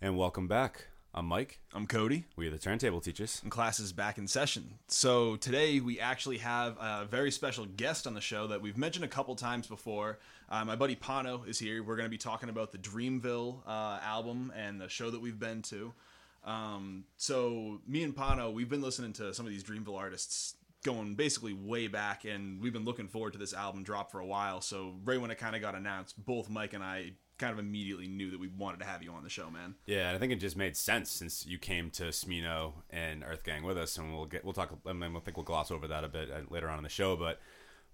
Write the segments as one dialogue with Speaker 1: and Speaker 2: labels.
Speaker 1: And welcome back. I'm Mike.
Speaker 2: I'm Cody,
Speaker 1: We are the Turntable Teachers.
Speaker 2: and class is back in session. So today we actually have a very special guest on the show that we've mentioned a couple times before. Uh, my buddy Pano is here. We're going to be talking about the Dreamville uh, album and the show that we've been to. Um, so me and Pano, we've been listening to some of these Dreamville artists going basically way back, and we've been looking forward to this album drop for a while. So right when it kind of got announced, both Mike and I kind of immediately knew that we wanted to have you on the show, man.
Speaker 1: Yeah, and I think it just made sense since you came to Smino and Earth Gang with us, and we'll get we'll talk. I mean, I think we'll gloss over that a bit uh, later on in the show. But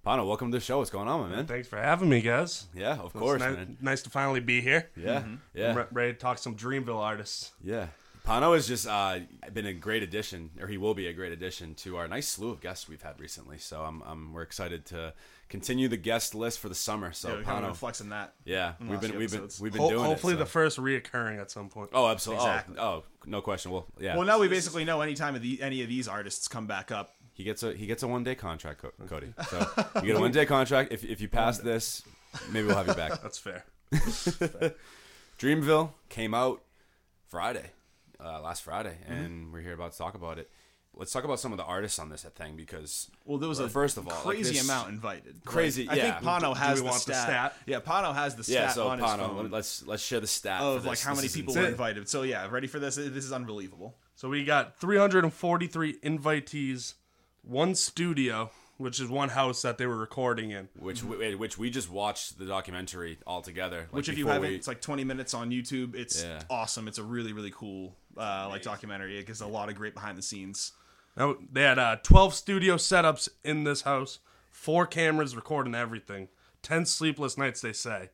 Speaker 1: Pano, welcome to the show. What's going on, my man?
Speaker 3: Thanks for having me, guys.
Speaker 1: Yeah, of
Speaker 3: It's
Speaker 1: course,
Speaker 3: ni-
Speaker 1: man.
Speaker 3: nice to finally be here.
Speaker 1: Yeah, yeah,
Speaker 3: I'm re- ready to talk some Dreamville artists.
Speaker 1: yeah. Pano has just uh, been a great addition, or he will be a great addition to our nice slew of guests we've had recently. So I'm, I'm we're excited to continue the guest list for the summer. So
Speaker 2: Yeah, we kind
Speaker 1: Pano,
Speaker 2: of flexing that.
Speaker 1: yeah, we've been we've been we've been
Speaker 3: Ho-
Speaker 1: doing
Speaker 3: hopefully,
Speaker 1: it. so-
Speaker 3: the first reoccurring at some point.
Speaker 1: Oh, absolutely.
Speaker 2: Exactly.
Speaker 1: Oh, oh, no question. Well, yeah.
Speaker 2: Well, now we basically know anytime of the, any of these artists come back up.
Speaker 1: He gets a he gets a one day contract, Cody. So you get a one day contract. If if you pass this, maybe we'll have you back.
Speaker 3: That's fair.
Speaker 1: Dreamville came out Friday, uh, last Friday, and we're here about to talk about it. Let's talk about some of the artists on this thing because
Speaker 2: Well, there was
Speaker 1: Well,
Speaker 2: a
Speaker 1: first of all, like
Speaker 2: crazy
Speaker 1: this-
Speaker 2: amount invited.
Speaker 1: Crazy,
Speaker 2: Like, I think Pano has the,
Speaker 3: want the
Speaker 2: stat.
Speaker 3: stat?
Speaker 2: Yeah, Pano has the stat
Speaker 1: yeah. So
Speaker 2: on his
Speaker 1: Pano,
Speaker 2: phone
Speaker 1: let's let's share the stat
Speaker 2: of like how many
Speaker 1: This is
Speaker 2: people
Speaker 1: insane.
Speaker 2: were invited. So yeah, ready for this? This is unbelievable.
Speaker 3: So we got 343 invitees, one studio, which is one house that they were recording in.
Speaker 1: Which we, which we just watched the documentary all together. like,
Speaker 2: Which, if you
Speaker 1: before
Speaker 2: haven't,
Speaker 1: we-
Speaker 2: it's like 20 minutes on YouTube. It's
Speaker 1: Yeah.
Speaker 2: awesome. It's a really really cool uh, like documentary. It gives a lot of great behind the scenes.
Speaker 3: Now, they had uh, 12 studio setups in this house, four cameras recording everything, 10 sleepless nights, they say.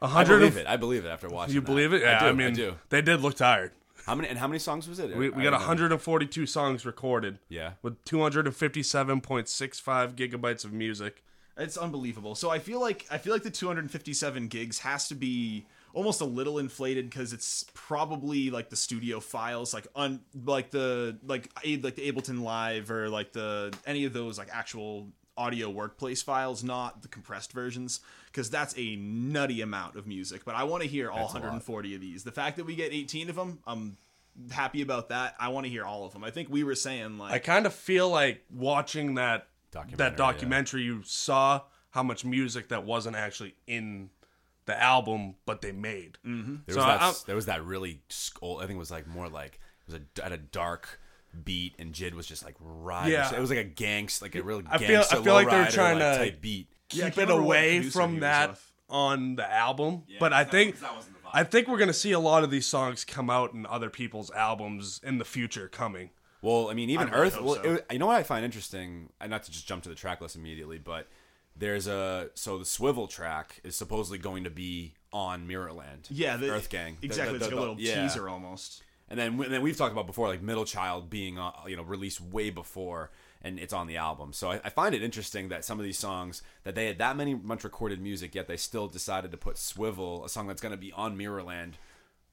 Speaker 1: I
Speaker 3: 100
Speaker 1: believe it. I believe it after watching. It.
Speaker 3: You
Speaker 1: that.
Speaker 3: believe it? Yeah,
Speaker 1: I do.
Speaker 3: mean,
Speaker 1: I do.
Speaker 3: they did look tired.
Speaker 1: How many and how many songs was it?
Speaker 3: We,
Speaker 1: I
Speaker 3: we got
Speaker 1: don't know.
Speaker 3: 142 songs recorded.
Speaker 1: Yeah.
Speaker 3: With 257.65 gigabytes of music.
Speaker 2: It's unbelievable. So I feel like I feel like the 257 gigs has to be almost a little inflated because it's probably like the studio files, like un like the like A- like the Ableton Live or like the any of those like actual audio workplace files, not the compressed versions, because that's a nutty amount of music. But I want to hear all
Speaker 1: That's
Speaker 2: 140 of these. The fact that we get 18 of them, I'm happy about that. I want to hear all of them. I think we were saying like
Speaker 3: I kind of feel like watching that
Speaker 1: Documentary,
Speaker 3: that documentary you saw how much music that wasn't actually in the album but they made. Mm-hmm.
Speaker 1: There
Speaker 3: So
Speaker 1: was, that,
Speaker 3: I'm-
Speaker 1: there was that really skull. I think it was like more like it was a, at a dark beat, and Jid was just like riding.
Speaker 3: Yeah.
Speaker 1: It was like a gangst, like a real
Speaker 3: I feel-
Speaker 1: gangsta
Speaker 3: I feel like they're trying
Speaker 1: like,
Speaker 3: to-
Speaker 1: type beat.
Speaker 3: Keep
Speaker 2: can't
Speaker 3: it away from that
Speaker 2: with.
Speaker 3: on the album. but I think I think we're gonna see a lot of these songs come out in other people's albums in the future coming.
Speaker 1: Well, I mean, even
Speaker 2: I really
Speaker 1: Earth.
Speaker 2: hope
Speaker 1: Well,
Speaker 2: so.
Speaker 1: it you know what I find interesting, and not to just jump to the track list immediately, but there's a so the swivel track is supposedly going to be on Mirrorland.
Speaker 2: yeah, the,
Speaker 1: Earth Gang. The-
Speaker 2: Exactly,
Speaker 1: the-
Speaker 2: it's like a little
Speaker 1: yeah.
Speaker 2: teaser almost.
Speaker 1: And then, and then we've talked about before, like Middle Child being, uh, you know, released way before, and it's on the album. So I, I find it interesting that some of these songs that they had that many much recorded music, yet they still decided to put "Swivel," a song that's going to be on Mirrorland,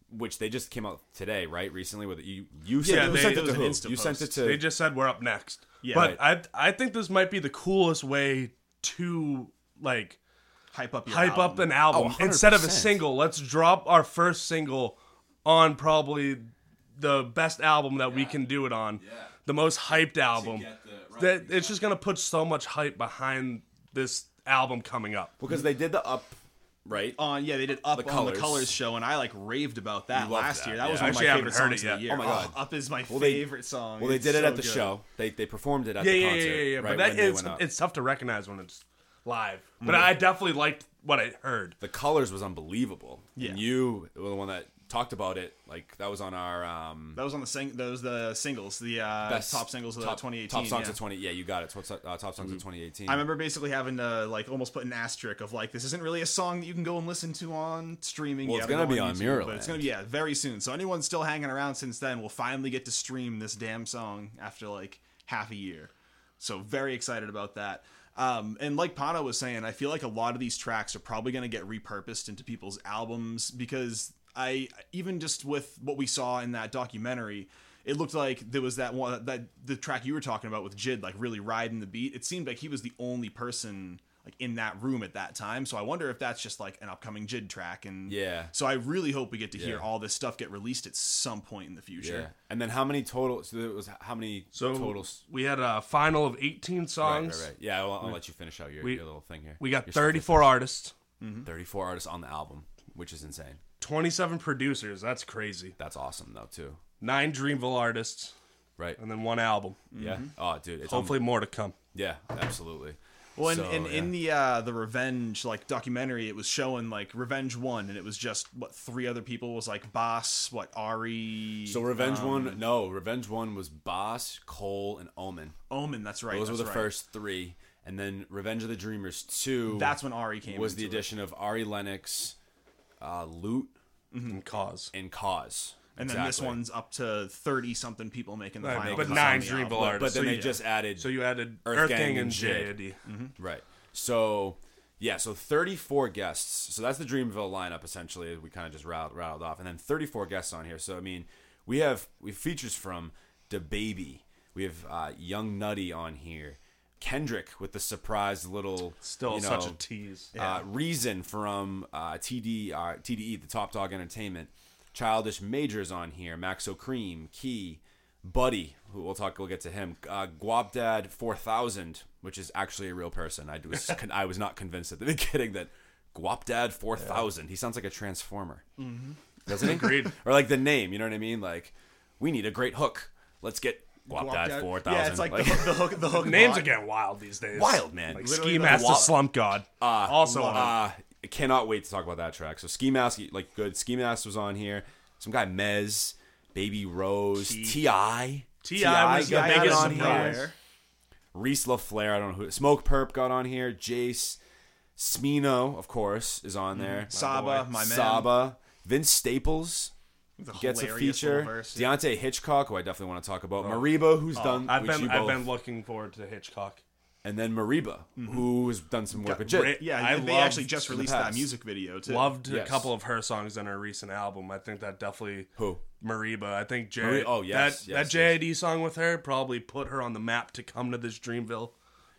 Speaker 1: which they just came out today, right? Recently, with you, you sent,
Speaker 3: Yeah, they-
Speaker 1: sent
Speaker 2: it
Speaker 1: it to who? You sent it to
Speaker 3: They just said we're up next.
Speaker 2: Yeah.
Speaker 3: but I I think this might be the coolest way to like
Speaker 2: Hype up your
Speaker 3: hype up an album
Speaker 1: Oh,
Speaker 3: instead of a single. Let's drop our first single on probably the best album that we can do it on, the most hyped album. that it's just gonna put so much hype behind this album coming up.
Speaker 1: because they did the up, right?
Speaker 2: on yeah they did up
Speaker 1: The
Speaker 2: on the
Speaker 1: Colors.
Speaker 2: colors show and I like raved about that last
Speaker 1: that,
Speaker 2: year. That
Speaker 1: yeah.
Speaker 2: was one of my favorite
Speaker 3: heard
Speaker 2: songs
Speaker 3: it
Speaker 2: of the year.
Speaker 1: Oh my God.
Speaker 2: up is my
Speaker 1: Well, they-
Speaker 2: favorite song.
Speaker 1: Well, they
Speaker 2: It's
Speaker 1: did it
Speaker 2: so
Speaker 1: at the
Speaker 2: good.
Speaker 1: show. They they performed it at
Speaker 3: Yeah,
Speaker 1: the
Speaker 3: yeah,
Speaker 1: concert.
Speaker 3: yeah, yeah, yeah.
Speaker 1: right
Speaker 3: But that is it's tough to recognize when it's live. But mm. I definitely liked what I heard.
Speaker 1: the colors was unbelievable.
Speaker 2: Yeah.
Speaker 1: And you were the one that talked about it. Like that was on our um,
Speaker 2: That was on the sing. Those the singles, the uh,
Speaker 1: best
Speaker 2: top singles of
Speaker 1: top,
Speaker 2: the 2018.
Speaker 1: top songs
Speaker 2: yeah.
Speaker 1: of 20. Yeah, you got it. Top, uh, top songs of 2018.
Speaker 2: I remember basically having to like almost put an asterisk of like this isn't really a song that you can go and listen to on streaming.
Speaker 1: Well,
Speaker 2: You
Speaker 1: it's gonna be on
Speaker 2: YouTube, but it's gonna be yeah very soon. So anyone still hanging around since then will finally get to stream this damn song after like half a year. So very excited about that. Um, and like Pano was saying, I feel like a lot of these tracks are probably going to get repurposed into people's albums because I even just with what we saw in that documentary, it looked like there was that one that the track you were talking about with Jid like really riding the beat. It seemed like he was the only person like in that room at that time. So I wonder if that's just like an upcoming JID track. And
Speaker 1: Yeah.
Speaker 2: so I really hope we get to hear
Speaker 1: Yeah.
Speaker 2: all this stuff get released at some point in the future.
Speaker 1: Yeah. And then how many total? So there was how many
Speaker 3: So
Speaker 1: totals?
Speaker 3: we had a final of 18
Speaker 1: Right,
Speaker 3: songs.
Speaker 1: right, right. Yeah, I'll, I'll let you finish out your,
Speaker 3: we-
Speaker 1: your little thing here.
Speaker 3: We got
Speaker 1: Your
Speaker 3: 34 artists,
Speaker 1: statistics. 34 artists on the album, which is insane.
Speaker 3: 27 producers. That's crazy.
Speaker 1: That's awesome though too.
Speaker 3: Nine Dreamville artists,
Speaker 1: Right.
Speaker 3: and then one album.
Speaker 1: Yeah. Oh, dude. It's
Speaker 3: Hopefully, more to come.
Speaker 1: yeah, absolutely.
Speaker 2: Well, and,
Speaker 1: So,
Speaker 2: and
Speaker 1: yeah.
Speaker 2: in the uh, the Revenge like documentary, it was showing like Revenge one, and it was just what three other people was like Bas, what Ari,
Speaker 1: So Revenge
Speaker 2: um,
Speaker 1: One, no, Revenge One was Bas, Cole, and Omen.
Speaker 2: Omen. That's right.
Speaker 1: Those were
Speaker 2: that's
Speaker 1: the
Speaker 2: right.
Speaker 1: first three, and then Revenge of the Dreamers Two.
Speaker 2: That's when Ari came.
Speaker 1: was the
Speaker 2: into it.
Speaker 1: addition of Ari Lennox, uh, Lute,
Speaker 3: And Cozz.
Speaker 1: and Cozz.
Speaker 2: and then this
Speaker 1: Exactly.
Speaker 2: one's up to thirty something people making the
Speaker 3: Right,
Speaker 2: final.
Speaker 3: but
Speaker 2: cuts
Speaker 3: nine
Speaker 2: on the album.
Speaker 3: Dreamville artists.
Speaker 1: But then
Speaker 3: So
Speaker 1: they
Speaker 3: yeah.
Speaker 1: just added
Speaker 3: So you added
Speaker 1: Earth
Speaker 3: Earth,
Speaker 1: Gang
Speaker 3: Gang,
Speaker 1: and
Speaker 3: and
Speaker 1: Jid.
Speaker 3: JID.
Speaker 1: Right. So yeah, so 34 guests. So that's the Dreamville lineup essentially. We kind of just rattled, rattled off, and then 34 guests on here. So I mean, we have we have features from the Baby. We have uh, Young Nudy on here. Kendrick with the surprise little
Speaker 3: Still
Speaker 1: you know,
Speaker 3: such a tease.
Speaker 1: uh, Reason from uh, TD uh, TDE, the Top Dog Entertainment. Childish Majors on here. Maxo Kream, Key, Buddy, who we'll talk. We'll get to him. Uh, Guapdad Four Thousand, which is actually a real person. I was con- I was not convinced at the beginning that Guapdad Four Thousand. He sounds like a transformer, mm-hmm. doesn't he?
Speaker 3: Agreed.
Speaker 1: or like the name. You know what I mean? Like we need a great hook. Let's get Guapdad
Speaker 2: Guapdad-
Speaker 1: Four Thousand.
Speaker 2: Yeah, it's like, the, hook- the hook. The hook.
Speaker 3: Names
Speaker 2: line.
Speaker 3: are getting wild these days.
Speaker 1: wild man.
Speaker 3: Like
Speaker 2: Literally
Speaker 3: Ski
Speaker 2: the
Speaker 3: Master
Speaker 1: wa-
Speaker 3: Slump God. Uh, also on.
Speaker 1: Uh, I cannot wait to talk about that track. So Ski Mask, like good. Ski Mask was on here. Some guy Mez, Baby Rose, Ti,
Speaker 3: T.I. was
Speaker 1: got
Speaker 3: the
Speaker 2: Yeah, I
Speaker 3: biggest
Speaker 1: on
Speaker 3: surprise.
Speaker 1: here. Reese LaFlare, I don't know who. Smokepurpp got on here. Jace, Smino, of course, is on there.
Speaker 2: Saba,
Speaker 3: boy.
Speaker 2: my man.
Speaker 1: Saba, Vince Staples
Speaker 2: The
Speaker 1: gets a
Speaker 2: feature.
Speaker 1: feeture.
Speaker 2: little verse.
Speaker 1: Deante' Hitchcock, who I definitely want to talk about. Oh. Mereba, who's oh, done.
Speaker 3: I've
Speaker 1: which
Speaker 3: been
Speaker 1: you
Speaker 3: I've
Speaker 1: both-
Speaker 3: been looking forward to Hitchcock.
Speaker 1: and then Mereba, mm-hmm. who's done some work with
Speaker 3: Got
Speaker 1: Jit.
Speaker 2: Yeah,
Speaker 3: I
Speaker 2: they actually just released that music video too.
Speaker 3: Loved
Speaker 1: Yes.
Speaker 3: a couple of her songs in her recent album. I think that definitely
Speaker 1: Who?
Speaker 3: Mereba. I think J-
Speaker 1: Mari- oh, yes,
Speaker 3: that
Speaker 1: yes,
Speaker 3: that JID song with her probably put her on the map to come to this Dreamville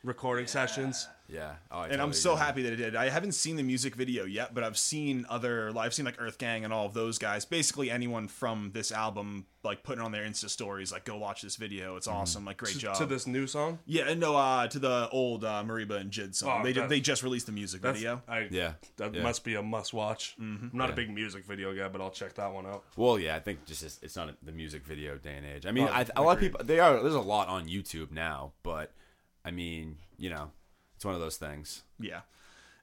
Speaker 3: recording sessions.
Speaker 1: Yeah. Oh, I
Speaker 2: and I'm
Speaker 1: totally
Speaker 2: so happy that it did. I haven't seen the music video yet, but I've seen other. I've seen like Earth Gang and all of those guys. Basically, anyone from this album like putting on their Insta stories, like go watch this video. It's awesome. Like great
Speaker 3: To,
Speaker 2: job.
Speaker 3: to this new song.
Speaker 2: yeah, and no, uh, to the old uh, Mereba and Jid song.
Speaker 3: Oh,
Speaker 2: they did, they just released the music video.
Speaker 3: I,
Speaker 1: Yeah.
Speaker 3: that
Speaker 1: Yeah.
Speaker 3: must be a must watch. I'm not
Speaker 1: Yeah.
Speaker 3: a big music video guy, but I'll check that one out.
Speaker 1: Well, yeah, I think just it's, it's not a, the music video day and age. I mean,
Speaker 3: Oh,
Speaker 1: I, a lot of people they are. There's a lot on YouTube now, but I mean, you know, it's one of those things.
Speaker 2: Yeah.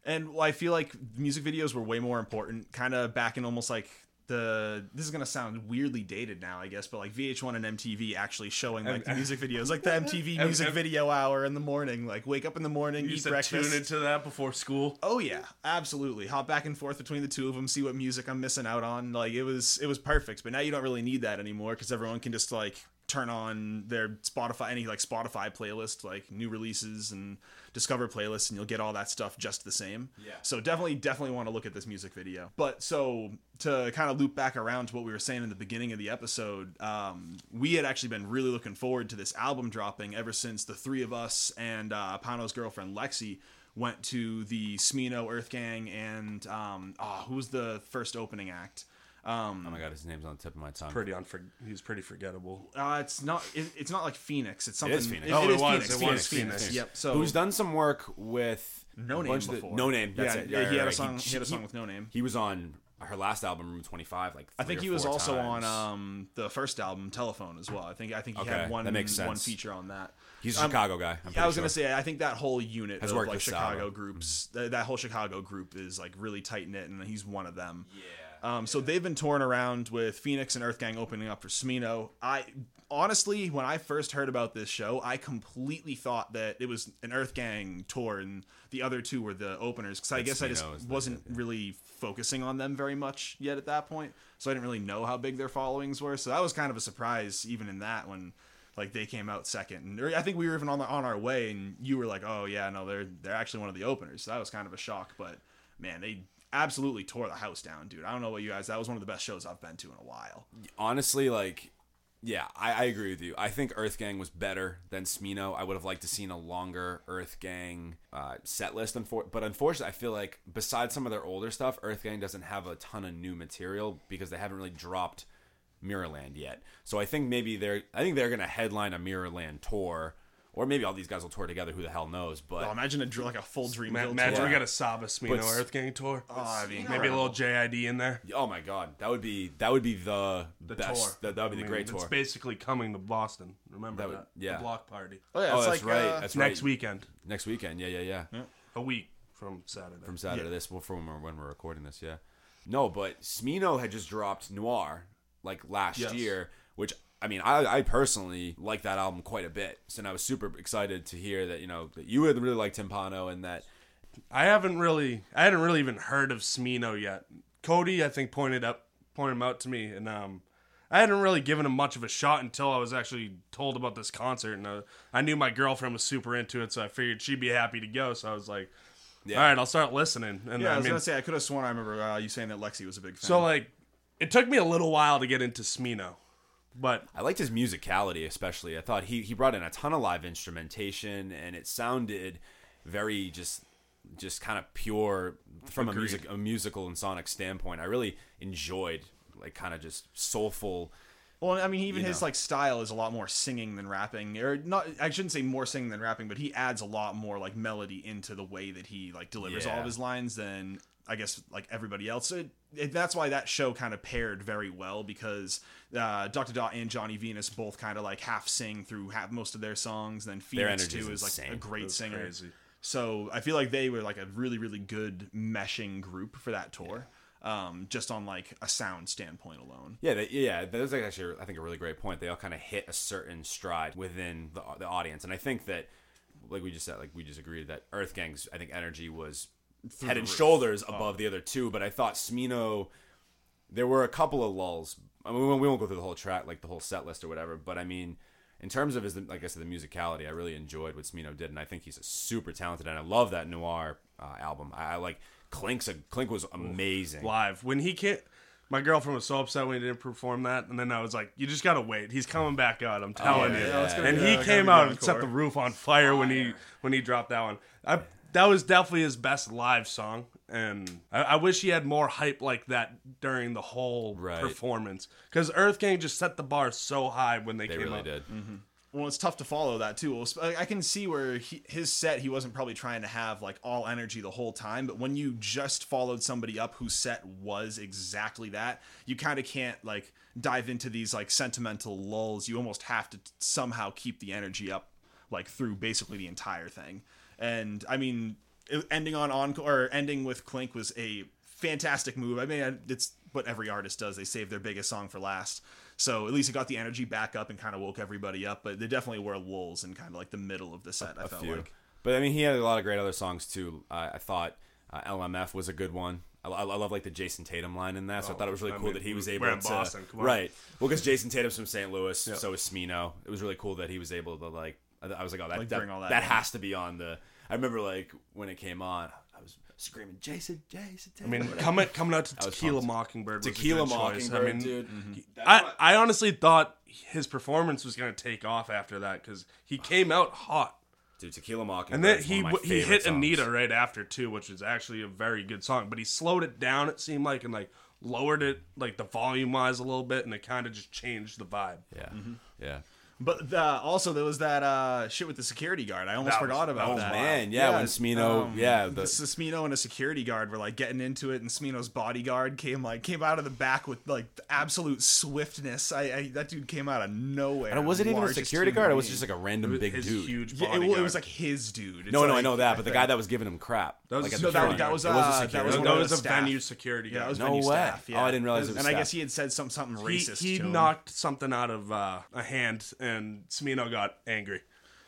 Speaker 2: And I feel like music videos were way more important, kind of back in almost like the. This is gonna sound weirdly dated now, I guess, but like VH1 and MTV actually showing like the music videos, like the MTV music video hour in the morning, like wake up in the morning,
Speaker 3: You
Speaker 2: eat breakfast.
Speaker 3: tune into that before school.
Speaker 2: Oh yeah, absolutely. Hop back and forth between the two of them, see what music I'm missing out on. Like it was, it was perfect. But now you don't really need that anymore because everyone can just like turn on their Spotify, any like Spotify playlist, like new releases and discover playlists, and you'll get all that stuff just the same.
Speaker 1: Yeah.
Speaker 2: So definitely, definitely want to look at this music video. But so to kind of loop back around to what we were saying in the beginning of the episode, um, we had actually been really looking forward to this album dropping ever since the three of us and uh, Pano's girlfriend Lexi went to the Smino Earth Gang and um, oh, who was the first opening act? Um,
Speaker 1: Oh my god, his name's on the tip of my tongue.
Speaker 3: Pretty unfor- He's pretty forgettable.
Speaker 2: uh, it's not. It, it's not like Phoelix. It's something.
Speaker 1: is Phoelix.
Speaker 2: It,
Speaker 3: Oh,
Speaker 2: it
Speaker 3: it
Speaker 2: is
Speaker 3: was,
Speaker 2: Phoelix.
Speaker 3: it was
Speaker 2: Phoelix.
Speaker 3: Phoelix.
Speaker 2: Phoelix. Yep. So
Speaker 1: Who's done some work with
Speaker 2: Noname
Speaker 1: bunch of the-
Speaker 2: before.
Speaker 1: Noname. That's
Speaker 2: yeah,
Speaker 1: it.
Speaker 2: yeah,
Speaker 1: Right,
Speaker 2: he had
Speaker 1: right,
Speaker 2: a song.
Speaker 1: right.
Speaker 2: He, had a song with Noname.
Speaker 1: He was on her last album, Room Twenty Five. Like
Speaker 2: I think
Speaker 1: or
Speaker 2: he was also
Speaker 1: times.
Speaker 2: on um, the first album, Telephone, as well. I think I think he
Speaker 1: Okay,
Speaker 2: had one
Speaker 1: that makes sense.
Speaker 2: one feature on that.
Speaker 1: He's a
Speaker 2: Um,
Speaker 1: Chicago guy. I'm
Speaker 2: I was
Speaker 1: pretty
Speaker 2: gonna say I think that whole unit
Speaker 1: Has
Speaker 2: of
Speaker 1: worked
Speaker 2: like Chicago
Speaker 1: Saba.
Speaker 2: groups, th- that whole Chicago group is like really tight knit, and he's one of them. Yeah. Um, so they've been touring around with Phoelix and Earth Gang opening up for Smino. I honestly, when I first heard about this show, I completely thought that it was an Earth Gang tour and the other two were the openers because I guess I just
Speaker 1: Smino is the-
Speaker 2: wasn't really focusing on them very much yet at that point. So I didn't really know how big their followings were. So that was kind of a surprise, even in that when like they came out second. And or I think we were even on the, on our way, and you were like, "Oh yeah, no, they're they're actually one of the openers." So that was kind of a shock. But man, they absolutely tore the house down, dude. I don't know what you guys. That was one of the best shows I've been to in a while.
Speaker 1: honestly, like Yeah, I, I agree with you. I think Earth Gang was better than Smino. I would have liked to seen a longer Earth Gang uh, set list, unfor- but unfortunately, I feel like besides some of their older stuff, Earth Gang doesn't have a ton of new material because they haven't really dropped Mirrorland yet. So I think maybe they're I think they're gonna headline a Mirrorland tour, or maybe all these guys will tour together. Who the hell knows? But
Speaker 2: Oh, imagine a dr- like a full Dream
Speaker 3: Ma-
Speaker 2: Build
Speaker 3: imagine
Speaker 2: tour.
Speaker 3: we got a Saba Smino
Speaker 1: But-
Speaker 3: Earth Gang tour.
Speaker 2: Oh, I mean,
Speaker 3: Maybe a little JID in there.
Speaker 1: oh my god, that would be that would be the,
Speaker 3: The
Speaker 1: best.
Speaker 3: tour.
Speaker 1: That, that would be
Speaker 3: I
Speaker 1: the
Speaker 3: mean,
Speaker 1: great tour.
Speaker 3: It's basically coming to Boston. Remember
Speaker 1: That
Speaker 3: that?
Speaker 1: would- yeah.
Speaker 3: The block party.
Speaker 2: Oh, yeah,
Speaker 1: oh,
Speaker 2: it's
Speaker 1: that's
Speaker 2: like,
Speaker 1: right.
Speaker 2: uh,
Speaker 1: that's
Speaker 3: Next
Speaker 1: right.
Speaker 3: weekend.
Speaker 1: Next weekend. Yeah, yeah, yeah.
Speaker 3: A week from Saturday.
Speaker 1: from Saturday. This well, from when we're recording this, yeah. No, but Smino had just dropped Noir like last
Speaker 3: Yes.
Speaker 1: year, which I mean, I, I personally like that album quite a bit. So I was super excited to hear that you know that you would really like Timpano and that
Speaker 3: I haven't really, I hadn't really even heard of Smino yet. Cody, I think, pointed up, pointed him out to me, and um, I hadn't really given him much of a shot until I was actually told about this concert, and uh, I knew my girlfriend was super into it, so I figured she'd be happy to go. So I was like,
Speaker 1: Yeah.
Speaker 3: all right, I'll start listening. And
Speaker 2: Yeah, I
Speaker 3: I
Speaker 2: was
Speaker 3: mean,
Speaker 2: gonna say I could have sworn I remember uh, you saying that Lexi was a big fan.
Speaker 3: so like, it took me a little while to get into Smino, but
Speaker 1: I liked his musicality, especially. I thought he he brought in a ton of live instrumentation, and it sounded very just just kind of pure from a music a musical and sonic standpoint. I really enjoyed like kind of just soulful.
Speaker 2: Well, I mean, even his
Speaker 1: know.
Speaker 2: like style is a lot more singing than rapping, or not. I shouldn't say more singing than rapping, but he adds a lot more like melody into the way that he like delivers all of his lines than I guess like everybody else. So it, it, that's why that show kind of paired very well because uh, Doctur Dot and Johnny Venus both kind of like half sing through half most of their songs. Then
Speaker 1: Their Phoelix
Speaker 2: too is like
Speaker 1: insane.
Speaker 2: a great
Speaker 3: That's
Speaker 2: singer.
Speaker 3: crazy.
Speaker 2: So I feel like they were like a really really good meshing group for that tour. Um, just on like a sound standpoint alone.
Speaker 1: Yeah, they, yeah, that was actually I think a really great point. They all kind of hit a certain stride within the, the audience, and I think that, like we just said, like we just agreed that Earth Gang's I think energy was head and
Speaker 2: roof.
Speaker 1: shoulders above the other two. But I thought Smino, there were a couple of lulls. I mean, we won't, we won't go through the whole track, like the whole set list or whatever. But I mean, in terms of his, like I said, the musicality, I really enjoyed what Smino did, and I think he's a super talented. And I love that Noir uh, album. I, I like Klink's. A, Klink was amazing.
Speaker 3: live when he can't. My girlfriend was so upset when he didn't perform that, and then I was like, "You just gotta wait. He's coming back out. I'm telling
Speaker 1: yeah,
Speaker 3: you."
Speaker 1: yeah, gonna
Speaker 3: and
Speaker 2: be,
Speaker 3: he
Speaker 2: uh,
Speaker 3: came out and set the roof on fire when he when he dropped that one. I, that was definitely his best live song, and I, I wish he had more hype like that during the whole
Speaker 1: Right.
Speaker 3: performance. Because Earth Gang just set the bar so high when they,
Speaker 1: They
Speaker 3: came
Speaker 1: really
Speaker 3: out.
Speaker 1: did. Mm-hmm.
Speaker 2: well it's tough to follow that too Well, I I can see where he, his set he wasn't probably trying to have like all energy the whole time but when you just followed somebody up whose set was exactly that you kind of can't like dive into these like sentimental lulls you almost have to somehow keep the energy up like through basically the entire thing and i mean ending on encore or ending with Klink was a fantastic move i mean it's what every artist does they save their biggest song for last so at least it got the energy back up and kind of woke everybody up. But there definitely were lulls in kind of like the middle of the set. I
Speaker 1: a
Speaker 2: felt
Speaker 1: few.
Speaker 2: like.
Speaker 1: But I mean, he had a lot of great other songs too. Uh, I thought uh, LMF was a good one. I, I I love like the Jayson Tatum line in that, so I
Speaker 3: Oh,
Speaker 1: thought it was really
Speaker 3: I
Speaker 1: cool
Speaker 3: mean,
Speaker 1: that he was
Speaker 3: we're
Speaker 1: able to
Speaker 3: Boston, come on.
Speaker 1: right. Well, because Jayson Tatum's from St. Louis, so is Smino. It was really cool that he was able to like. I, I was like, oh, that
Speaker 2: Like,
Speaker 1: that,
Speaker 2: bring all that
Speaker 1: that has to be on the. I remember like when it came on, I was screaming, Jayson, Jayson.
Speaker 3: I mean, coming coming out to Tequila
Speaker 1: pumped.
Speaker 3: Mockingbird. Was
Speaker 1: Tequila
Speaker 3: a good choice.
Speaker 1: Mockingbird,
Speaker 3: I mean,
Speaker 1: dude.
Speaker 3: I, I honestly thought his performance was going to take off after that because he came out hot.
Speaker 1: Dude, Tequila Mockingbird.
Speaker 3: And then he
Speaker 1: one of my
Speaker 3: he hit
Speaker 1: songs.
Speaker 3: Anita right after too, which was actually a very good song. But he slowed it down. It seemed like and like lowered it like the volume wise a little bit, and it kind of just changed the vibe.
Speaker 1: Yeah,
Speaker 3: Mm-hmm.
Speaker 1: yeah.
Speaker 2: But uh, also there was that uh, shit with the security guard. I almost
Speaker 3: That was-
Speaker 2: forgot about that.
Speaker 1: Oh
Speaker 2: that.
Speaker 1: man, yeah, when Smino,
Speaker 2: um,
Speaker 1: yeah,
Speaker 2: the
Speaker 1: the,
Speaker 2: Smino and a security guard were like getting into it, and Smino's bodyguard came like came out of the back with like absolute swiftness. I, I that dude came out of nowhere.
Speaker 1: and was it even a
Speaker 2: Largest
Speaker 1: security
Speaker 2: human
Speaker 1: guard? It was
Speaker 2: being.
Speaker 1: just like a random big
Speaker 3: His
Speaker 1: dude.
Speaker 3: huge
Speaker 2: Yeah, it,
Speaker 3: bodyguard.
Speaker 2: it was like his dude. It's
Speaker 1: No, no, I
Speaker 2: like-
Speaker 1: know that, but the guy that was giving him crap.
Speaker 3: That was
Speaker 1: like
Speaker 3: a
Speaker 1: at
Speaker 2: No, that, that was
Speaker 1: It
Speaker 2: uh,
Speaker 1: was a
Speaker 2: that
Speaker 1: security
Speaker 2: was
Speaker 3: that
Speaker 2: one
Speaker 3: was a
Speaker 2: staff.
Speaker 3: venue security
Speaker 2: Yeah, that was
Speaker 1: No
Speaker 2: venue
Speaker 1: way.
Speaker 2: staff.
Speaker 1: Oh,
Speaker 2: Yeah.
Speaker 1: I didn't realize it was
Speaker 2: And I guess he had said some something
Speaker 3: he,
Speaker 2: racist.
Speaker 3: he
Speaker 2: to him.
Speaker 3: knocked something out of uh, a hand, and Smino got angry.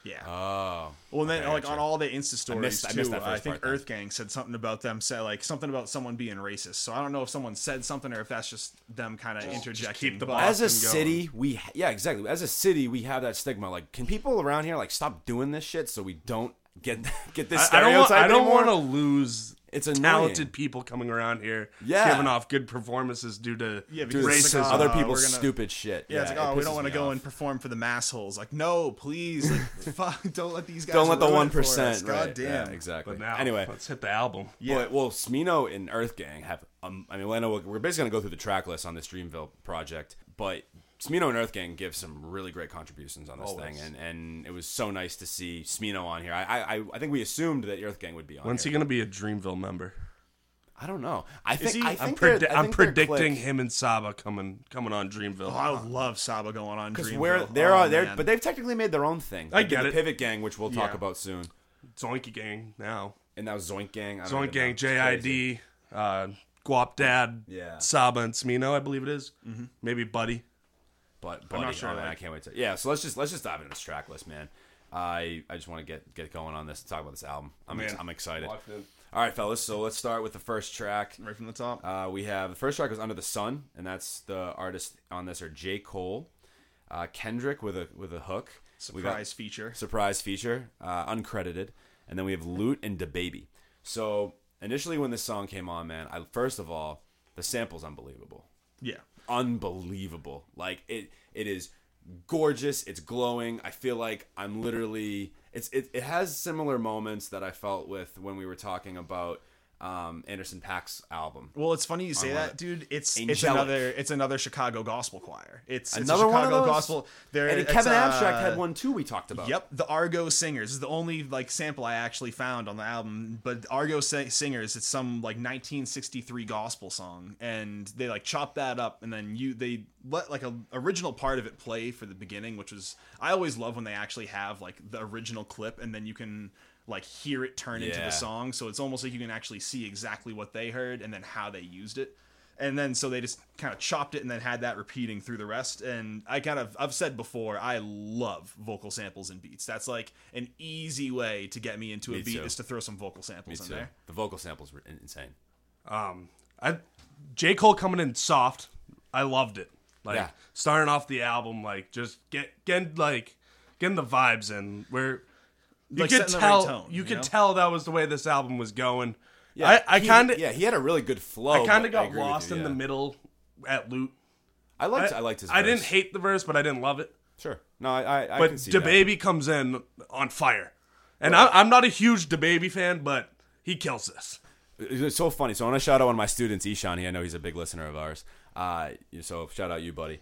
Speaker 2: Yeah.
Speaker 1: Oh,
Speaker 2: Well, and then
Speaker 1: Okay,
Speaker 2: like on all the Insta stories
Speaker 1: missed- I
Speaker 2: too,
Speaker 1: missed that
Speaker 2: I think
Speaker 1: part then.
Speaker 2: Earth Gang said something about them, said like something about someone being racist. So I don't know if someone said something or if that's just them kind of interjecting.
Speaker 3: keep the
Speaker 2: but-
Speaker 1: as a
Speaker 3: Boston going.
Speaker 1: city, we yeah, exactly. As a city, we have that stigma. Like, can people around here like stop doing this shit so we don't get get this
Speaker 3: I, I don't want.
Speaker 1: stereotype
Speaker 3: I don't want to lose
Speaker 1: It's annoying.
Speaker 3: talented people coming around here,
Speaker 1: Yeah.
Speaker 3: giving off good performances due to
Speaker 2: Yeah, because
Speaker 1: it's
Speaker 2: it's
Speaker 3: racism.
Speaker 2: like, uh,
Speaker 1: other
Speaker 2: we're
Speaker 1: people's
Speaker 2: gonna-
Speaker 1: stupid shit.
Speaker 2: Yeah, it's like,
Speaker 1: it
Speaker 2: oh, we don't want to go
Speaker 1: off.
Speaker 2: and perform for the mass holes. Like, no, please, like, fuck, don't let these guys.
Speaker 1: Don't let the one
Speaker 2: it for us.
Speaker 1: percent.
Speaker 2: God
Speaker 1: Right.
Speaker 2: damn.
Speaker 1: Yeah, exactly.
Speaker 3: But now,
Speaker 1: anyway,
Speaker 3: let's hit the album.
Speaker 2: Yeah.
Speaker 1: But, well, Smino and Earth Gang have. Um, I mean, Leno, we're basically gonna go through the track list on this Dreamville project, but Smino and Earth Gang give some really great contributions on this
Speaker 3: Always.
Speaker 1: thing, and, and it was so nice to see Smino on here. I I, I think we assumed that Earth Gang would be on.
Speaker 3: When's he gonna be a Dreamville member?
Speaker 1: I don't know. I think
Speaker 2: he-
Speaker 1: I
Speaker 2: I'm
Speaker 1: think
Speaker 3: I'm, predi-
Speaker 1: I
Speaker 3: I'm predicting
Speaker 1: click.
Speaker 3: him and Saba coming coming on Dreamville.
Speaker 2: Oh, I would love Saba going on
Speaker 1: Because
Speaker 2: Dreamville.
Speaker 1: where they're
Speaker 2: oh,
Speaker 1: they're but they've technically made their own thing.
Speaker 3: I
Speaker 1: They did
Speaker 3: get
Speaker 1: the
Speaker 3: it.
Speaker 1: Pivot Gang, which we'll talk
Speaker 2: Yeah.
Speaker 1: about soon,
Speaker 3: Zoinky Gang now.
Speaker 1: and that was Zoink Gang. I
Speaker 3: Zoink Gang,
Speaker 1: know. It's crazy.
Speaker 3: JID, uh, Guap Dad,
Speaker 1: Yeah.
Speaker 3: Saba and Smino, I believe it is. Maybe Buddy.
Speaker 1: But buddy,
Speaker 2: not sure,
Speaker 1: oh, man,
Speaker 2: like-
Speaker 1: I can't wait to. Yeah, so let's just let's just dive into this track list, man. I I just want to get get going on this and talk about this album. I'm ex- I'm excited. All right, fellas. So let's start with the first track.
Speaker 2: right from the top.
Speaker 1: Uh, we have the first track was Under the Sun, and that's the artist on this are J Cole, uh, Kendrick with a with a hook,
Speaker 2: Surprise feature.
Speaker 1: surprise feature, uh, uncredited, and then we have Lute and DaBaby. So initially, when this song came on, man, I first of all, the sample's unbelievable
Speaker 2: Yeah.
Speaker 1: Unbelievable. Like it it is gorgeous, it's glowing. I feel like I'm literally it's it, it has similar moments that I felt with when we were talking about um Anderson Paak's album.
Speaker 2: Well, it's funny you say that, dude. It's it's another it's another Chicago gospel choir. It's, it's
Speaker 1: Another
Speaker 2: a
Speaker 1: one of
Speaker 2: Chicago
Speaker 1: those?
Speaker 2: gospel. There,
Speaker 1: And Kevin
Speaker 2: uh,
Speaker 1: Abstract had one too we talked about.
Speaker 2: Yep, the Argo Singers is the only like sample I actually found on the album. But Argo Singers, it's some like 1963 gospel song, and they like chop that up, and then you they let like a original part of it play for the beginning, which was I always love when they actually have like the original clip, and then you can like hear it turn into the song. So it's almost like you can actually see exactly what they heard and then how they used it. And then so they just kind of chopped it and then had that repeating through the rest. And I kind of I've said before I love vocal samples and beats. That's like an easy way to get me into a beat
Speaker 1: too.
Speaker 2: is to throw some vocal samples in
Speaker 1: too.
Speaker 2: there.
Speaker 1: The vocal samples were insane.
Speaker 3: Um, I J Cole coming in soft. I loved it. Like
Speaker 1: Yeah.
Speaker 3: starting off the album, like just get getting like getting the vibes in where you
Speaker 2: Like,
Speaker 3: could
Speaker 2: the
Speaker 3: tell
Speaker 2: tone,
Speaker 3: you
Speaker 2: you
Speaker 3: could
Speaker 2: know?
Speaker 3: tell that was the way this album was going.
Speaker 1: Yeah,
Speaker 3: I, I kind of
Speaker 1: yeah, he had a really good flow.
Speaker 3: I kind of got lost
Speaker 1: you,
Speaker 3: in the middle at Lute.
Speaker 1: I liked I, liked his.
Speaker 3: I
Speaker 1: verse.
Speaker 3: didn't hate the verse, but I didn't love it.
Speaker 1: Sure. No, I I, I
Speaker 3: But
Speaker 1: that.
Speaker 3: DaBaby comes in on fire, and I, I'm not a huge DaBaby fan, but he kills this.
Speaker 1: It's so funny. So I shout out one of my students, Ishan, he I know he's a big listener of ours. Uh, so shout out you, buddy.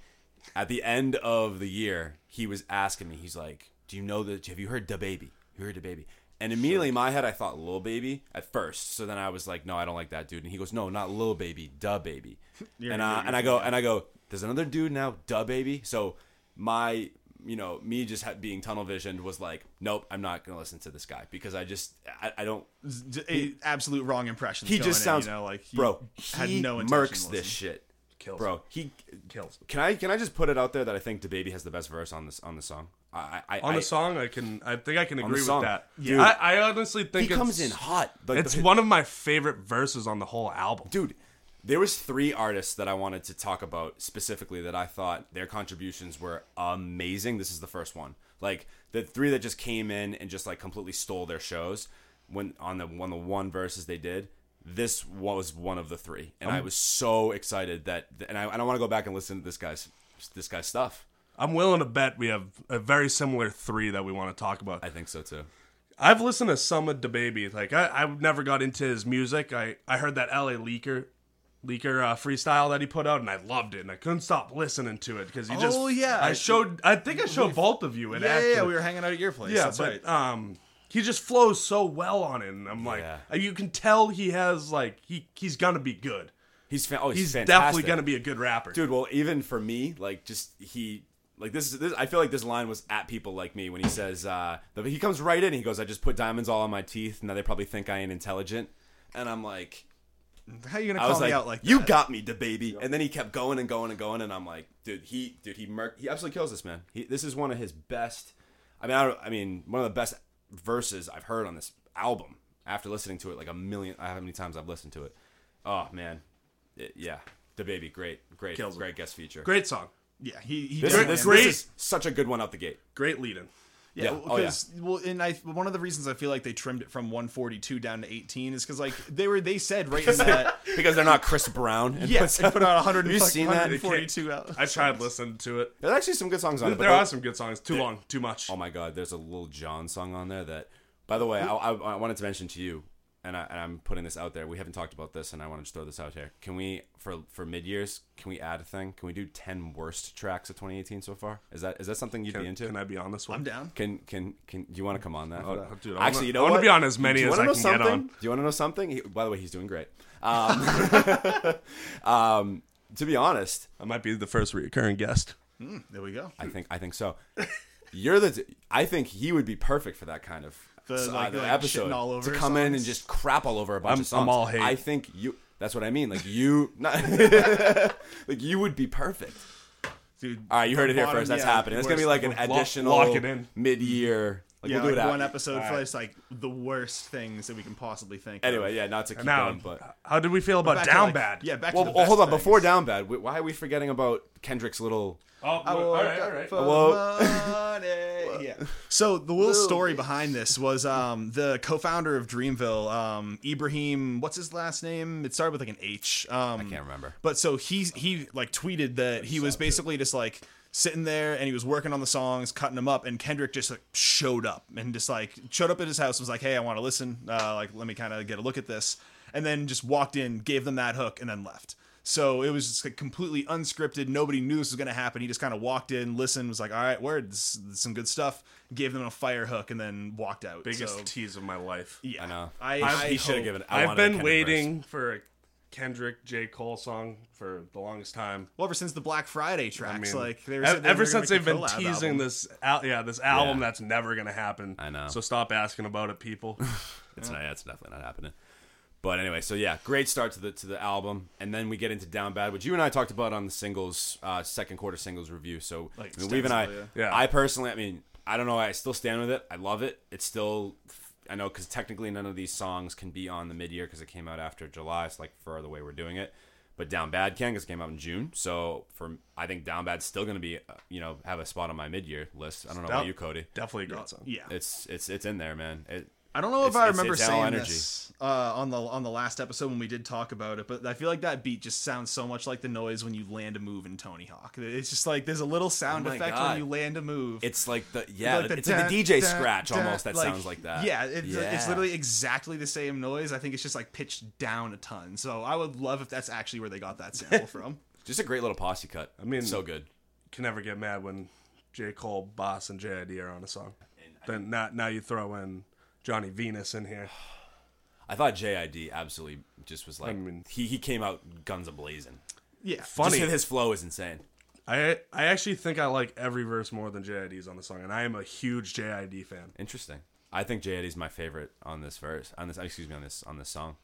Speaker 1: At the end of the year, he was asking me. He's like, "Do you know that? Have you heard Da Baby? Heard Da Baby?" And immediately in my head, I thought Lil Baby at first. So then I was like, "No, I don't like that dude." And he goes, "No, not Lil Baby, Da Baby."
Speaker 2: You're-
Speaker 1: and uh, and I go and I go, "There's another dude now, Da Baby." So my you know me just ha- being tunnel visioned was like, "Nope, I'm not gonna listen to this guy because I just I, I don't."
Speaker 2: A- absolute wrong impression.
Speaker 1: He just sounds
Speaker 2: you know, like he
Speaker 1: bro.
Speaker 2: had
Speaker 1: he
Speaker 2: no intention
Speaker 1: murks this shit,
Speaker 3: Kills
Speaker 1: bro. He
Speaker 3: Kills.
Speaker 1: can I can I just put it out there that I think DaBaby has the best verse on this on the song. I, I
Speaker 3: On
Speaker 1: I,
Speaker 3: the song, I can I think I can
Speaker 1: the
Speaker 3: agree with
Speaker 1: song.
Speaker 3: that.
Speaker 1: Dude.
Speaker 3: I, I honestly think
Speaker 1: he
Speaker 3: think
Speaker 1: comes in hot. Like,
Speaker 3: It's
Speaker 1: the-
Speaker 3: one of my favorite verses on the whole album.
Speaker 1: dude. There was three artists that I wanted to talk about specifically that I thought their contributions were amazing. This is the first one. Like the three that just came in and just like completely stole their shows when on the one the one verses they did. This was one of the three, and I was so excited that, and I, and I want to go back and listen to this guy's this guy's stuff.
Speaker 3: I'm willing to bet we have a very similar three that we want to talk about.
Speaker 1: I think so too.
Speaker 3: I've listened to some of DaBaby. Like I, I never got into his music. I, I heard that LA Leaker Leaker uh, freestyle that he put out, and I loved it, and I couldn't stop listening to it because he just.
Speaker 2: Oh, yeah.
Speaker 3: I showed. I think I showed both of you. It
Speaker 2: Yeah, yeah,
Speaker 3: actually.
Speaker 2: yeah, we were hanging out at your place.
Speaker 3: Yeah,
Speaker 2: that's
Speaker 3: but
Speaker 2: right.
Speaker 3: um, he just flows so well on it, and I'm like,
Speaker 1: Yeah.
Speaker 3: you can tell he has like he he's gonna be good.
Speaker 1: He's oh, he's,
Speaker 3: He's definitely gonna be a good rapper.
Speaker 1: dude. Well, even for me, like just he. Like this is this. I feel like this line was at people like me when he says uh, the, he comes right in. He goes, "I just put diamonds all on my teeth. And now they probably think I ain't intelligent." And I'm like,
Speaker 2: How are you gonna
Speaker 1: I
Speaker 2: call
Speaker 1: was
Speaker 2: me
Speaker 1: like,
Speaker 2: out like
Speaker 1: "You got me, the baby." And then he kept going and going and going, and I'm like, "Dude, he, dude, he, mur- he absolutely kills this man. He, this is one of his best. I mean, I, I mean, one of the best verses I've heard on this album. After listening to it like a million, I how many times I've listened to it. Oh man, It- yeah, the baby, great, great,
Speaker 3: Kills
Speaker 1: great guest feature.
Speaker 3: Great song,
Speaker 2: Yeah, he, he
Speaker 1: This, this, this is such a good one out the gate.
Speaker 3: great leading.
Speaker 2: Yeah,
Speaker 1: Yeah. Oh, yeah.
Speaker 2: because well, and I one of the reasons I feel like they trimmed it from 142 down to 18 is because like they were they said right in that
Speaker 1: because they're not Chris Brown. And
Speaker 2: yeah
Speaker 1: puts
Speaker 2: they put out 100
Speaker 1: Have you seen that?
Speaker 2: 142 out.
Speaker 3: I tried listening to it.
Speaker 1: There's actually some good songs on it.
Speaker 3: There are some good songs. Too long, too much.
Speaker 1: Oh my god, there's a little John song on there that. By the way, I, I, I wanted to mention to you, and, I, and I'm putting this out there. We haven't talked about this, and I want to just throw this out here. Can we, for for mid years, can we add a thing? Can we do ten worst tracks of 2018 so far? Is that is that something you'd
Speaker 3: Can,
Speaker 1: be into?
Speaker 3: can I be on this one?
Speaker 2: I'm down.
Speaker 1: Can can can do you want to come on that?
Speaker 3: Oh, dude, I
Speaker 1: Actually,
Speaker 3: wanna-
Speaker 1: you know
Speaker 3: I wanna be on as many as I
Speaker 1: know
Speaker 3: can get on.
Speaker 1: Do you want to know something? He, by the way, he's doing great. Um, um, to be honest,
Speaker 3: I might be the first recurring guest.
Speaker 2: There we go.
Speaker 1: I think I think so. You're the. I think he would be perfect for that kind of
Speaker 2: The,
Speaker 1: uh,
Speaker 2: like-
Speaker 1: the
Speaker 2: like
Speaker 1: episode
Speaker 2: all over
Speaker 1: to come in and just crap all over a bunch
Speaker 3: I'm-
Speaker 1: of songs.
Speaker 3: I'm all hate.
Speaker 1: I think you. That's what I mean. Like you, not, like you would be perfect.
Speaker 2: Dude,
Speaker 1: All right, you heard it here
Speaker 2: bottom,
Speaker 1: first. That's
Speaker 2: yeah,
Speaker 1: happening. It's gonna be like an
Speaker 3: Lock-
Speaker 1: additional
Speaker 3: lock it in.
Speaker 1: mid-year. Like
Speaker 2: yeah,
Speaker 1: we'll do
Speaker 2: like
Speaker 1: it
Speaker 2: one
Speaker 1: after.
Speaker 2: episode for
Speaker 3: Alright.
Speaker 2: just like the worst things that we can possibly think.
Speaker 1: Anyway,
Speaker 2: of.
Speaker 1: yeah, not to keep
Speaker 3: Now,
Speaker 1: going, but
Speaker 3: how did we feel about Down
Speaker 2: like-
Speaker 3: Bad?
Speaker 2: Yeah, back
Speaker 1: well,
Speaker 2: to the
Speaker 1: well, hold
Speaker 2: best
Speaker 1: on. Before down bad, why are we forgetting about Kendrick's little?
Speaker 3: Oh,
Speaker 2: I
Speaker 3: all
Speaker 2: woke
Speaker 3: right,
Speaker 2: up
Speaker 3: all right.
Speaker 2: for
Speaker 1: Well-
Speaker 2: Yeah. So the little story behind this was um, the co-founder of Dreamville, um, Ibrahim. What's his last name? It started with like an H. Um,
Speaker 1: I can't remember.
Speaker 2: But so he he like tweeted that he was basically just like sitting there and he was working on the songs, cutting them up, and Kendrick just like showed up and just like showed up at his house, was like, "Hey, I want to listen. Uh, like, let me kind of get a look at this," and then just walked in, gave them that hook, and then left. So it was just like completely unscripted. Nobody knew this was going to happen. He just kind of walked in, listened, was like, "All right, word, this, this some good stuff." Gave them a fire hook, and then walked out.
Speaker 3: Biggest
Speaker 2: So,
Speaker 3: tease of my life.
Speaker 2: yeah,
Speaker 1: I know.
Speaker 2: I,
Speaker 1: I-
Speaker 2: I
Speaker 1: he should have given. I
Speaker 3: I've been waiting
Speaker 1: verse.
Speaker 3: for a Kendrick J Cole song for the longest time.
Speaker 2: Well, ever since the Black Friday
Speaker 3: I
Speaker 2: tracks,
Speaker 3: mean,
Speaker 2: like they were,
Speaker 3: ev-
Speaker 2: they
Speaker 3: ever since they've been teasing
Speaker 2: album.
Speaker 3: this, al- yeah, this album
Speaker 1: Yeah.
Speaker 3: that's never gonna happen.
Speaker 1: I know.
Speaker 3: So stop asking about it, people.
Speaker 1: It's not. It's definitely not happening. But anyway, so yeah, great start to the to the album, and then we get into Down Bad, which you and I talked about on the singles uh, second quarter singles review. So
Speaker 2: Like,
Speaker 1: I mean, Weave and I,
Speaker 3: yeah.
Speaker 1: I personally, I mean, I don't know, I still stand with it. I love it. It's still, I know, because technically none of these songs can be on the mid year because it came out after July. It's like for the way we're doing it. But Down Bad can because it came out in June. So for I think Down Bad's still going to be, uh, you know, have a spot on my mid year list. I don't know about you, Cody.
Speaker 3: Definitely a great song.
Speaker 2: yeah,
Speaker 1: It's it's it's in there, man. It,
Speaker 2: I don't know if
Speaker 1: It's-
Speaker 2: I remember
Speaker 1: it's all
Speaker 2: saying
Speaker 1: energy.
Speaker 2: this uh, on the on the last episode when we did talk about it, but I feel like that beat just sounds so much like the noise when you land a move in Tony Hawk. It's just like there's a little sound
Speaker 1: Oh
Speaker 2: effect
Speaker 1: God.
Speaker 2: when you land a move.
Speaker 1: It's like the yeah,
Speaker 2: Like the
Speaker 1: it's like the DJ
Speaker 2: dun,
Speaker 1: scratch
Speaker 2: dun,
Speaker 1: almost. That
Speaker 2: like-
Speaker 1: sounds like that.
Speaker 2: Yeah, it's, it's literally exactly the same noise. I think it's just like pitched down a ton. So I would love if that's actually where they got that sample from.
Speaker 1: just a great little posse cut. I
Speaker 3: mean-
Speaker 1: so good.
Speaker 3: Can never get mad when J Cole, Bas, and JID are on a song. Then now, now you throw in Johnny Venus in here.
Speaker 1: I thought JID absolutely just was like
Speaker 3: I mean-
Speaker 1: he he came out guns a blazing.
Speaker 2: Yeah,
Speaker 3: Funny.
Speaker 1: Just his flow is insane.
Speaker 3: I I actually think I like every verse more than JID's on the song, and I am a huge JID fan.
Speaker 1: Interesting. I think JID is my favorite on this verse. On this, excuse me, on this on this song.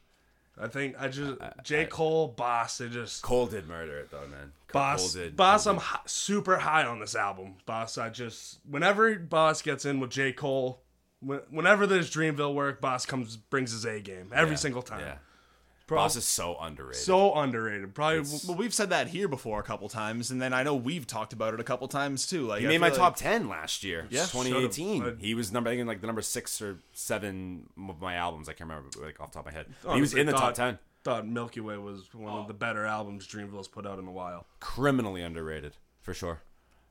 Speaker 3: I think I just J Cole, Bas, they just
Speaker 1: Cole did murder it though, man.
Speaker 3: Bas,
Speaker 1: Cole did.
Speaker 3: Bas,
Speaker 1: Cole
Speaker 3: I'm hi- super high on this album. Bas, I just whenever Bas gets in with J Cole, whenever there's Dreamville work, Bas comes brings his A game every
Speaker 1: Yeah,
Speaker 3: single time.
Speaker 1: Yeah.
Speaker 3: Bro,
Speaker 1: Bas is so underrated.
Speaker 3: so underrated. Probably
Speaker 2: well, we've said that here before a couple times, and then I know we've talked about it a couple times too. Like
Speaker 1: he
Speaker 2: I
Speaker 1: made my
Speaker 2: feel
Speaker 1: top ten last year.
Speaker 2: Yeah,
Speaker 1: 2018.
Speaker 3: should've.
Speaker 1: He was number I think like the number six or seven of my albums. I can't remember like off the top of my head. he was in the top ten.
Speaker 3: Thought Milky Way was one of oh. the better albums Dreamville's put out in a while.
Speaker 1: criminally underrated for sure.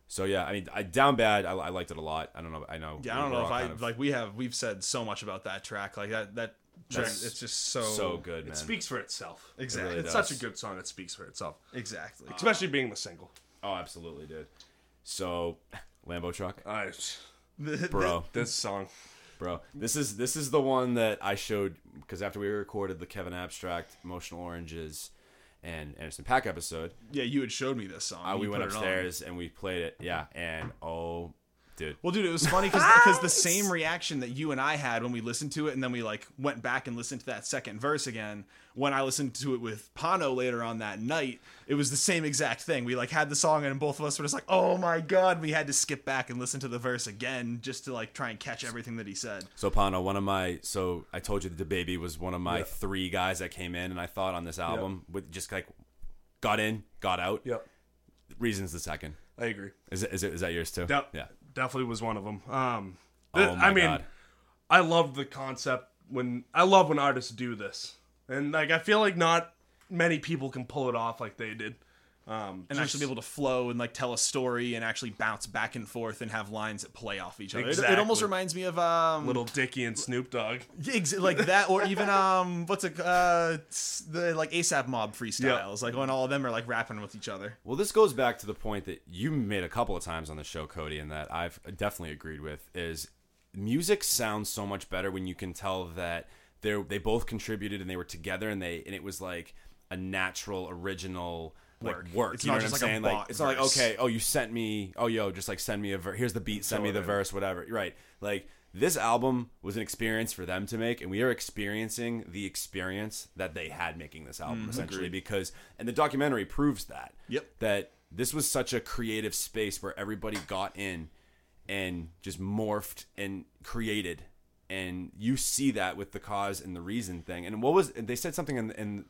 Speaker 1: So yeah, I mean, I, down bad. I, I liked it a lot. I don't know. I know.
Speaker 2: Yeah, I don't know if I
Speaker 1: of
Speaker 2: like we have we've said so much about that track. Like that that track,
Speaker 1: That's
Speaker 2: it's just so
Speaker 1: so good, man.
Speaker 3: It speaks for itself.
Speaker 2: Exactly.
Speaker 1: really
Speaker 3: It's
Speaker 1: does.
Speaker 3: such a good song that speaks for itself,
Speaker 2: Exactly.
Speaker 3: especially being the single.
Speaker 1: Oh, absolutely, dude. So, Lambo truck,
Speaker 3: I,
Speaker 1: bro,
Speaker 3: this song,
Speaker 1: bro. This is this is the one that I showed because after we recorded the Kevin Abstract, Emotional Oranges, and Anderson Paak episode,
Speaker 2: yeah, you had showed me this song.
Speaker 1: uh, we went
Speaker 2: put it on.
Speaker 1: upstairs and we played it. Yeah, and oh, dude,
Speaker 2: Well, dude, it was funny because the same reaction that you and I had when we listened to it, and then we like went back and listened to that second verse again. When I listened to it with Pano later on that night, it was the same exact thing. We like had the song, and both of us were just like, "Oh my god!" We had to skip back and listen to the verse again just to like try and catch everything that he said.
Speaker 1: So Pano, one of my so I told you that the baby was one of my three guys that came in and I thought on this album with just like got in, got out.
Speaker 3: yep,
Speaker 1: Reasons the second.
Speaker 3: I agree.
Speaker 1: Is it, is it is that yours too?
Speaker 3: Yep.
Speaker 1: Yeah.
Speaker 3: Definitely was one of them. Um,
Speaker 1: Oh my
Speaker 3: I mean,
Speaker 1: God.
Speaker 3: I love the concept when I love when artists do this, and like I feel like not many people can pull it off like they did. Um,
Speaker 2: and actually be able to flow and like tell a story and actually bounce back and forth and have lines that play off each other. It- It, almost reminds me of um
Speaker 3: Lil Dicky and Snoop Dogg.
Speaker 2: ex- like that or even um what's it uh the like ASAP mob freestyles like when all of them are like rapping with each other.
Speaker 1: Well, this goes back to the point that you made a couple of times on the show, Cody, and that I've definitely agreed with is music sounds so much better when you can tell that they they both contributed and they were together and they and it was like a natural, original like
Speaker 2: Work.
Speaker 1: work.
Speaker 2: It's
Speaker 1: you know what I'm
Speaker 2: like
Speaker 1: saying?
Speaker 2: bot
Speaker 1: it's not like okay, oh, you sent me, oh, yo, just like send me a ver- here's the beat, send me the verse, whatever. Right? Like this album was an experience for them to make, and we are experiencing the experience that they had making this album mm-hmm. essentially because, and the documentary proves that
Speaker 2: Yep.
Speaker 1: that this was such a creative space where everybody got in and just morphed and created and you see that with the Cozz and the reason thing and what was they said something in in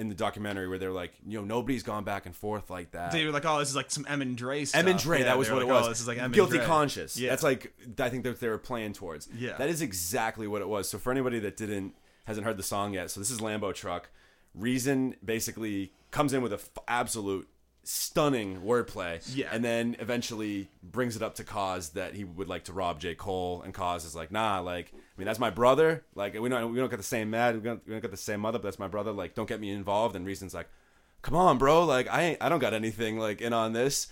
Speaker 1: in the documentary where they're like you know nobody's gone back and forth like that
Speaker 2: They were like, oh, this is like some Em and Dre stuff.
Speaker 1: Em and Dre,
Speaker 2: Yeah,
Speaker 1: that was what it
Speaker 2: oh,
Speaker 1: was.
Speaker 2: Oh, this is like Em
Speaker 1: guilty
Speaker 2: Dre.
Speaker 1: conscious.
Speaker 2: Yeah.
Speaker 1: That's like I think that they were playing towards.
Speaker 2: Yeah.
Speaker 1: that is exactly what it was. So for anybody that didn't hasn't heard the song yet, so this is Lambo Truck. Reason basically comes in with a f- absolute stunning wordplay,
Speaker 2: Yeah.
Speaker 1: and then eventually brings it up to Cozz that he would like to rob J Cole, and Cozz is like, nah, like I mean that's my brother. Like we don't we don't get the same mad, we don't, we don't got the same mother, but that's my brother. Like don't get me involved. And Reason's like, come on, bro. Like I ain't, I don't got anything like in on this.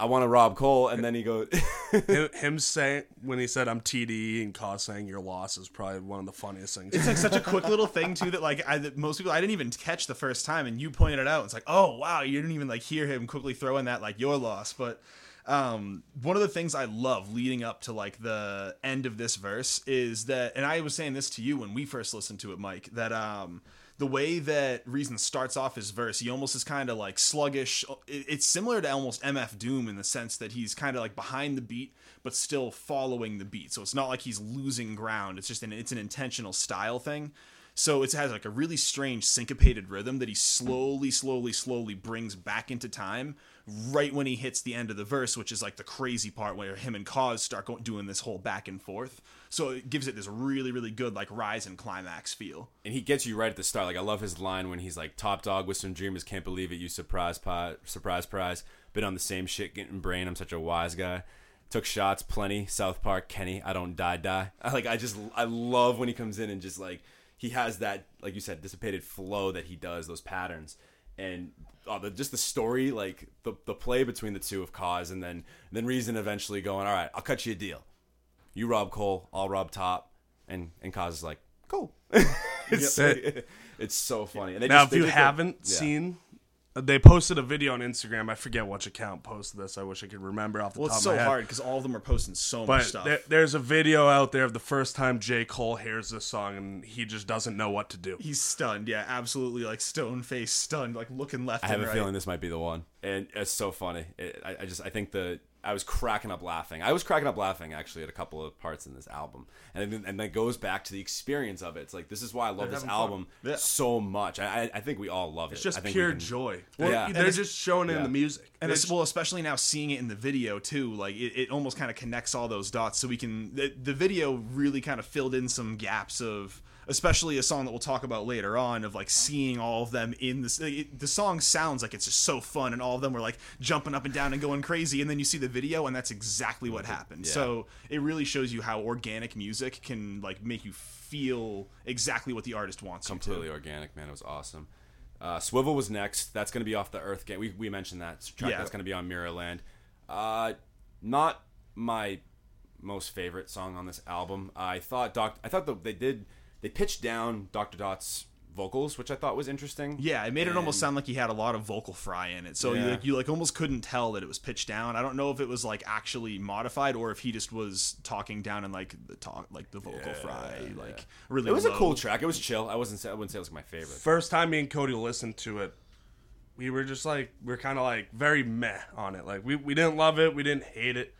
Speaker 1: I want to rob Cole, and then he goes,
Speaker 3: him, him saying when he said I'm TDE and Cozz saying your loss is probably one of the funniest things.
Speaker 2: It's like such a quick little thing too that like I, that most people I didn't even catch the first time, and you pointed it out. It's like, oh wow, you didn't even like hear him quickly throw in that like your loss. But um, one of the things I love leading up to like the end of this verse is that, and I was saying this to you when we first listened to it, Mike, that um. The way that Reason starts off his verse, he almost is kind of like sluggish. Uh, it's similar to almost MF Doom in the sense that he's kind of like behind the beat, but still following the beat. So it's not like he's losing ground. It's just an it's an intentional style thing. So it has like a really strange syncopated rhythm that he slowly, slowly, slowly brings back into time right when he hits the end of the verse, which is like the crazy part where him and Cozz start going, doing this whole back and forth. So it gives it this really, really good like rise and climax feel.
Speaker 1: and he gets you right at the start. Like I love his line when he's like, "Top dog with some dreamers, can't believe it. You surprise, pi- surprise, prize. Been on the same shit, getting brain. I'm such a wise guy. Took shots, plenty. South Park, Kenny. I don't die, die. I like. I just, I love when he comes in and just like he has that, like you said, dissipated flow that he does, those patterns, and uh, the, just the story, like the the play between the two of Cozz, and then and then reason eventually going, all right, I'll cut you a deal. You rob Cole, I'll rob Top, and and Cozz is like, cool. it's,
Speaker 3: Yep.
Speaker 1: it's so funny. And they
Speaker 3: now,
Speaker 1: just-
Speaker 3: if
Speaker 1: they
Speaker 3: you
Speaker 1: just
Speaker 3: haven't
Speaker 1: yeah.
Speaker 3: seen, uh, they posted a video on Instagram. I forget which account posted this. I wish I could remember off the
Speaker 2: Well,
Speaker 3: top
Speaker 2: it's
Speaker 3: of my
Speaker 2: so hard because all of them are posting so much stuff.
Speaker 3: there, there's a video out there of the first time J. Cole hears this song and he just doesn't know what to do.
Speaker 2: He's stunned, yeah, absolutely, like stone face stunned, like looking left
Speaker 1: I have
Speaker 2: and
Speaker 1: a
Speaker 2: right.
Speaker 1: feeling this might be the one, and it's so funny. It, I, I just, I think the, I was cracking up laughing. I was cracking up laughing actually at a couple of parts in this album, and then, and that goes back to the experience of it. It's like this is why I love this
Speaker 3: having fun.
Speaker 1: album
Speaker 2: Yeah.
Speaker 1: so much. I, I, I think we all love it.
Speaker 3: It's just
Speaker 1: I think
Speaker 3: pure
Speaker 1: we can-
Speaker 3: joy.
Speaker 1: Yeah.
Speaker 3: They're just showing it in the music.
Speaker 2: and
Speaker 3: It's-
Speaker 2: it's, well, especially now seeing it in the video too, like it, it almost kind of connects all those dots. So we can the, the video really kind of filled in some gaps of, especially a song that we'll talk about later on of like seeing all of them in this. It, the song sounds like it's just so fun, and all of them were like jumping up and down and going crazy. And then you see the video, and that's exactly what happened.
Speaker 1: Yeah.
Speaker 2: So it really shows you how organic music can like make you feel exactly what the artist wants you to.
Speaker 1: completely organic, man. It was awesome. Uh, Swivel was next. That's going to be off the Earth Gang. We, we mentioned that track.
Speaker 2: Yeah.
Speaker 1: That's going to be on Mirrorland. Uh, not my most favorite song on this album. I thought Doc. I thought that they did. They pitched down Doctur Dot's vocals, which I thought was interesting.
Speaker 2: Yeah, it made it almost sound like he had a lot of vocal fry in it. So you, like, you like almost couldn't tell that it was pitched down. I don't know if it was like actually modified or if he just was talking down and like the talk like the vocal fry like really.
Speaker 1: It was a cool track. It was chill. I wasn't. I wouldn't say it was my favorite.
Speaker 3: First time me and Cody listened to it, we were just like, we are kind of like very meh on it. Like, we, we didn't love it, we didn't hate it.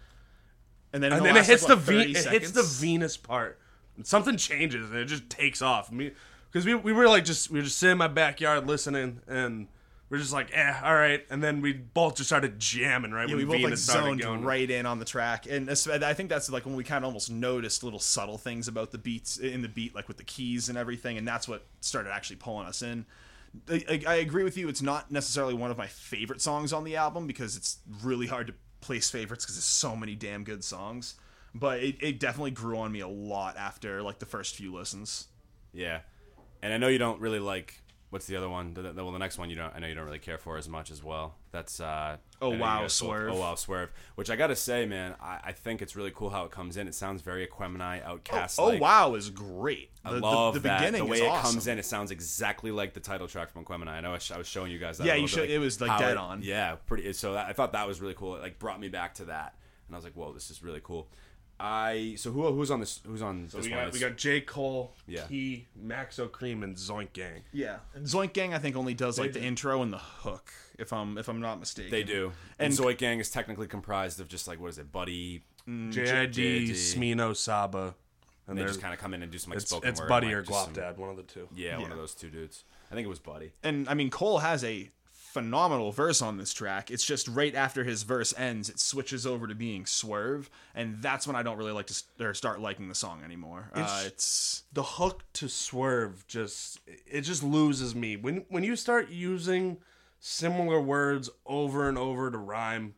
Speaker 2: And then,
Speaker 3: and
Speaker 2: the
Speaker 3: then it hits
Speaker 2: like,
Speaker 3: the
Speaker 2: what,
Speaker 3: V.
Speaker 2: 30
Speaker 3: It hits the? Venus part. Something changes and it just takes off. Me, because we, we were like just we were just sitting in my backyard listening, and we're just like, eh, all right, and then we both just started jamming right
Speaker 2: Yeah,
Speaker 3: when
Speaker 2: we both like zoned
Speaker 3: going.
Speaker 2: right in on the track, and I think that's like when we kind of almost noticed little subtle things about the beats in the beat, like with the keys and everything, and that's what started actually pulling us in. I, I, I agree with you. It's not necessarily one of my favorite songs on the album because it's really hard to place favorites because there's so many damn good songs. But it, it definitely grew on me a lot after like the first few listens.
Speaker 1: Yeah, and I know you don't really like. What's the other one? The, the, well, the next one you don't. I know you don't really care for as much as well. That's uh,
Speaker 2: Oh,
Speaker 1: I know you
Speaker 2: Wow, Swerve.
Speaker 1: Oh wow, swerve. Which I gotta say, man, I, I think it's really cool how it comes in. It sounds very Aquemini, OutKast.
Speaker 2: oh
Speaker 1: like.
Speaker 2: wow, is great.
Speaker 1: I
Speaker 2: The, the-
Speaker 1: love
Speaker 2: the,
Speaker 1: that.
Speaker 2: beginning
Speaker 1: the way it
Speaker 2: awesome.
Speaker 1: comes in. It sounds exactly like the title track from Aquemini. I know I, sh- I was showing you guys that.
Speaker 2: Yeah, you showed-
Speaker 1: bit,
Speaker 2: it was, like, dead on.
Speaker 1: Yeah, pretty. So that, I thought that was really cool. It like brought me back to that, and I was like, whoa, this is really cool. I so who who's on this? Who's on this
Speaker 3: we
Speaker 1: one?
Speaker 3: got, we got J. Cole,
Speaker 1: Yeah.
Speaker 3: Key, Maxo Kream, and Zoink Gang.
Speaker 2: Yeah, and Zoink Gang I think only does like
Speaker 3: They
Speaker 2: the
Speaker 3: do.
Speaker 2: intro and the hook, if I'm if I'm not mistaken.
Speaker 1: They do. And,
Speaker 2: And-
Speaker 1: Zoink Gang is technically comprised of just like what is it, Buddy? Mm.
Speaker 3: JID,
Speaker 1: JID.
Speaker 3: Smino, Saba. And
Speaker 1: They just kind of come in and do some like
Speaker 3: it's,
Speaker 1: spoken
Speaker 3: it's
Speaker 1: word.
Speaker 3: Buddy
Speaker 1: and,
Speaker 3: or
Speaker 1: like, just
Speaker 3: Guap
Speaker 1: some-
Speaker 3: Dad, one of the two.
Speaker 1: Yeah, one of those two dudes. I think it was Buddy.
Speaker 2: And I mean Cole has a phenomenal verse on this track. It's just right after his verse ends, it switches over to being Swerve, and that's when I don't really like to st- or start liking the song anymore. Uh,
Speaker 3: It's-
Speaker 2: it's
Speaker 3: The hook to Swerve just it just loses me when when you start using similar words over and over to rhyme.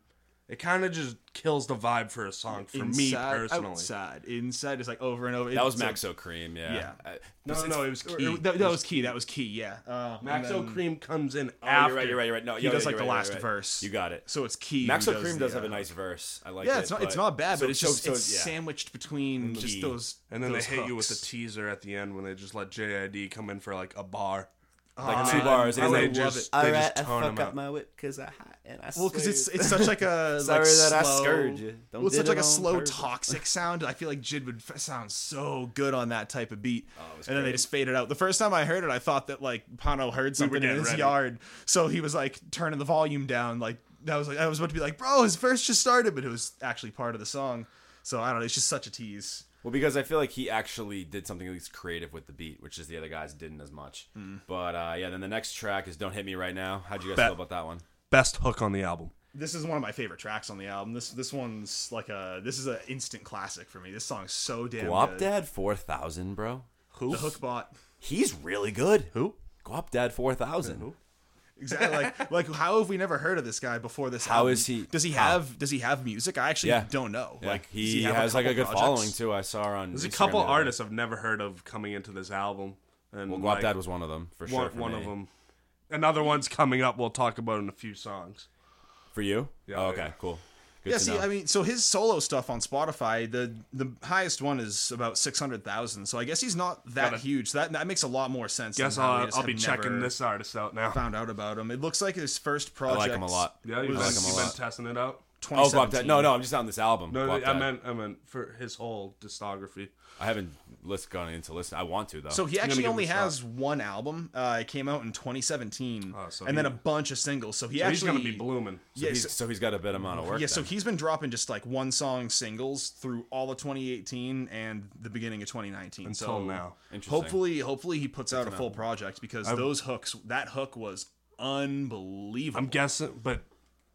Speaker 3: It kind of just kills the vibe for a song for me personally.
Speaker 2: outside, inside is like over and over.
Speaker 1: That was
Speaker 2: It's a-
Speaker 1: Maxo Kream, yeah.
Speaker 2: Yeah.
Speaker 1: Uh,
Speaker 3: No,
Speaker 1: it's-
Speaker 3: no, it was Key.
Speaker 2: or- that, that was key. That was key. Yeah. Uh,
Speaker 3: Maxo
Speaker 2: then
Speaker 3: Cream comes in
Speaker 1: Oh,
Speaker 3: after.
Speaker 1: you're right. You're right. You're right. No,
Speaker 2: He
Speaker 1: yeah,
Speaker 2: does
Speaker 1: yeah,
Speaker 2: like
Speaker 1: you're
Speaker 2: the
Speaker 1: right,
Speaker 2: last
Speaker 1: you're right.
Speaker 2: verse.
Speaker 1: You got it.
Speaker 2: So it's key. who
Speaker 1: Maxo
Speaker 2: does
Speaker 1: Cream
Speaker 2: the,
Speaker 1: does have
Speaker 2: uh,
Speaker 1: a nice verse. I like
Speaker 2: Yeah,
Speaker 1: it.
Speaker 2: it's not. It's not bad,
Speaker 1: so-
Speaker 2: but it's
Speaker 1: so-
Speaker 2: just
Speaker 1: so,
Speaker 2: it's
Speaker 1: yeah.
Speaker 2: sandwiched between just those.
Speaker 3: And then
Speaker 2: those
Speaker 3: they hit you with the
Speaker 2: hooks.
Speaker 3: teaser at the end when they just let JID come in for like a bar.
Speaker 1: Oh, like two bars.
Speaker 2: I
Speaker 1: And
Speaker 2: would
Speaker 1: they
Speaker 2: love
Speaker 3: just-
Speaker 2: it.
Speaker 3: they just tone 'em out.
Speaker 1: my whip because I hot and I
Speaker 2: Well, because it's it's such like a
Speaker 1: Sorry
Speaker 2: like
Speaker 1: that I
Speaker 2: slow,
Speaker 1: scared you. Don't
Speaker 2: well, it's
Speaker 1: did
Speaker 2: such like a slow
Speaker 1: purpose.
Speaker 2: toxic sound. I feel like Jid would f- sound so good on that type of beat.
Speaker 1: Oh, it was
Speaker 2: and then they
Speaker 1: great.
Speaker 2: just faded out. The first time I heard it, I thought that like Pano heard something in his
Speaker 3: ready.
Speaker 2: yard, so he was like turning the volume down. Like that was like I was about to be like, bro, his verse just started, but it was actually part of the song. So I don't know. It's just such a tease.
Speaker 1: Well, because I feel like he actually did something at least creative with the beat, which is the other guys didn't as much.
Speaker 2: Hmm.
Speaker 1: But uh, yeah, then the next track is "Don't Hit Me Right Now." How'd you guys
Speaker 3: Bet.
Speaker 1: feel about that one?
Speaker 3: Best hook on the album.
Speaker 2: This is one of my favorite tracks on the album. This this one's like a this is an instant classic for me. This song's so damn
Speaker 1: Guap
Speaker 2: good.
Speaker 1: Dad four thousand, bro.
Speaker 3: Who?
Speaker 2: The hook bot.
Speaker 1: He's really good.
Speaker 3: Who?
Speaker 1: Guap Dad four thousand.
Speaker 2: Exactly. Like, like how have we never heard of this guy before this?
Speaker 1: How
Speaker 2: album?
Speaker 1: is he-
Speaker 2: Does he
Speaker 1: how?
Speaker 2: have? Does he have music? I actually
Speaker 1: Yeah.
Speaker 2: don't know.
Speaker 1: Yeah,
Speaker 2: Like, does
Speaker 1: he,
Speaker 2: have
Speaker 1: has like a good
Speaker 2: projects?
Speaker 1: following too. I saw on.
Speaker 3: There's a couple
Speaker 1: the
Speaker 3: artists I've never heard of coming into this album, and
Speaker 1: Well, Guap
Speaker 3: like,
Speaker 1: Dad was one of them for sure.
Speaker 3: one,
Speaker 1: for
Speaker 3: one of them. Another one's coming up. We'll talk about in a few songs.
Speaker 1: for you.
Speaker 3: Yeah,
Speaker 1: Oh, okay,
Speaker 3: yeah.
Speaker 1: cool. Good
Speaker 2: Yeah,
Speaker 1: to
Speaker 2: see,
Speaker 1: know.
Speaker 2: I mean, so his solo stuff on Spotify, the the highest one is about six hundred thousand. So I guess he's not that
Speaker 3: Gotta-
Speaker 2: huge. That that makes a lot more sense.
Speaker 3: Guess
Speaker 2: than
Speaker 3: I'll, I'll be checking this artist out now.
Speaker 2: Found out about him. It looks like his first project.
Speaker 1: I like him a lot.
Speaker 3: Yeah, you've,
Speaker 2: was-
Speaker 3: been,
Speaker 1: like him a
Speaker 3: you've been testing it out.
Speaker 1: Oh, Guap Dad.
Speaker 2: 2017.
Speaker 1: No, no, I'm just on this album.
Speaker 3: No,
Speaker 1: Guap
Speaker 3: I
Speaker 1: Dad.
Speaker 3: meant I meant for his whole discography.
Speaker 1: I haven't list gone into listen. I want to though.
Speaker 2: So he
Speaker 3: gonna
Speaker 2: actually
Speaker 3: give
Speaker 2: only
Speaker 3: him a
Speaker 2: has one album. Uh, it came out in 2017,
Speaker 3: Oh, so
Speaker 2: and then
Speaker 3: he-
Speaker 2: a bunch of singles. So he
Speaker 3: So
Speaker 2: actually
Speaker 3: he's gonna be blooming.
Speaker 1: so,
Speaker 2: yeah,
Speaker 1: he's,
Speaker 2: so-
Speaker 1: so he's got a bit amount of work.
Speaker 2: Yeah, so
Speaker 1: then.
Speaker 2: he's been dropping just like one song singles through all of 2018 and the beginning of 2019
Speaker 3: Until
Speaker 2: so
Speaker 3: now.
Speaker 1: Interesting.
Speaker 2: Hopefully, hopefully he puts out a full project because those hooks, that hook was unbelievable.
Speaker 3: I'm guessing, but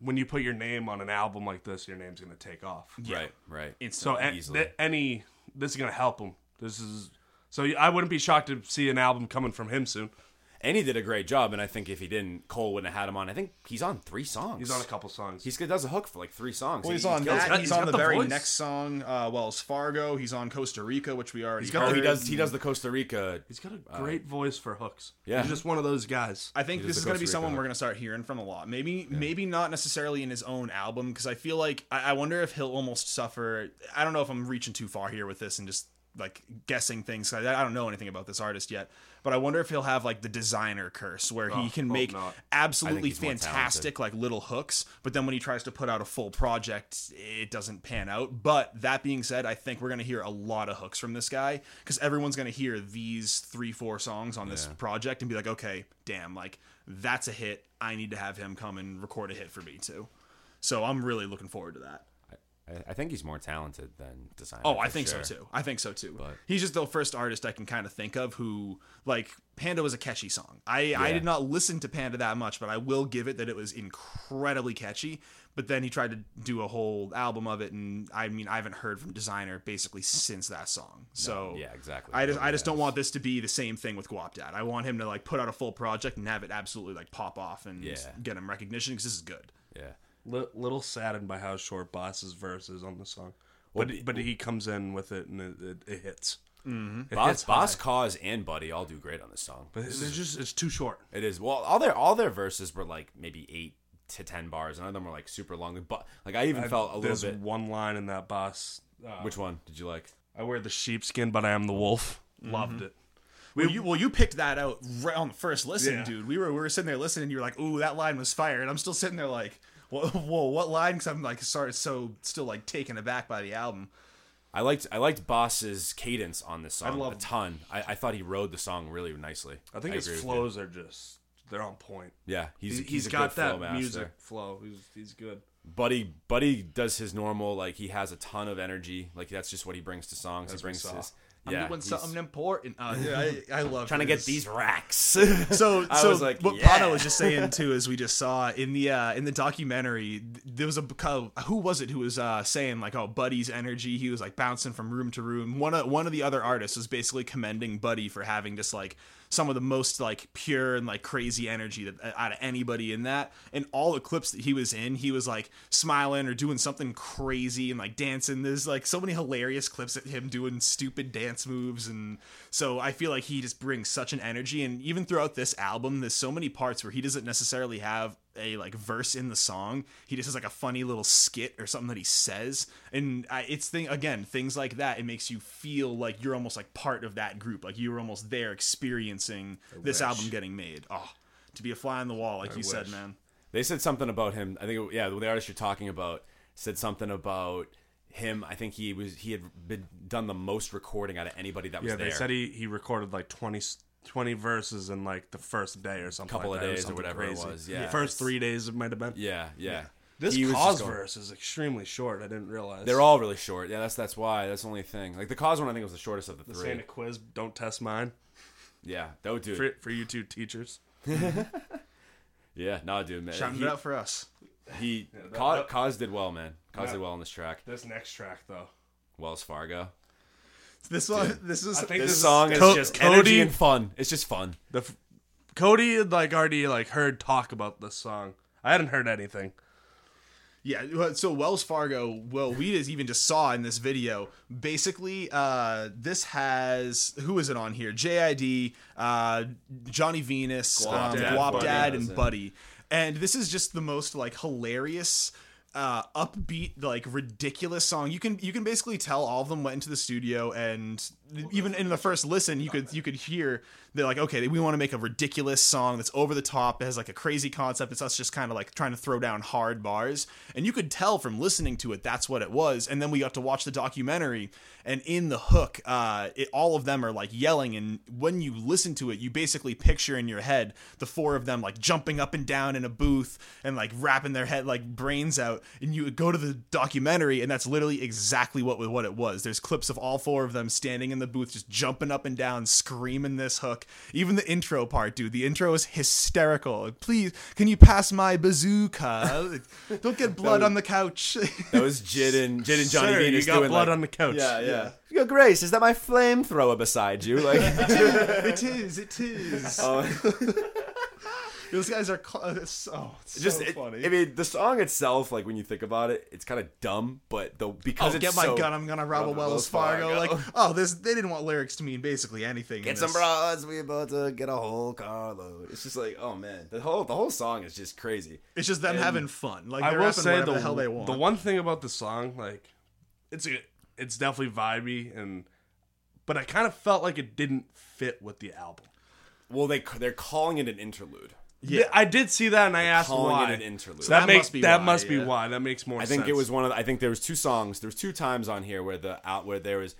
Speaker 3: when you put your name on an album like this, your name's gonna take off.
Speaker 1: right, right.
Speaker 3: It's
Speaker 2: so
Speaker 3: a-
Speaker 1: Easily.
Speaker 3: th- any this is gonna help him. This is so I wouldn't be shocked to see an album coming from him soon.
Speaker 1: And he did a great job. And I think if he didn't, Cole wouldn't have had him on. I think he's on three songs.
Speaker 3: He's on a couple songs.
Speaker 1: He does a hook for like three songs.
Speaker 2: well, he's
Speaker 1: he
Speaker 2: on
Speaker 1: kills
Speaker 2: that.
Speaker 1: it.
Speaker 2: He's,
Speaker 3: he's
Speaker 2: on the,
Speaker 3: the
Speaker 2: very
Speaker 3: voice.
Speaker 2: next song, uh, Wells Fargo. He's on Costa Rica, which we already.
Speaker 3: He's got-
Speaker 1: Oh, he does. He does the Costa Rica.
Speaker 3: He's got a great voice for hooks.
Speaker 1: yeah.
Speaker 3: he's just one of those guys.
Speaker 2: I think this is going to be
Speaker 1: Costa
Speaker 2: someone
Speaker 1: Rica
Speaker 2: we're going to start hearing from a lot. Maybe, maybe not necessarily in his own album because I feel like I, I wonder if he'll almost suffer. I don't know if I'm reaching too far here with this and just like guessing things. I, I don't know anything about this artist yet, but I wonder if he'll have like the designer curse where he
Speaker 3: Oh,
Speaker 2: can make
Speaker 3: not.
Speaker 2: absolutely fantastic like little hooks, but then when he tries to put out a full project, it doesn't pan out. But that being said, I think we're going to hear a lot of hooks from this guy because everyone's going to hear these three, four songs on this
Speaker 1: Yeah.
Speaker 2: project and be like, okay, damn, like that's a hit. I need to have him come and record a hit for me too. So I'm really looking forward to that.
Speaker 1: I, I think he's more talented than designer.
Speaker 2: Oh, I think
Speaker 1: sure.
Speaker 2: so too. I think so too.
Speaker 1: But-
Speaker 2: He's just the first artist I can kind of think of who like Panda was a catchy song. I I did not listen to Panda that much, but I will give it that it was incredibly catchy. But then he tried to do a whole album of it, and I mean I haven't heard from Designer basically since that song. So
Speaker 1: yeah, exactly.
Speaker 2: I just I just don't want this to be the same thing with Guap Dad. I want him to like put out a full project and have it absolutely like pop off and
Speaker 1: Yeah.
Speaker 2: get him recognition because this is good.
Speaker 1: Yeah.
Speaker 3: Li- little saddened by how short Bas's verse is on the song, but but he comes in with it and it, it, it hits. Mm-hmm. It
Speaker 1: Bas,
Speaker 3: hits Bas.
Speaker 1: Cozz and Buddy all do great on this song.
Speaker 3: but it's just it's too short.
Speaker 1: It is well, all their all their verses were like maybe eight to ten bars. None of them were like super long. But like I even felt a little
Speaker 3: There's
Speaker 1: bit.
Speaker 3: one line in that Bas. Uh,
Speaker 1: Which one did you like?
Speaker 3: I wear the sheepskin, but I am the wolf.
Speaker 1: Mm-hmm.
Speaker 3: Loved it.
Speaker 2: Well, you well you picked that out right on the first listen,
Speaker 3: Yeah.
Speaker 2: dude. We were we were sitting there listening. And you were like, "Ooh, that line was fire," and I'm still sitting there like, "Whoa, whoa what line?" Because I'm like, sorry, so still like taken aback by the album.
Speaker 1: I liked I liked Bas's cadence on this song I
Speaker 3: love-
Speaker 1: a ton. I, I thought he rode the song really nicely.
Speaker 3: I think his
Speaker 1: agree with you.
Speaker 3: flows are just they're on point.
Speaker 1: Yeah, he's
Speaker 3: He's,
Speaker 1: he's, a
Speaker 3: got
Speaker 1: good flow
Speaker 3: that
Speaker 1: master.
Speaker 3: music flow. He's he's good.
Speaker 1: Buddy Buddy does his normal like he has a ton of energy. Like that's just what he brings to songs.
Speaker 3: As
Speaker 1: he
Speaker 3: we
Speaker 1: brings
Speaker 3: saw.
Speaker 1: his
Speaker 2: I'm
Speaker 1: yeah.
Speaker 2: doing something important. Uh, yeah, I, I love
Speaker 1: trying to get these racks.
Speaker 2: So,
Speaker 1: I
Speaker 2: so
Speaker 1: was like,
Speaker 2: what
Speaker 1: yeah.
Speaker 2: Pano was just saying too, as we just saw in the uh, in the documentary, there was a who was it who was uh, saying like, oh, Buddy's energy, he was like bouncing from room to room. One of one of the other artists was basically commending Buddy for having just like some of the most like pure and like crazy energy that uh, out of anybody in that. And all the clips that he was in, he was like smiling or doing something crazy and like dancing. There's like so many hilarious clips of him doing stupid dance moves, and so I feel like he just brings such an energy. And even throughout this album, there's so many parts where he doesn't necessarily have a like verse in the song. He just has like a funny little skit or something that he says, and I, it's thing again things like that. It makes you feel like you're almost like part of that group, like you were almost there experiencing this
Speaker 3: wish.
Speaker 2: album getting made. Oh, to be a fly on the wall, like you said, man.
Speaker 1: They said something about him. I think, it- yeah, the artist you're talking about said something about him. I think he was he had been done the most recording out of anybody that was
Speaker 3: Yeah,
Speaker 1: there.
Speaker 3: they said he, he recorded like 20, 20 verses in like the first day or something.
Speaker 1: Couple
Speaker 3: like
Speaker 1: of
Speaker 3: that,
Speaker 1: days or
Speaker 3: something
Speaker 1: whatever it was, yeah.
Speaker 3: the first three days it might have been.
Speaker 1: yeah, yeah.
Speaker 3: This
Speaker 1: He
Speaker 3: cause
Speaker 1: going-
Speaker 3: verse is extremely short. I didn't realize.
Speaker 1: They're all really short. Yeah, that's that's why. That's the only thing. Like the Cozz one, I think was the shortest of the three.
Speaker 3: saying a quiz. Don't test mine
Speaker 1: Yeah, no, dude.
Speaker 3: for, for you two teachers.
Speaker 1: yeah, no, dude, man.
Speaker 2: Shouting
Speaker 1: He,
Speaker 2: it out for us.
Speaker 1: he
Speaker 3: that-
Speaker 1: Cozz,
Speaker 3: that-
Speaker 1: Cozz did well, man. Cozz
Speaker 3: Yeah.
Speaker 1: did well on this track.
Speaker 3: This next track though,
Speaker 1: Wells Fargo.
Speaker 2: This one, this is
Speaker 3: I think
Speaker 1: This
Speaker 3: This
Speaker 1: song is
Speaker 3: Co-
Speaker 1: just
Speaker 3: Cody-
Speaker 1: energy and fun. It's just fun.
Speaker 3: the f- Cody had like already like heard talk about this song. I hadn't heard anything.
Speaker 2: Yeah, so Wells Fargo, well, we just even just saw in this video. Basically, uh, this has who is it on here? JID, uh, Johnny Venus,
Speaker 1: Guap
Speaker 2: um,
Speaker 1: Dad,
Speaker 2: Guap
Speaker 1: Buddy,
Speaker 2: Dad, and. Buddy, and this is just the most like hilarious, uh, upbeat, like ridiculous song. You can you can basically tell all of them went into the studio, and even in the first listen, you could you could hear they're like, okay, we want to make a ridiculous song that's over the top, that has like a crazy concept. It's us just kind of like trying to throw down hard bars, and you could tell from listening to it that's what it was. And then we got to watch the documentary, and in the hook, uh, it, all of them are like yelling, and when you listen to it, you basically picture in your head the four of them like jumping up and down in a booth and like rapping their head like brains out, and you go to the documentary, and that's literally exactly what what it was. There's clips of all four of them standing in the booth, just jumping up and down, screaming this hook. Even the intro part, dude. The intro is hysterical. Please, can you pass my bazooka? Don't get blood on the couch.
Speaker 1: That was Jid and Jid and Johnny
Speaker 3: Sir,
Speaker 1: Venus
Speaker 3: you got
Speaker 1: doing
Speaker 3: blood
Speaker 1: like,
Speaker 3: on the couch.
Speaker 1: Yeah, yeah. You go, Grace. Is that my flamethrower beside you? Like,
Speaker 2: it is. It is.
Speaker 1: oh,
Speaker 2: Those guys are. Cl- it's, oh, it's
Speaker 1: just
Speaker 2: so
Speaker 1: it-
Speaker 2: funny.
Speaker 1: I mean, the song itself, like when you think about it, it's kind of dumb, but the because
Speaker 2: Oh,
Speaker 1: it's
Speaker 2: get my
Speaker 1: so,
Speaker 2: gun! I'm gonna rob a Wells
Speaker 1: Wells
Speaker 2: Fargo.
Speaker 1: Fargo.
Speaker 2: Like, oh, this they didn't want lyrics to mean basically anything. in
Speaker 1: Get some
Speaker 2: this.
Speaker 1: bras. We about to get a whole carload. It's just like, oh man, the whole the whole song is just crazy.
Speaker 2: It's just them having fun. Like
Speaker 3: I
Speaker 2: they're
Speaker 3: will say the,
Speaker 2: the hell they want.
Speaker 3: the one thing about the song, like, it's a, it's definitely vibey and, but I kind of felt like it didn't fit with the album.
Speaker 1: Well, they they're calling it an interlude.
Speaker 2: Yeah,
Speaker 3: I did see that and I asked
Speaker 1: Calling
Speaker 3: why.
Speaker 1: it an interlude.
Speaker 3: So that,
Speaker 2: That
Speaker 3: makes
Speaker 2: must be
Speaker 3: that
Speaker 2: why,
Speaker 3: must be
Speaker 2: yeah.
Speaker 3: why. That makes more
Speaker 1: I
Speaker 3: sense.
Speaker 1: think it was one of. The, I think there was two songs. There was two times on here where the out where there was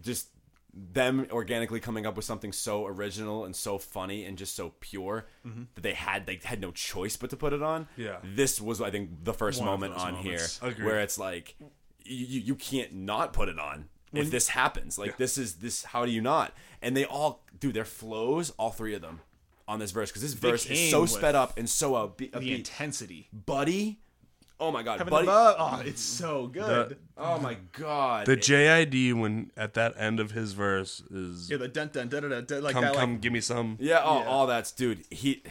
Speaker 1: just them organically coming up with something so original and so funny and just so pure mm-hmm. that they had they had no choice but to put it on.
Speaker 3: Yeah.
Speaker 1: This was I think the first
Speaker 2: One
Speaker 1: moment on
Speaker 2: moments.
Speaker 1: here
Speaker 3: Agreed.
Speaker 1: where it's like you, you can't not put it on if this happens. Like this is this. How do you not? And they all, do their flows, all three of them, on this verse because this verse is so sped up and so upbeat.
Speaker 2: The intensity.
Speaker 1: Buddy, oh my god,
Speaker 2: Heaven
Speaker 1: buddy,
Speaker 2: above. Oh, it's so good.
Speaker 1: oh my god,
Speaker 3: The JID when at that end of his verse is
Speaker 2: yeah, the dun dun dun dun dun like
Speaker 3: come
Speaker 2: that.
Speaker 3: come
Speaker 2: like,
Speaker 3: give me some.
Speaker 1: Yeah, oh
Speaker 2: Yeah.
Speaker 1: all that's dude. He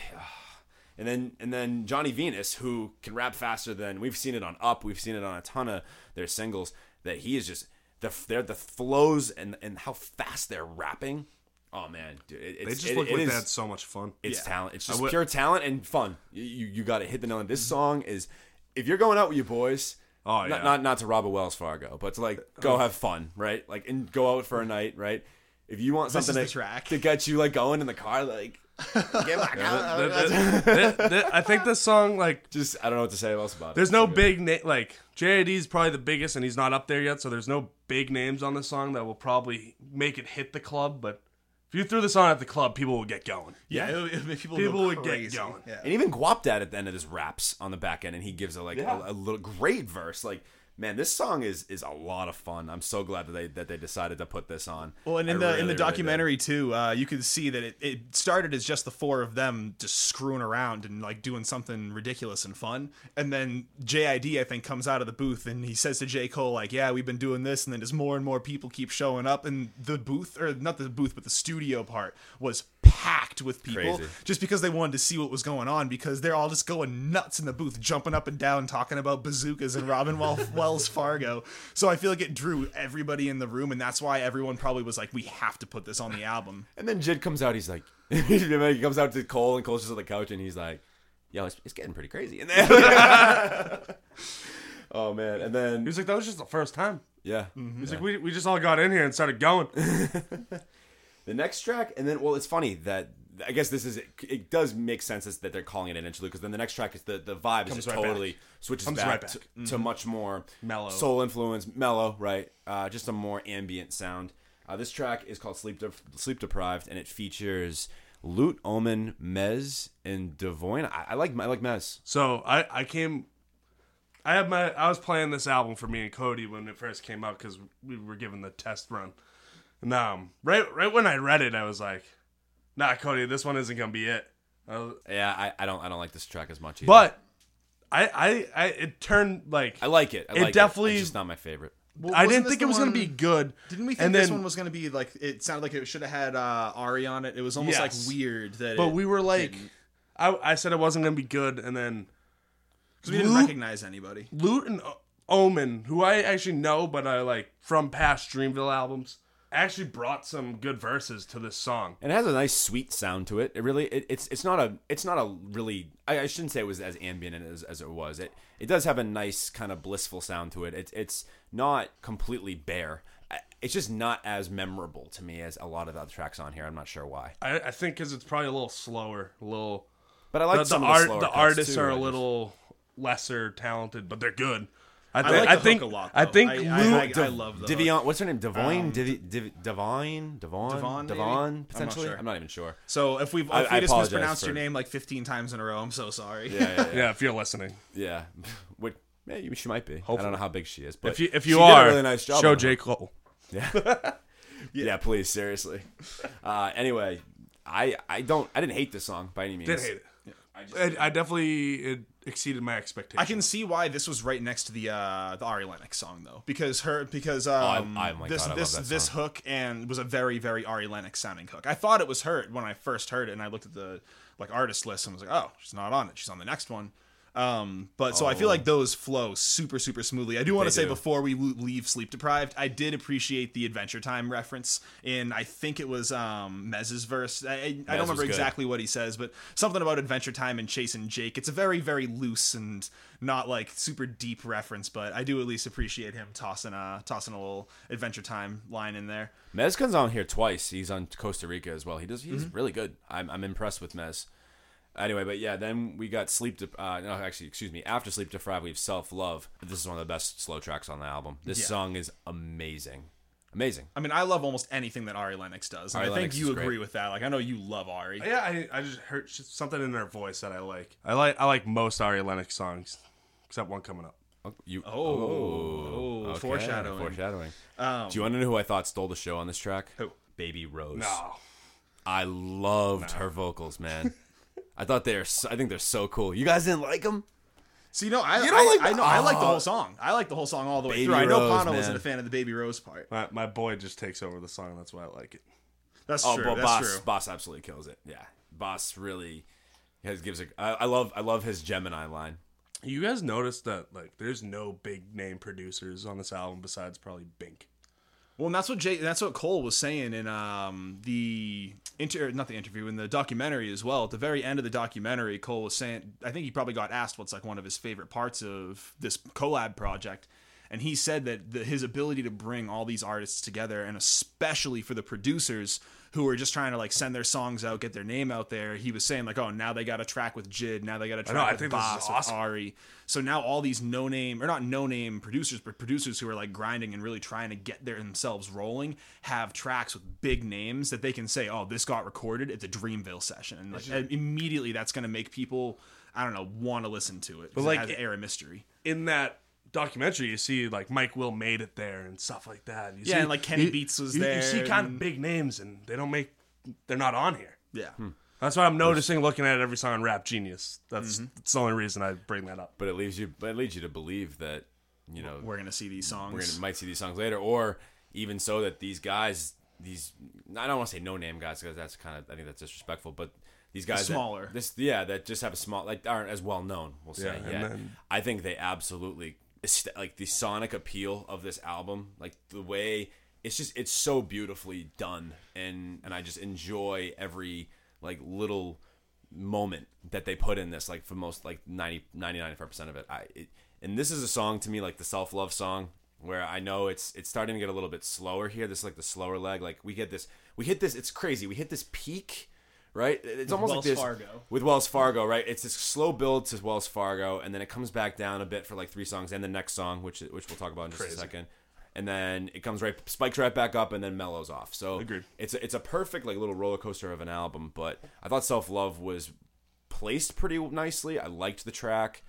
Speaker 1: and then and then Johnny Venus, who can rap faster than we've seen it on Up, we've seen it on a ton of their singles. That he is just the they're the flows and and how fast they're rapping. Oh man, dude, it,
Speaker 3: They just
Speaker 1: it-
Speaker 3: look
Speaker 1: it
Speaker 3: like
Speaker 1: is-
Speaker 3: they had so much fun.
Speaker 1: It's
Speaker 2: Yeah.
Speaker 1: talent. It's just
Speaker 3: would-
Speaker 1: pure talent and fun. You you, you got to hit the nail. on This mm. song is if you're going out with your boys.
Speaker 3: Oh,
Speaker 1: not,
Speaker 3: yeah.
Speaker 1: not not to rob a Wells Fargo, but to like go uh-huh. have fun, right? Like and go out for a night, right? If you want something to,
Speaker 2: track.
Speaker 1: to get you like going in the car, like get back out.
Speaker 3: I think this song like
Speaker 1: just I don't know what to say else about it.
Speaker 3: there's no big name like JID is probably the biggest and he's not up there yet, so there's no big names on this song that will probably make it hit the club. But if you threw this on at the club, people would get going.
Speaker 2: yeah, it, it, people,
Speaker 3: People
Speaker 2: go
Speaker 3: would get
Speaker 2: crazy.
Speaker 3: going.
Speaker 2: Yeah.
Speaker 1: And even Guap Dad at the end of his raps on the back end, and he gives a like
Speaker 3: Yeah.
Speaker 1: a, a little great verse. Like, man, this song is is a lot of fun. I'm so glad that they that they decided to put this on.
Speaker 2: Well, and in
Speaker 1: I
Speaker 2: the
Speaker 1: really,
Speaker 2: in the
Speaker 1: really
Speaker 2: documentary too, uh, you can see that it, it started as just the four of them just screwing around and like doing something ridiculous and fun, and then JID I think comes out of the booth and he says to J Cole like, "Yeah, we've been doing this," and then as more and more people keep showing up, and the booth or not the booth but the studio part was packed with people
Speaker 1: Crazy.
Speaker 2: just because they wanted to see what was going on because they're all just going nuts in the booth, jumping up and down, talking about bazookas and Robin Wel- Wells Fargo. So I feel like it drew everybody in the room, and that's why everyone probably was like, "We have to put this on the album."
Speaker 1: And then Jid comes out. He's like, he comes out to Cole, and Cole's just on the couch, and he's like, "Yo, it's, it's getting pretty crazy in there." oh man, and
Speaker 3: He
Speaker 1: then
Speaker 3: was like, that was just the first time.
Speaker 1: yeah,
Speaker 3: He's mm-hmm. like, we, we just all got in here and started going.
Speaker 1: The next track, and then well, it's funny that I guess this is it. does make sense that they're calling it an interlude because then the next track is the the vibe is
Speaker 3: Comes
Speaker 1: just
Speaker 3: right
Speaker 1: totally switches
Speaker 3: Comes
Speaker 1: back,
Speaker 3: right back.
Speaker 1: To, to much more
Speaker 3: Mellow.
Speaker 1: soul influence, mellow, right? Uh, just a more ambient sound. Uh, this track is called "Sleep De- Sleep Deprived" and it features Lute, Omen, Mez, and DaVionne. I, I like I like Mez.
Speaker 3: So I, I came, I had my, I was playing this album for me and Cody when it first came out because we were given the test run, and um, right, right when I read it, I was like, Nah, Cody, this one isn't gonna be it. Uh,
Speaker 1: Yeah, I, I don't I don't like this track as much. Either.
Speaker 3: but I, I, I, it turned like
Speaker 1: I like it. I
Speaker 3: It
Speaker 1: like
Speaker 3: definitely-
Speaker 1: It's just not my favorite.
Speaker 2: Well,
Speaker 3: I didn't think it was gonna be good.
Speaker 2: Didn't we think
Speaker 3: And
Speaker 2: this
Speaker 3: then-
Speaker 2: one was going to be like? It sounded like it should have had uh, Ari on it. It was almost
Speaker 3: Yes.
Speaker 2: like weird that.
Speaker 3: But
Speaker 2: it,
Speaker 3: we were like,
Speaker 2: didn't.
Speaker 3: I, I said it wasn't gonna be good, and then
Speaker 2: because we didn't
Speaker 3: Luke-
Speaker 2: recognize anybody.
Speaker 3: Lute and O- Omen, who I actually know, but I like from past Dreamville albums, actually brought some good verses to this song.
Speaker 1: And it has a nice sweet sound to it. It really it, it's it's not a it's not a really I, I shouldn't say it was as ambient as, as it was. It it does have a nice kind of blissful sound to it. It's it's not completely bare. It's just not as memorable to me as a lot of the other tracks on here. I'm not sure why,
Speaker 3: I, I think because it's probably a little slower, a little.
Speaker 1: but I like
Speaker 3: The,
Speaker 1: some
Speaker 3: the
Speaker 1: of the,
Speaker 3: art,
Speaker 1: slower
Speaker 3: the artists
Speaker 1: too.
Speaker 3: are a little lesser talented, but they're good. I,
Speaker 2: I like
Speaker 3: I
Speaker 2: the
Speaker 3: think
Speaker 2: hook a lot.
Speaker 3: I think
Speaker 2: I,
Speaker 3: Lute,
Speaker 2: I, I, I love the hook.
Speaker 1: Divion, what's her name? Divine,
Speaker 2: Um,
Speaker 1: Divi, Divi, Divine, Devon,
Speaker 2: Devon, maybe?
Speaker 1: Devon,
Speaker 2: I'm not
Speaker 1: potentially.
Speaker 2: sure.
Speaker 1: I'm not even sure.
Speaker 2: So if we've
Speaker 1: I-
Speaker 2: if
Speaker 1: I
Speaker 2: we just mispronounced
Speaker 1: for-
Speaker 2: your name like 15 times in a row, I'm so sorry.
Speaker 1: Yeah, yeah, yeah.
Speaker 3: yeah, if you're listening,
Speaker 1: yeah. What? Yeah, you- she might be.
Speaker 3: Hopefully.
Speaker 1: I don't know how big she is, but
Speaker 3: if you if you are,
Speaker 1: a really nice job.
Speaker 3: show
Speaker 1: on.
Speaker 3: J Cole.
Speaker 1: Yeah. yeah, please, seriously. Uh, anyway, I I don't I didn't hate this song by any means.
Speaker 3: Didn't hate it.
Speaker 1: I just,
Speaker 3: It, I definitely it exceeded my expectations.
Speaker 2: I can see why this was right next to the uh, the Ari Lennox song though, because her because
Speaker 1: I-
Speaker 2: um,
Speaker 1: oh my
Speaker 2: this
Speaker 1: God,
Speaker 2: this this hook and was a very very Ari Lennox sounding hook. I thought it was her when I first heard it, and I looked at the like artist list and was like, oh, she's not on it. She's on the next one. Um, but so I feel
Speaker 1: Oh.
Speaker 2: like those flow super super smoothly. I do want to say
Speaker 1: do.
Speaker 2: before we leave Sleep Deprived, I did appreciate the Adventure Time reference in I think it was um, Mez's verse. I, I,
Speaker 1: Mez
Speaker 2: don't remember exactly what he says, but something about Adventure Time and chasing Jake. It's a very very loose and not like super deep reference, but I do at least appreciate him tossing a tossing a little Adventure Time line in there.
Speaker 1: Mez comes on here twice. He's on Costa Rica as well. He does. He's
Speaker 2: Mm-hmm.
Speaker 1: really good. I'm I'm impressed with Mez. Anyway, but yeah, then we got sleep. De- uh, no, actually, excuse me. After sleep deprived, we have self love. This is one of the best slow tracks on the album. This
Speaker 2: Yeah.
Speaker 1: song is amazing, amazing.
Speaker 2: I mean, I love almost anything that Ari Lennox does, and
Speaker 1: Ari
Speaker 2: I think
Speaker 1: Lennox
Speaker 2: you
Speaker 1: is great.
Speaker 2: agree with that. Like, I know you love Ari.
Speaker 3: Yeah, I, I just heard just something in her voice that I like. I like I like most Ari Lennox songs, except one coming up.
Speaker 1: Oh, you.
Speaker 2: Oh.
Speaker 1: okay,
Speaker 2: Foreshadowing.
Speaker 1: Foreshadowing.
Speaker 2: Um,
Speaker 1: Do you want to know who I thought stole the show on this track?
Speaker 2: Who?
Speaker 1: Baby Rose.
Speaker 3: No.
Speaker 1: I loved her vocals, man. I thought they're. So, I think they're so cool. You guys didn't like them?
Speaker 2: See, no, I,
Speaker 1: You
Speaker 2: I,
Speaker 1: don't like
Speaker 2: I
Speaker 1: the-
Speaker 2: know, I like the
Speaker 1: Oh.
Speaker 2: whole song. I like the whole song all the way
Speaker 1: Baby
Speaker 2: through. I know
Speaker 1: Rose,
Speaker 2: Pano wasn't a fan of the Baby Rose part.
Speaker 3: My, my boy just takes over the song. That's why I like it.
Speaker 2: That's
Speaker 1: Oh,
Speaker 2: true.
Speaker 1: but
Speaker 2: That's
Speaker 1: Bas,
Speaker 2: true.
Speaker 1: Bas absolutely kills it. Yeah, Bas really has gives a. I, I love. I love his Gemini line.
Speaker 3: You guys noticed that like there's no big name producers on this album besides probably Bink.
Speaker 2: Well, and that's what Jay, that's what Cole was saying in um, the inter, not the interview, in the documentary as well. At the very end of the documentary, Cole was saying, I think he probably got asked what's like one of his favorite parts of this collab project, and he said that the, his ability to bring all these artists together, and especially for the producers who were just trying to like send their songs out, get their name out there. He was saying like, oh, now they got a track with Jid, now they got a track
Speaker 3: know,
Speaker 2: with Bas,
Speaker 3: awesome.
Speaker 2: with Ari. So now all these no name or not no name producers, but producers who are like grinding and really trying to get their themselves rolling have tracks with big names that they can say, "Oh, this got recorded. at the Dreamville session," and like immediately that's going to make people, I don't know, want to listen to it. But
Speaker 3: like,
Speaker 2: like, it has air of mystery.
Speaker 3: In that documentary, you see like Mike Will made it there and stuff like that. You
Speaker 2: Yeah,
Speaker 3: see,
Speaker 2: and, like, Kenny
Speaker 3: you-
Speaker 2: Beats was
Speaker 3: you,
Speaker 2: there
Speaker 3: You see kind of big names, and they don't make. They're not on here.
Speaker 2: Yeah,
Speaker 3: That's what I'm noticing looking at every song on Rap Genius. That's,
Speaker 2: Mm-hmm.
Speaker 3: that's the only reason I bring that up.
Speaker 1: But it leaves you. But it leads you to believe that you know
Speaker 2: we're gonna see these songs.
Speaker 1: we're gonna might see these songs later, or even so that these guys, these I don't want to say no name guys because that's kind of I think that's disrespectful, but these guys that-
Speaker 2: smaller.
Speaker 1: this yeah, that just have a small like aren't as well known. We'll say
Speaker 3: Yeah, and
Speaker 1: yeah.
Speaker 3: then-
Speaker 1: I think they absolutely est- like the sonic appeal of this album, like the way it's just it's so beautifully done, and and I just enjoy every like little moment that they put in this like for most like 90 99% of it. I it, and this is a song to me like the self-love song where i know it's it's starting to get a little bit slower here. This is like the slower leg. Like we get this we hit this it's crazy. We hit this peak right it's almost
Speaker 2: Wells
Speaker 1: like this
Speaker 2: Fargo.
Speaker 1: with wells fargo right it's this slow build to wells fargo and then it comes back down a bit for like three songs and the next song which which we'll talk about in just
Speaker 3: Crazy.
Speaker 1: a second and then it comes right spikes right back up and then mellows off so
Speaker 3: Agreed.
Speaker 1: it's a, it's a perfect like little roller coaster of an album but i thought self love was placed pretty nicely i liked the track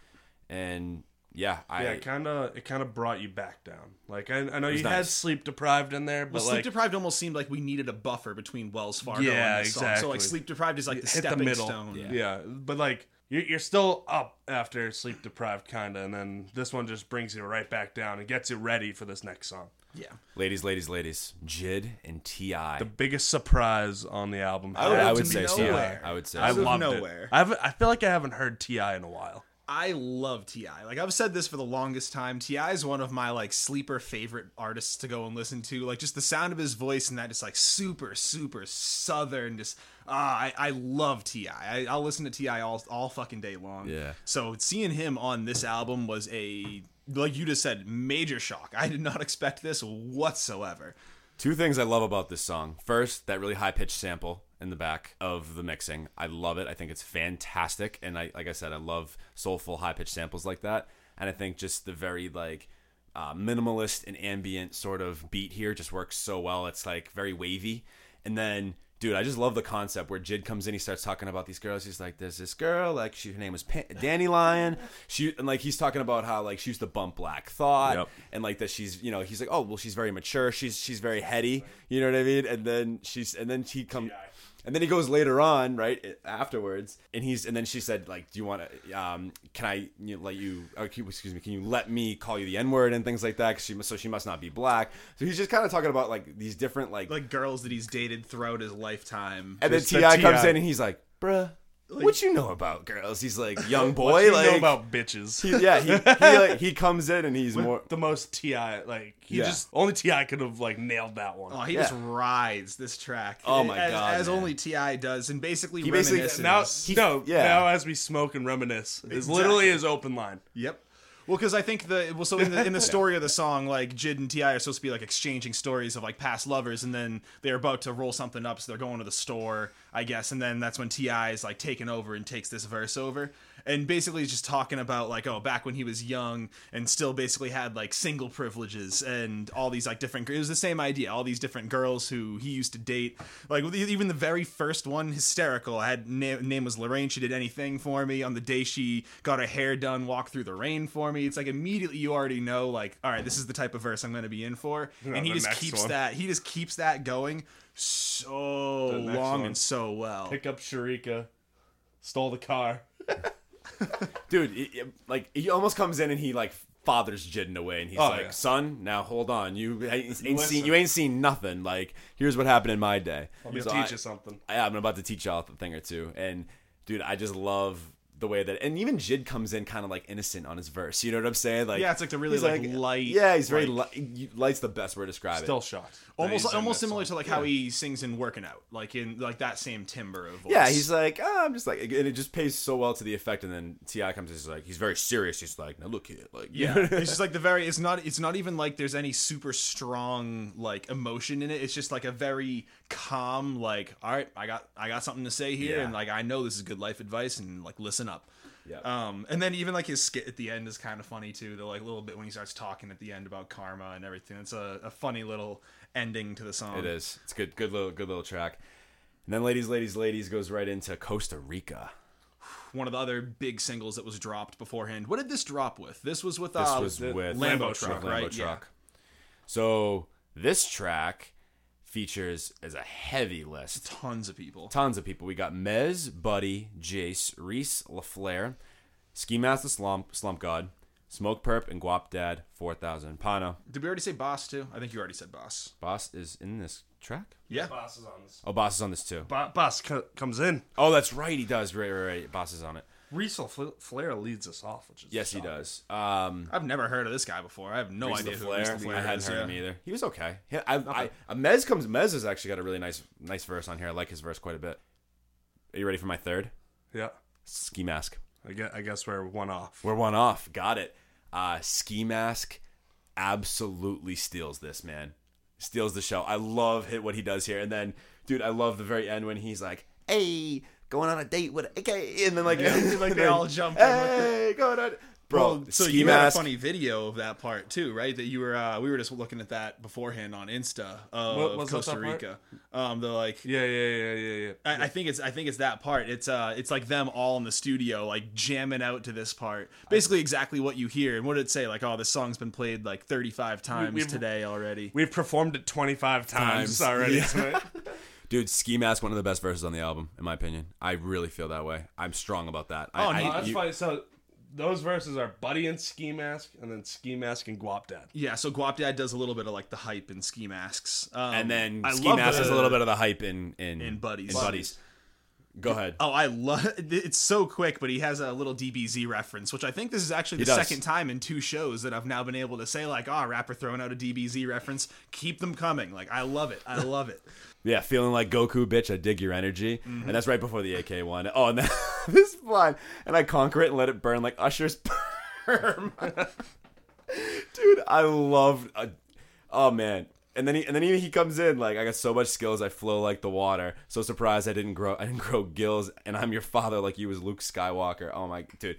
Speaker 1: and yeah i
Speaker 3: Yeah, it kind of it kind of brought you back down. Like I, I know you had sleep deprived in there, but
Speaker 2: Well, Sleep
Speaker 3: like
Speaker 2: Deprived almost seemed like we needed a buffer between Wells Fargo
Speaker 3: Yeah,
Speaker 2: and this song. So like Sleep Deprived is like the
Speaker 3: hit the
Speaker 2: stepping
Speaker 3: middle.
Speaker 2: stone.
Speaker 3: Yeah. yeah, but like you're, you're still up after sleep deprived, kind of, and then this one just brings you right back down and gets you ready for this next song.
Speaker 2: yeah.
Speaker 1: ladies ladies ladies jid and T.I.
Speaker 3: The biggest surprise on the album.
Speaker 1: I would, I would
Speaker 2: to
Speaker 1: say so
Speaker 2: nowhere.
Speaker 1: i would say
Speaker 3: I
Speaker 2: Out
Speaker 3: loved
Speaker 2: nowhere.
Speaker 3: it. I I feel like I haven't heard T.I. in a while.
Speaker 2: I love Ti. Like I've said this for the longest time. T.I. is one of my like sleeper favorite artists to go and listen to. Like just the sound of his voice and that just like super super southern. Just ah, I, I love Ti. I, I'll listen to T.I. all all fucking day long.
Speaker 1: Yeah.
Speaker 2: So seeing him on this album was a like you just said major shock. I did not expect this whatsoever.
Speaker 1: Two things I love about this song. First, that really high pitched sample in the back of the mixing. I love it. I think it's fantastic. And I like I said, I love soulful high pitched samples like that. And I think just the very like uh, minimalist and ambient sort of beat here just works so well. It's like very wavy. And then dude, I just love the concept where Jid comes in, he starts talking about these girls. He's like, "There's this girl, like she, her name was Pan- Danny Lion." She and like he's talking about how like she used to bump Black Thought,
Speaker 3: Yep.
Speaker 1: and like that she's you know he's like, "Oh, well, she's very mature. She's she's very heady." You know what I mean? And then she's and then he comes. And then he goes later on, right afterwards, and he's and then she said like, "Do you want to? Um, can I you know, let you? Excuse me, can you let me call you the N word and things like that? 'Cause she so she must not be black. So he's just kind of talking about like these different like
Speaker 2: Like girls that he's dated throughout his lifetime.
Speaker 1: and then T.I. comes in and he's like, "Bruh, what you know about girls?" He's like, "Young
Speaker 3: What
Speaker 1: boy,
Speaker 3: you
Speaker 1: like
Speaker 3: know about bitches?
Speaker 1: he, yeah." He he, like, he comes in and he's more.
Speaker 3: the most T.I. like he
Speaker 1: Yeah.
Speaker 3: just only T.I. could have like nailed that one.
Speaker 2: Oh, he
Speaker 1: Yeah.
Speaker 2: just rides this track.
Speaker 1: Oh my
Speaker 2: as,
Speaker 1: God,
Speaker 2: as
Speaker 1: man.
Speaker 2: only T.I. does, and basically
Speaker 1: He basically-
Speaker 2: reminisces.
Speaker 3: now, no,
Speaker 1: yeah.
Speaker 3: now as we smoke and reminisce is literally his open line.
Speaker 2: Yep. Well, because I think the well, so in the, in the story of the song, like Jid and T.I. are supposed to be like exchanging stories of like past lovers, and then they're about to roll something up, so they're going to the store, I guess, and then that's when T.I. is like taking over and takes this verse over, and basically just talking about like oh back when he was young and still basically had like single privileges and all these like different it was the same idea all these different girls who he used to date. Like even the very first one hysterical. I had na- name was Lorraine she did anything for me. On the day she got her hair done walked through the rain for me. It's like immediately you already know like all right this is the type of verse I'm going to be in for. And he just keeps
Speaker 3: one.
Speaker 2: that he just keeps that going so long
Speaker 3: one.
Speaker 2: and so well.
Speaker 3: Pick up Sharika, stole the car.
Speaker 1: dude it, it- like he almost comes in and he like fathers Jid in a way and he's
Speaker 3: Oh,
Speaker 1: like
Speaker 3: yeah.
Speaker 1: son now hold on you ain't, seen you ain't seen nothing like here's what happened in my day
Speaker 3: me
Speaker 1: So
Speaker 3: teach
Speaker 1: I-
Speaker 3: you something.
Speaker 1: yeah, I'm about to teach y'all a thing or two. And dude, I just love the way that, and even Jid comes in kind of like innocent on his verse. You know what I'm saying? Like,
Speaker 2: Yeah, it's like the really,
Speaker 1: he's
Speaker 2: like, light,
Speaker 1: Yeah, he's very
Speaker 2: like-
Speaker 1: light. Light's the best word to describe
Speaker 3: Still
Speaker 1: it.
Speaker 3: shocked. that
Speaker 2: almost
Speaker 3: he's in
Speaker 2: almost similar
Speaker 3: song.
Speaker 2: to like how he sings in working out like in like that same timbre of voice
Speaker 1: Yeah, he's like, oh, I'm just like, and it just pays so well to the effect. And then T.I. comes in, he's like, he's very serious. He's like, now look here, like,
Speaker 2: yeah it's just like the very it's not it's not even like there's any super strong like emotion in it it's just like a very calm like all right i got i got something to say here
Speaker 1: Yeah.
Speaker 2: and like i know this is good life advice and like listen up
Speaker 1: yeah
Speaker 2: um and then even like his skit at the end is kind of funny too the like little bit when he starts talking at the end about karma and everything it's a, a funny little ending to the song
Speaker 1: it is. It's good, good little, good little track. And then, ladies, ladies, ladies, goes right into Costa Rica.
Speaker 2: one of the other big singles that was dropped beforehand what did this drop with this was with
Speaker 1: This
Speaker 2: uh,
Speaker 1: was with
Speaker 2: Lambo
Speaker 1: with
Speaker 2: truck,
Speaker 1: Lambo
Speaker 2: right? Yeah.
Speaker 1: truck. So this track features as a heavy list.
Speaker 2: tons of people
Speaker 1: Tons of people. We got Mez, Buddy, Jace, Reese, LaFlare, Ski Mask the Slump, Slump God, Smokepurpp, and Guap Dad 4000. Pano.
Speaker 2: Did we already say Bas too? I think you already said Bas.
Speaker 1: Bas is in this track?
Speaker 2: Yeah.
Speaker 3: Bas is on this.
Speaker 1: Oh, Bas is on this too.
Speaker 3: Bo- Bas co- comes in.
Speaker 1: Oh, that's right. He does. Right, right, right. Bas is on it.
Speaker 3: Riesel Fl- Flair leads us off, which is
Speaker 1: Yes, he does. Um,
Speaker 2: I've never heard of this guy before. I have no
Speaker 1: Reese
Speaker 2: idea who
Speaker 1: LaFlare.
Speaker 2: Reese LaFlare
Speaker 1: I hadn't
Speaker 2: is,
Speaker 1: heard
Speaker 2: yeah.
Speaker 1: him either. He was okay. He, I, I, uh, Mez comes. Mez has actually got a really nice, nice verse on here. I like his verse quite a bit. Are you ready for my third?
Speaker 3: Yeah.
Speaker 1: Ski Mask.
Speaker 3: I guess, I guess we're one off.
Speaker 1: We're one off. Got it. Uh, Ski Mask absolutely steals this, man. Steals the show. I love hit what he does here. And then, dude, I love the very end when he's like, hey, going on a date with AK. And then, like,
Speaker 2: like they all jump in with
Speaker 1: Hey, going on. Bro,
Speaker 2: Well, so you
Speaker 1: Mask.
Speaker 2: had a funny video of that part too, right? That you were uh, we were just looking at that beforehand on Insta of
Speaker 3: What was that
Speaker 2: Costa
Speaker 3: part?
Speaker 2: Rica. Um, the like
Speaker 3: Yeah, yeah, yeah, yeah, yeah.
Speaker 2: I, I think it's I think it's that part. It's uh it's like them all in the studio like jamming out to this part. Basically exactly what you hear. And what did it say? Like, oh, this song's been played like 35 times
Speaker 3: we've-
Speaker 2: today already.
Speaker 3: We've performed it 25 times,
Speaker 1: Times.
Speaker 3: already
Speaker 1: Yeah.
Speaker 3: Tonight.
Speaker 1: Dude, Ski Mask, one of the best verses on the album, in my opinion. I really feel that way. I'm strong about that.
Speaker 2: Oh,
Speaker 1: I,
Speaker 2: no,
Speaker 1: I,
Speaker 3: that's
Speaker 1: you-
Speaker 3: funny. So those verses are Buddy and Ski Mask, and then Ski Mask and Guap Dad.
Speaker 2: Yeah, so Guap Dad does a little bit of like the hype in ski masks. Um,
Speaker 1: And then
Speaker 2: I
Speaker 1: Ski Mask
Speaker 2: the-
Speaker 1: has a little bit of the hype in in,
Speaker 2: In Buddies.
Speaker 1: In buddies. Go ahead.
Speaker 2: Oh, I love it's so quick, but he has a little DBZ reference, which I think this is actually the second time in two shows that I've now been able to say like, "Oh, rapper throwing out a DBZ reference, keep them coming." Like, I love it. I love it.
Speaker 1: Yeah, feeling like Goku, bitch. I dig your energy,
Speaker 2: Mm-hmm.
Speaker 1: and that's right before the AK one. Oh, and then, this is fun. And I conquer it and let it burn like Usher's perm. Dude, I love. Uh, oh man. And then he and then he, he comes in like I got so much skills I flow like the water. So surprised I didn't grow I didn't grow gills and I'm your father like you was Luke Skywalker. Oh my dude.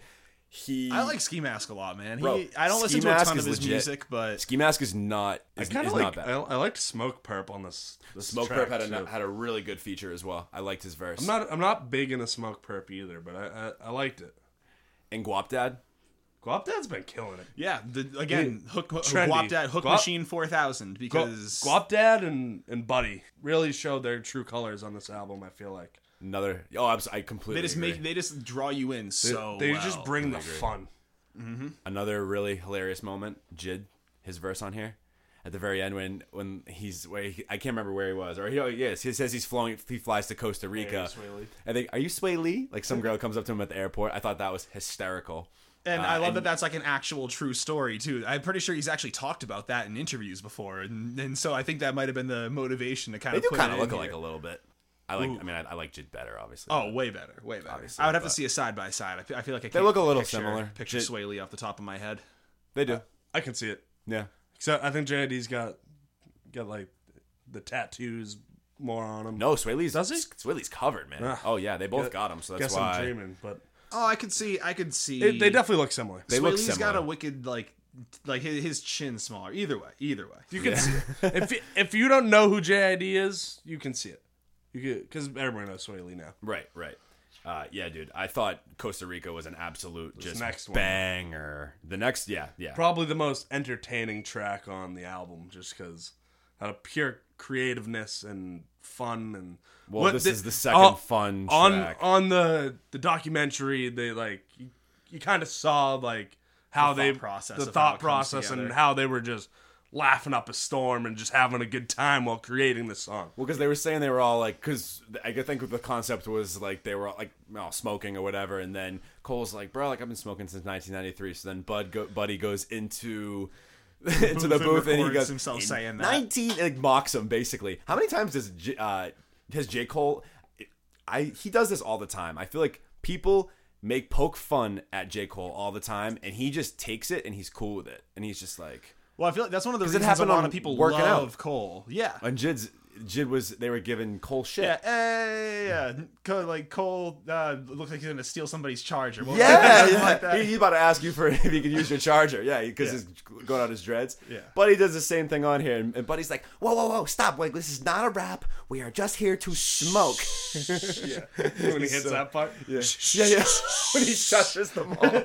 Speaker 1: He
Speaker 2: I like Ski Mask a lot, man. He, I don't
Speaker 1: Ski
Speaker 2: listen to a ton of his
Speaker 1: legit.
Speaker 2: music, but
Speaker 1: Ski Mask is not
Speaker 3: I
Speaker 1: is,
Speaker 3: kind
Speaker 1: is
Speaker 3: of
Speaker 1: not
Speaker 3: like.
Speaker 1: bad.
Speaker 3: I, I liked Smokepurpp on this. this
Speaker 1: Smokepurpp had a
Speaker 3: too.
Speaker 1: had a really good feature as well. I liked his verse.
Speaker 3: I'm not. I'm not big into Smokepurpp either, but I I, I liked it.
Speaker 1: and Guap Dad.
Speaker 3: Guap Dad's been killing it.
Speaker 2: yeah, the, again, Hook
Speaker 3: Trendy.
Speaker 2: Guap Dad, Hook
Speaker 3: Guap-
Speaker 2: Machine 4000 because
Speaker 3: Guap Dad and and Buddy really showed their true colors on this album. I feel like
Speaker 1: Another oh, I, I completely
Speaker 2: they just
Speaker 1: agree.
Speaker 2: make they just draw you in
Speaker 3: they,
Speaker 2: so
Speaker 3: they
Speaker 2: well.
Speaker 3: just bring the
Speaker 1: agree.
Speaker 3: fun. Mm-hmm.
Speaker 1: another really hilarious moment. Jid, his verse on here at the very end when when he's where he, I can't remember where he was or he oh, yes he says he's flowing he flies to Costa Rica.
Speaker 3: Swae Lee.
Speaker 1: I think are you Swae Lee? Like some girl comes up to him at the airport. I thought that was hysterical.
Speaker 2: And
Speaker 1: Uh,
Speaker 2: I love
Speaker 1: and-
Speaker 2: that that's like an actual true story too. I'm pretty sure he's actually talked about that in interviews before, and, and so I think that might have been the motivation to kind
Speaker 1: They
Speaker 2: of
Speaker 1: do
Speaker 2: put
Speaker 1: kind
Speaker 2: it
Speaker 1: of look
Speaker 2: here.
Speaker 1: alike a little bit. I like. I mean, I, I like Jid better, obviously.
Speaker 2: Oh, way better, way better.
Speaker 1: Obviously,
Speaker 2: I would have to see a side by side. I feel, like I
Speaker 1: They
Speaker 2: can't
Speaker 1: look a little
Speaker 2: picture,
Speaker 1: similar.
Speaker 2: Picture
Speaker 1: J-
Speaker 2: Swae Lee off the top of my head.
Speaker 1: they do.
Speaker 3: I can see it.
Speaker 1: Yeah.
Speaker 3: Except I think JID's got got like the tattoos more on him.
Speaker 1: No, Swae Lee's
Speaker 3: Does he?
Speaker 1: Swae Lee's covered, man.
Speaker 3: Ugh.
Speaker 1: Oh yeah, they both
Speaker 3: Guess-
Speaker 1: got him, so that's
Speaker 3: guess
Speaker 1: why.
Speaker 3: I'm dreaming, but
Speaker 2: Oh, I could see. I could see.
Speaker 3: It, they definitely look similar.
Speaker 1: They
Speaker 2: Sway
Speaker 1: look
Speaker 2: Lee's got a wicked like, like his, his chin smaller. Either way, either way.
Speaker 3: You can see it. If you, if you don't know who JID is, you can see it. You could because everyone knows Swae Lee now.
Speaker 1: Right, right. Uh, yeah, dude. I thought Costa Rica was an absolute just
Speaker 3: next one.
Speaker 1: banger. The next, yeah, yeah.
Speaker 3: Probably the most entertaining track on the album, just because out of pure creativeness and fun and.
Speaker 1: well,
Speaker 3: what
Speaker 1: this
Speaker 3: the-
Speaker 1: is the second
Speaker 3: oh,
Speaker 1: fun
Speaker 3: on
Speaker 1: track.
Speaker 3: on the the documentary. They like you, you kind of saw like how
Speaker 2: The
Speaker 3: they
Speaker 2: thought process
Speaker 3: the
Speaker 2: of how
Speaker 3: thought process, and how they were just laughing up a storm and just having a good time while creating this song.
Speaker 1: Well, because they were saying they were all like, because I think the concept was like they were all like all smoking or whatever, and then Cole's like, bro, like I've been smoking since 1993. So then Bud go, Buddy goes into into the booth and he goes
Speaker 2: himself saying that."
Speaker 1: 19 like mocks him basically. How many times does J, uh, has J Cole? I he does this all the time. I feel like people make poke fun at J Cole all the time, and he just takes it and he's cool with it, and he's just like.
Speaker 2: Well, I feel like that's one of the
Speaker 1: 'Cause it
Speaker 2: reasons a
Speaker 1: happened
Speaker 2: lot
Speaker 1: on
Speaker 2: of people
Speaker 1: Working Out.
Speaker 2: love Cole. Yeah.
Speaker 1: And Jid's Jid was they were giving Cole shit.
Speaker 2: Yeah, eh, yeah, Cole, like Cole uh, looks like he's gonna steal somebody's charger. What
Speaker 1: Yeah, yeah.
Speaker 2: like that.
Speaker 1: He, he's about to ask you for if he can use your charger. Yeah, because
Speaker 2: Yeah.
Speaker 1: he's going out his dreads.
Speaker 2: Yeah.
Speaker 1: Buddy does the same thing on here, and, and Buddy's like, "Whoa, whoa, whoa! Stop! Like this is not a rap. We are just here to smoke."
Speaker 3: Yeah, when he hits
Speaker 1: So-
Speaker 3: that part.
Speaker 1: yeah, yeah, yeah. when he shushes them all.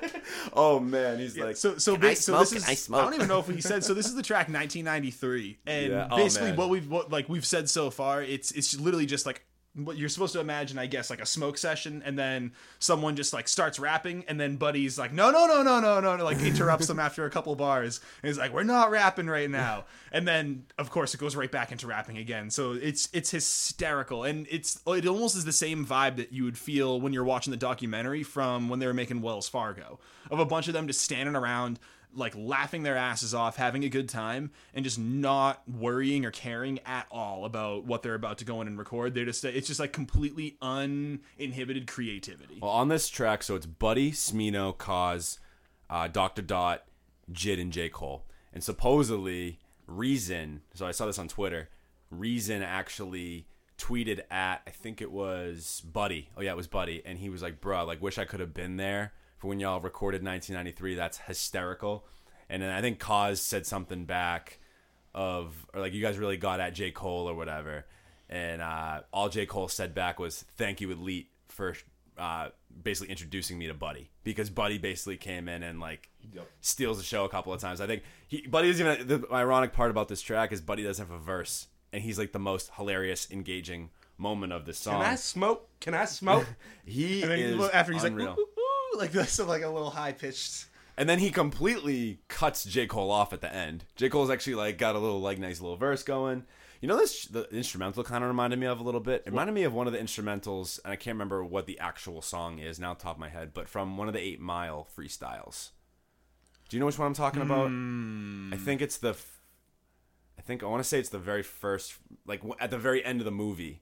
Speaker 1: Oh man, he's like,
Speaker 2: so so,
Speaker 1: "Can
Speaker 2: ba-
Speaker 1: I
Speaker 2: so
Speaker 1: smoke?
Speaker 2: this
Speaker 1: Can
Speaker 2: is
Speaker 1: I smoke?"
Speaker 2: don't even know if we said so this is the track 1993 and
Speaker 1: Yeah. Oh,
Speaker 2: basically
Speaker 1: man.
Speaker 2: what we've what like we've said so far it's it's literally just like what you're supposed to imagine I guess like a smoke session and then someone just like starts rapping and then Buddy's like no no no no no no no," like interrupts them after a couple bars and he's like we're not rapping right now. And then of course it goes right back into rapping again. So it's it's hysterical and it's it almost is the same vibe that you would feel when you're watching the documentary from when they were making Wells Fargo of a bunch of them just standing around like laughing their asses off, having a good time, and just not worrying or caring at all about what they're about to go in and record. They're just it's just like completely uninhibited creativity.
Speaker 1: Well, on this track, so it's Buddy, Smino, Cozz, uh, Doctur Dot, Jid, and J. Cole. And supposedly, Reason, so I saw this on Twitter, Reason actually tweeted at, I think it was Buddy. Oh, yeah, it was Buddy. And he was like, bruh, like, wish I could have been there for when y'all recorded 1993. That's hysterical. And then I think Cozz said something back of, or like, you guys really got at J. Cole or whatever. And uh, all J. Cole said back was, thank you, Elite, for uh, basically introducing me to Buddy because Buddy basically came in and like steals the show a couple of times. I think he Buddy is even the ironic part about this track is Buddy doesn't have a verse and he's like the most hilarious, engaging moment of the song.
Speaker 3: Can I smoke? Can I smoke?
Speaker 1: he is
Speaker 2: after he's
Speaker 1: unreal.
Speaker 2: like, ooh, ooh, like this, so like a little high pitched.
Speaker 1: And then he completely cuts J. Cole off at the end. J. Cole's actually like got a little like nice little verse going. You know this the instrumental kind of reminded me of a little bit. It reminded me of one of the instrumentals, and I can't remember what the actual song is now, top of my head, but from one of the Eight Mile freestyles. Do you know which one I'm talking about? I think it's the. I think I want to say it's the very first, like at the very end of the movie,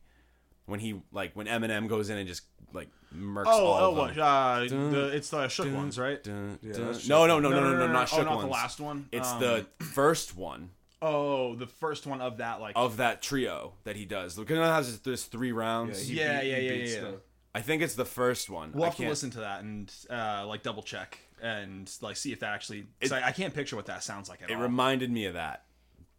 Speaker 1: when he like when Eminem goes in and just like murks
Speaker 2: Oh,
Speaker 1: all
Speaker 2: oh,
Speaker 1: of
Speaker 2: what?
Speaker 1: them.
Speaker 2: Uh, the, it's the shook
Speaker 1: Dun,
Speaker 2: ones, right?
Speaker 1: Dun,
Speaker 3: Yeah,
Speaker 1: dun.
Speaker 3: that's
Speaker 1: No,
Speaker 3: Shook
Speaker 1: no, no, no, no, no, not
Speaker 2: oh,
Speaker 1: shook
Speaker 2: not
Speaker 1: ones.
Speaker 2: the last one.
Speaker 1: It's
Speaker 2: Um,
Speaker 1: the first one
Speaker 2: oh, the first one of that like.
Speaker 1: of that trio that he does. Because it has this three rounds.
Speaker 3: he
Speaker 2: Yeah,
Speaker 3: beat-
Speaker 2: yeah,
Speaker 3: he
Speaker 2: yeah, yeah,
Speaker 3: the-
Speaker 2: yeah.
Speaker 1: I think it's the first one.
Speaker 2: We'll
Speaker 1: I
Speaker 2: have to
Speaker 1: can't-
Speaker 2: listen to that and uh, like double check and like see if that actually. 'cause I, I can't picture what that sounds like at
Speaker 1: It
Speaker 2: all.
Speaker 1: It reminded me of that,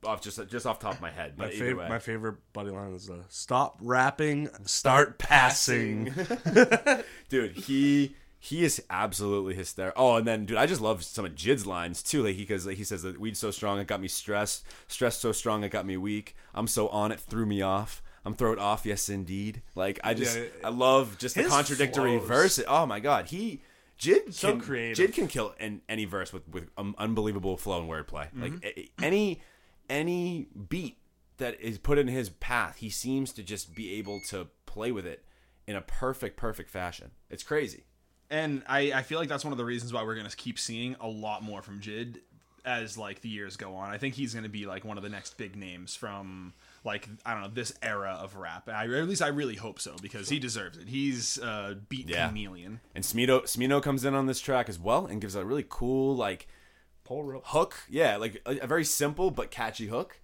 Speaker 1: off just just off the top of my head.
Speaker 3: My,
Speaker 1: But either
Speaker 3: fav- my favorite buddy line is uh, "Stop rapping, start passing."
Speaker 1: dude, he he is absolutely hysterical. Oh, and then dude, I just love some of Jid's lines too. Like he because like, he says that weed so strong it got me stressed, stressed so strong it got me weak. I'm so on it threw me off. I'm thrown off, yes indeed. Like I just
Speaker 3: Yeah,
Speaker 1: I love just the contradictory
Speaker 3: flows.
Speaker 1: verse. Oh my god, he. Jid
Speaker 3: So
Speaker 1: can,
Speaker 3: creative.
Speaker 1: Jid can kill in any verse with with um, unbelievable flow and wordplay.
Speaker 3: Mm-hmm.
Speaker 1: Like a- any any beat that is put in his path, he seems to just be able to play with it in a perfect, perfect fashion. It's crazy.
Speaker 2: and I, I feel like that's one of the reasons why we're gonna keep seeing a lot more from Jid as like the years go on. I think he's gonna be like one of the next big names from like I don't know this era of rap. I, at least I really hope so because he deserves it. He's a beat
Speaker 1: Yeah.
Speaker 2: chameleon.
Speaker 1: And Smino Smino comes in on this track as well and gives a really cool like
Speaker 3: Pull rope.
Speaker 1: hook. Yeah, like a, a very simple but catchy hook.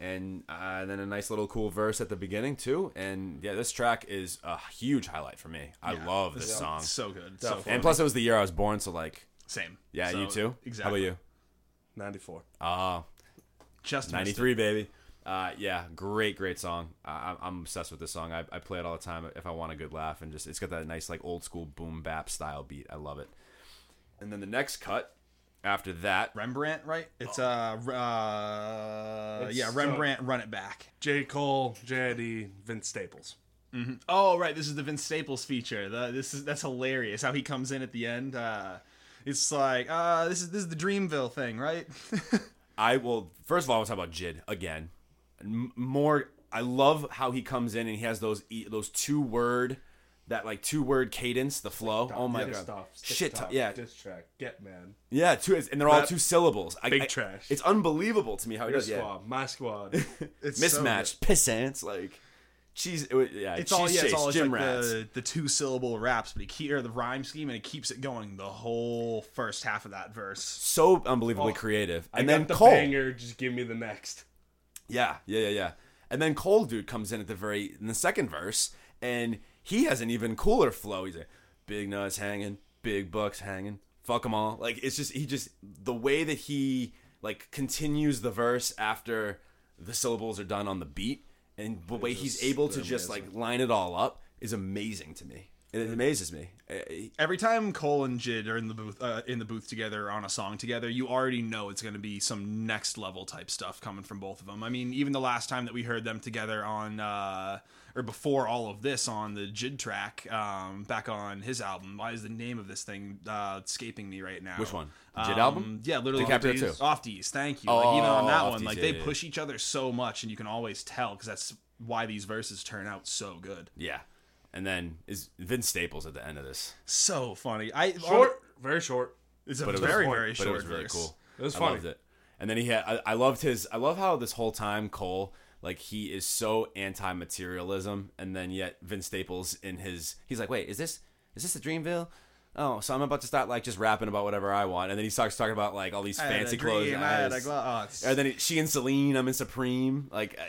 Speaker 1: and uh, then a nice little cool verse at the beginning too. And yeah, this track is a huge highlight for me. I love this song.
Speaker 2: So good. So
Speaker 3: Definitely.
Speaker 2: fun.
Speaker 1: And plus, it was the year I was born, so like,
Speaker 2: Same.
Speaker 1: yeah,
Speaker 2: So,
Speaker 1: you too.
Speaker 2: Exactly.
Speaker 1: How about you?
Speaker 3: 94.
Speaker 1: Oh,
Speaker 2: Just missed it.
Speaker 1: 93, baby. Uh, yeah, great, great song. I, I'm- I'm obsessed with this song. I, I play it all the time if I want a good laugh, and just it's got that nice like old school boom bap style beat. I love it. And then the next cut after that,
Speaker 2: Rembrandt, right? It's uh, uh
Speaker 3: It's,
Speaker 2: yeah, Rembrandt. Run it back.
Speaker 3: J. Cole, JID, Vince Staples.
Speaker 2: Oh, right. This is the Vince Staples feature. The, this is that's hilarious. How he comes in at the end. Uh, it's like, uh, this is this is the Dreamville thing, right?
Speaker 1: I will first of all, I want to talk about Jid again. M- more, I love how he comes in and he has those e- those two word, that like two word cadence, the flow. Oh my god,
Speaker 3: Stuff,
Speaker 1: shit,
Speaker 3: stuff,
Speaker 1: yeah,
Speaker 3: Diss track. Get man.
Speaker 1: yeah, two, and they're all two syllables. I,
Speaker 3: Big
Speaker 1: I-
Speaker 3: trash.
Speaker 1: It's unbelievable to me how he
Speaker 3: Your
Speaker 1: does. Yeah.
Speaker 3: My squad.
Speaker 2: It's so
Speaker 1: mismatched pissants like cheese. It, yeah,
Speaker 2: It's
Speaker 1: cheese
Speaker 2: all yeah, it's
Speaker 1: chase,
Speaker 2: all
Speaker 1: gym
Speaker 2: like
Speaker 1: rats.
Speaker 2: the, the two syllable raps, but he keep, or the rhyme scheme, and it keeps it going the whole first half of that verse.
Speaker 1: So unbelievably
Speaker 3: Oh,
Speaker 1: creative,
Speaker 3: I
Speaker 1: and
Speaker 3: got
Speaker 1: then
Speaker 3: the
Speaker 1: Cole.
Speaker 3: banger. Just give me the next.
Speaker 1: Yeah, yeah, yeah, yeah. And then Cole dude comes in at the very in the second verse, and he has an even cooler flow. He's like, "Big nuts hanging, big bucks hanging, fuck them all." Like it's just he just the way that he like continues the verse after the syllables are done on the beat, and the way he's able to
Speaker 3: they're
Speaker 1: just like line it all up is amazing to me. And it amazes me.
Speaker 2: Every time Cole and Jid are in the booth, uh, in the booth together on a song together, you already know it's going to be some next level type stuff coming from both of them. I mean, even the last time that we heard them together on, uh, or before all of this on the Jid track, um, back on his album. Why is the name of this thing uh, escaping me right now?
Speaker 1: Which one? The Jid
Speaker 2: Um,
Speaker 1: album?
Speaker 2: Yeah, literally. Off
Speaker 1: too.
Speaker 2: Off D's. Thank you. like even on
Speaker 1: Oh,
Speaker 2: that one,
Speaker 1: D's,
Speaker 2: like they
Speaker 1: yeah,
Speaker 2: push each other so much, and you can always tell because that's why these verses turn out so good.
Speaker 1: Yeah. And then is Vince Staples at the end of this.
Speaker 2: So funny. I
Speaker 3: Short. Very short.
Speaker 2: It's a
Speaker 1: But it was
Speaker 2: very
Speaker 1: fun.
Speaker 2: very
Speaker 1: but
Speaker 2: short
Speaker 1: it was really
Speaker 2: verse.
Speaker 1: cool.
Speaker 3: It was
Speaker 1: I
Speaker 3: funny.
Speaker 1: loved it. And then he had I, I loved his I love how this whole time Cole like he is so anti-materialism and then yet Vince Staples in his he's like, "Wait, is this is this the Dreamville?" Oh, so I'm about to start like just rapping about whatever I want, and then he starts talking about like all these
Speaker 2: I
Speaker 1: fancy clothes.
Speaker 2: dream,
Speaker 1: and
Speaker 2: I had a
Speaker 1: eyes.
Speaker 2: oh,
Speaker 1: and then he, she and Celine, I'm in Supreme. Like uh,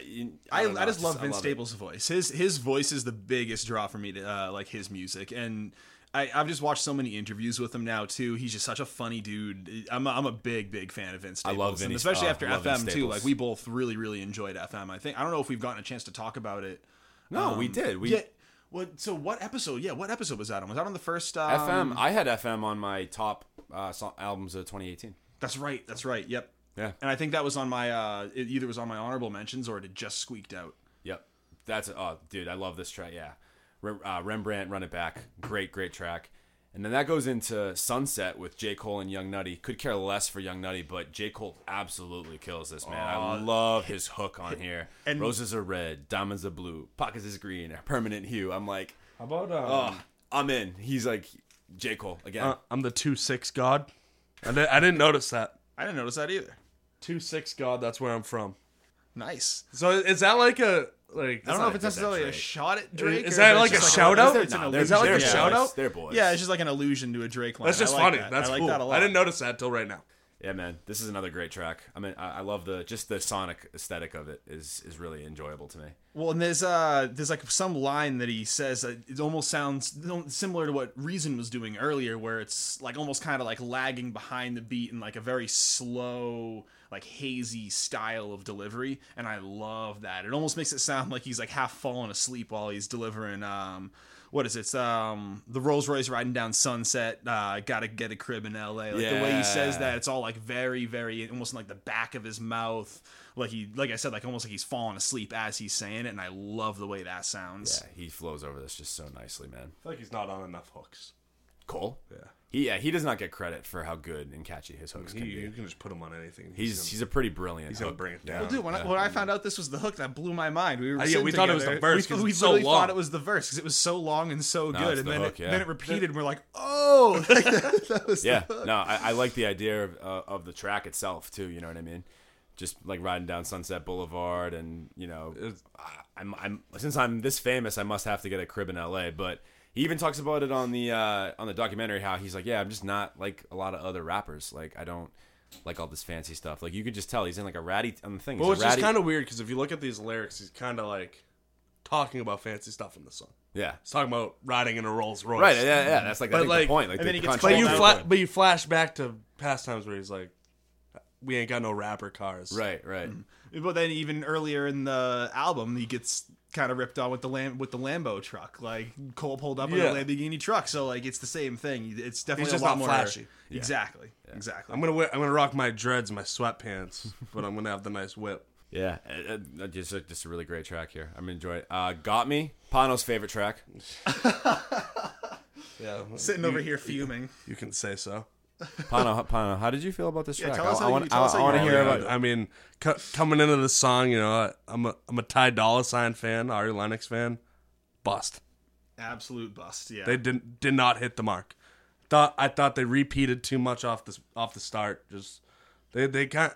Speaker 2: I,
Speaker 1: don't
Speaker 2: I just love Vince
Speaker 1: it.
Speaker 2: Staples' voice. His his voice is the biggest draw for me to uh, like his music, and I, I've just watched so many interviews with him now too. He's just such a funny dude. I'm a, I'm a big big fan of Vince
Speaker 1: I love Vinny-
Speaker 2: especially
Speaker 1: uh,
Speaker 2: after FM too. Like we both really really enjoyed FM. I think I don't know if we've gotten a chance to talk about it.
Speaker 1: No, we
Speaker 2: Um,
Speaker 1: did. We
Speaker 2: yeah. What? So what episode? Yeah, what episode was that on? Was that on the first um,
Speaker 1: FM. I had FM on my top uh, so- albums of 2018.
Speaker 2: That's right. That's right. Yep.
Speaker 1: Yeah.
Speaker 2: And I think that was on my uh, it either was on my honorable mentions or it had just squeaked out.
Speaker 1: Yep. That's oh, dude, I love this track. Yeah, Rem- uh, Rembrandt, Run It Back, great, great track. And then that goes into Sunset with J Cole and Young Nudy. Could care less for Young Nudy, but J Cole absolutely kills this man. I love his hook on here.
Speaker 2: and-
Speaker 1: Roses are red, diamonds are blue, pockets is green, a permanent hue. I'm like,
Speaker 3: How about um,
Speaker 1: oh, I'm in. He's like J Cole again.
Speaker 3: uh, I'm the two six god. I didn't, I didn't notice that.
Speaker 2: I didn't notice that either.
Speaker 3: Two six god. That's where I'm from.
Speaker 2: Nice.
Speaker 3: So is that like a like?
Speaker 2: I don't
Speaker 1: know
Speaker 2: a
Speaker 1: a
Speaker 2: it's necessarily a shot at Drake.
Speaker 3: Is
Speaker 2: or
Speaker 3: that
Speaker 2: it's
Speaker 3: like
Speaker 2: just
Speaker 3: a shout out?
Speaker 2: It's an
Speaker 1: Nah,
Speaker 2: allusion.
Speaker 3: Is that like a
Speaker 1: boys.
Speaker 3: shout out?
Speaker 1: They're boys.
Speaker 2: Yeah, it's just like an allusion to a Drake line.
Speaker 3: That's just
Speaker 2: I like
Speaker 3: funny.
Speaker 2: that.
Speaker 3: That's
Speaker 2: I like
Speaker 3: cool.
Speaker 2: that a lot.
Speaker 3: I didn't notice that till right now.
Speaker 1: Yeah, man, this is another great track. I mean, I, I love the just the sonic aesthetic of it is is really enjoyable to me.
Speaker 2: Well, and there's uh there's like some line that he says that it almost sounds similar to what Reason was doing earlier, where it's like almost kind of like lagging behind the beat in like a very slow, like hazy style of delivery, and I love that. It almost makes it sound like he's like half falling asleep while he's delivering. Um, what is it? It's, um, the Rolls Royce riding down Sunset. Uh, gotta get a crib in L.A. Like the way he says that, it's all like very, very almost in like the back of his mouth. Like he, like I said, like almost like he's falling asleep as he's saying it, and I love the way that sounds.
Speaker 1: Yeah, he flows over this just so nicely, man.
Speaker 3: I feel like he's not on enough hooks.
Speaker 1: Cole.
Speaker 3: Yeah.
Speaker 1: He yeah, he does not get credit for how good and catchy his hooks
Speaker 3: He,
Speaker 1: can be.
Speaker 3: you can just put him on anything.
Speaker 1: He's he's a pretty brilliant.
Speaker 3: he's gonna bring it down.
Speaker 2: Well, dude, when, I, when I found out this was the hook, that blew my mind. We were
Speaker 3: Uh, yeah,
Speaker 2: sitting
Speaker 3: we thought it was the verse
Speaker 2: We,
Speaker 3: 'cause
Speaker 2: we
Speaker 3: it's so
Speaker 2: literally
Speaker 3: long.
Speaker 2: thought it was the verse because it was so long and so
Speaker 1: No,
Speaker 2: good, and
Speaker 1: the
Speaker 2: then
Speaker 1: hook,
Speaker 2: it,
Speaker 1: yeah.
Speaker 2: then it repeated, and we're like, oh, Like, that, that was the
Speaker 1: Yeah,
Speaker 2: hook.
Speaker 1: no, I, I like the idea of, uh, of the track itself too. You know what I mean? Just like riding down Sunset Boulevard, and you know,
Speaker 3: It's-
Speaker 1: I'm I'm since I'm this famous, I must have to get a crib in L.A. But he even talks about it on the uh, on the documentary how he's like, yeah, I'm just not like a lot of other rappers. Like I don't like all this fancy stuff. Like you could just tell he's in like a ratty on the thing.
Speaker 3: Well, it's
Speaker 1: a
Speaker 3: just kind of weird because if you look at these lyrics, he's kind of like talking about fancy stuff in the song.
Speaker 1: yeah.
Speaker 3: He's talking about riding in a Rolls Royce.
Speaker 1: Right, yeah, yeah. That's like, I
Speaker 3: But, like-
Speaker 1: the point. Like
Speaker 2: and
Speaker 1: the
Speaker 2: then he gets
Speaker 3: But
Speaker 1: control
Speaker 3: you, fla- but you flash back to past times where he's like, "We ain't got no rapper cars."
Speaker 1: Right, right.
Speaker 2: But then even earlier in the album, he gets kind of ripped on with the Lam- with the Lambo truck. Like Cole pulled up
Speaker 3: Yeah.
Speaker 2: in a Lamborghini truck, so like it's the same thing. It's definitely
Speaker 3: just
Speaker 2: a lot
Speaker 3: not
Speaker 2: more
Speaker 3: flashy.
Speaker 2: Exactly, exactly.
Speaker 3: I'm gonna wear, I'm gonna rock my dreads, my sweatpants, but I'm gonna have the nice whip.
Speaker 1: Yeah, just a, just a really great track here. I'm enjoying. it. Uh, Got me, Pano's favorite track.
Speaker 3: Yeah,
Speaker 2: Sitting over here fuming.
Speaker 3: you can say so.
Speaker 1: Pano, Pano, how did you feel about this
Speaker 2: Yeah,
Speaker 1: track?
Speaker 2: tell us
Speaker 1: I,
Speaker 2: how you-
Speaker 1: want,
Speaker 2: tell us
Speaker 1: I, want to hear
Speaker 2: about
Speaker 1: about.
Speaker 2: it.
Speaker 3: I mean, co- coming into the song, you know, I'm a I'm a Ty Dolla Sign fan, Ari Lennox fan. Bust.
Speaker 2: Absolute bust. Yeah.
Speaker 3: They didn't did not hit the mark. Thought I thought they repeated too much off the off the start. Just they they can't.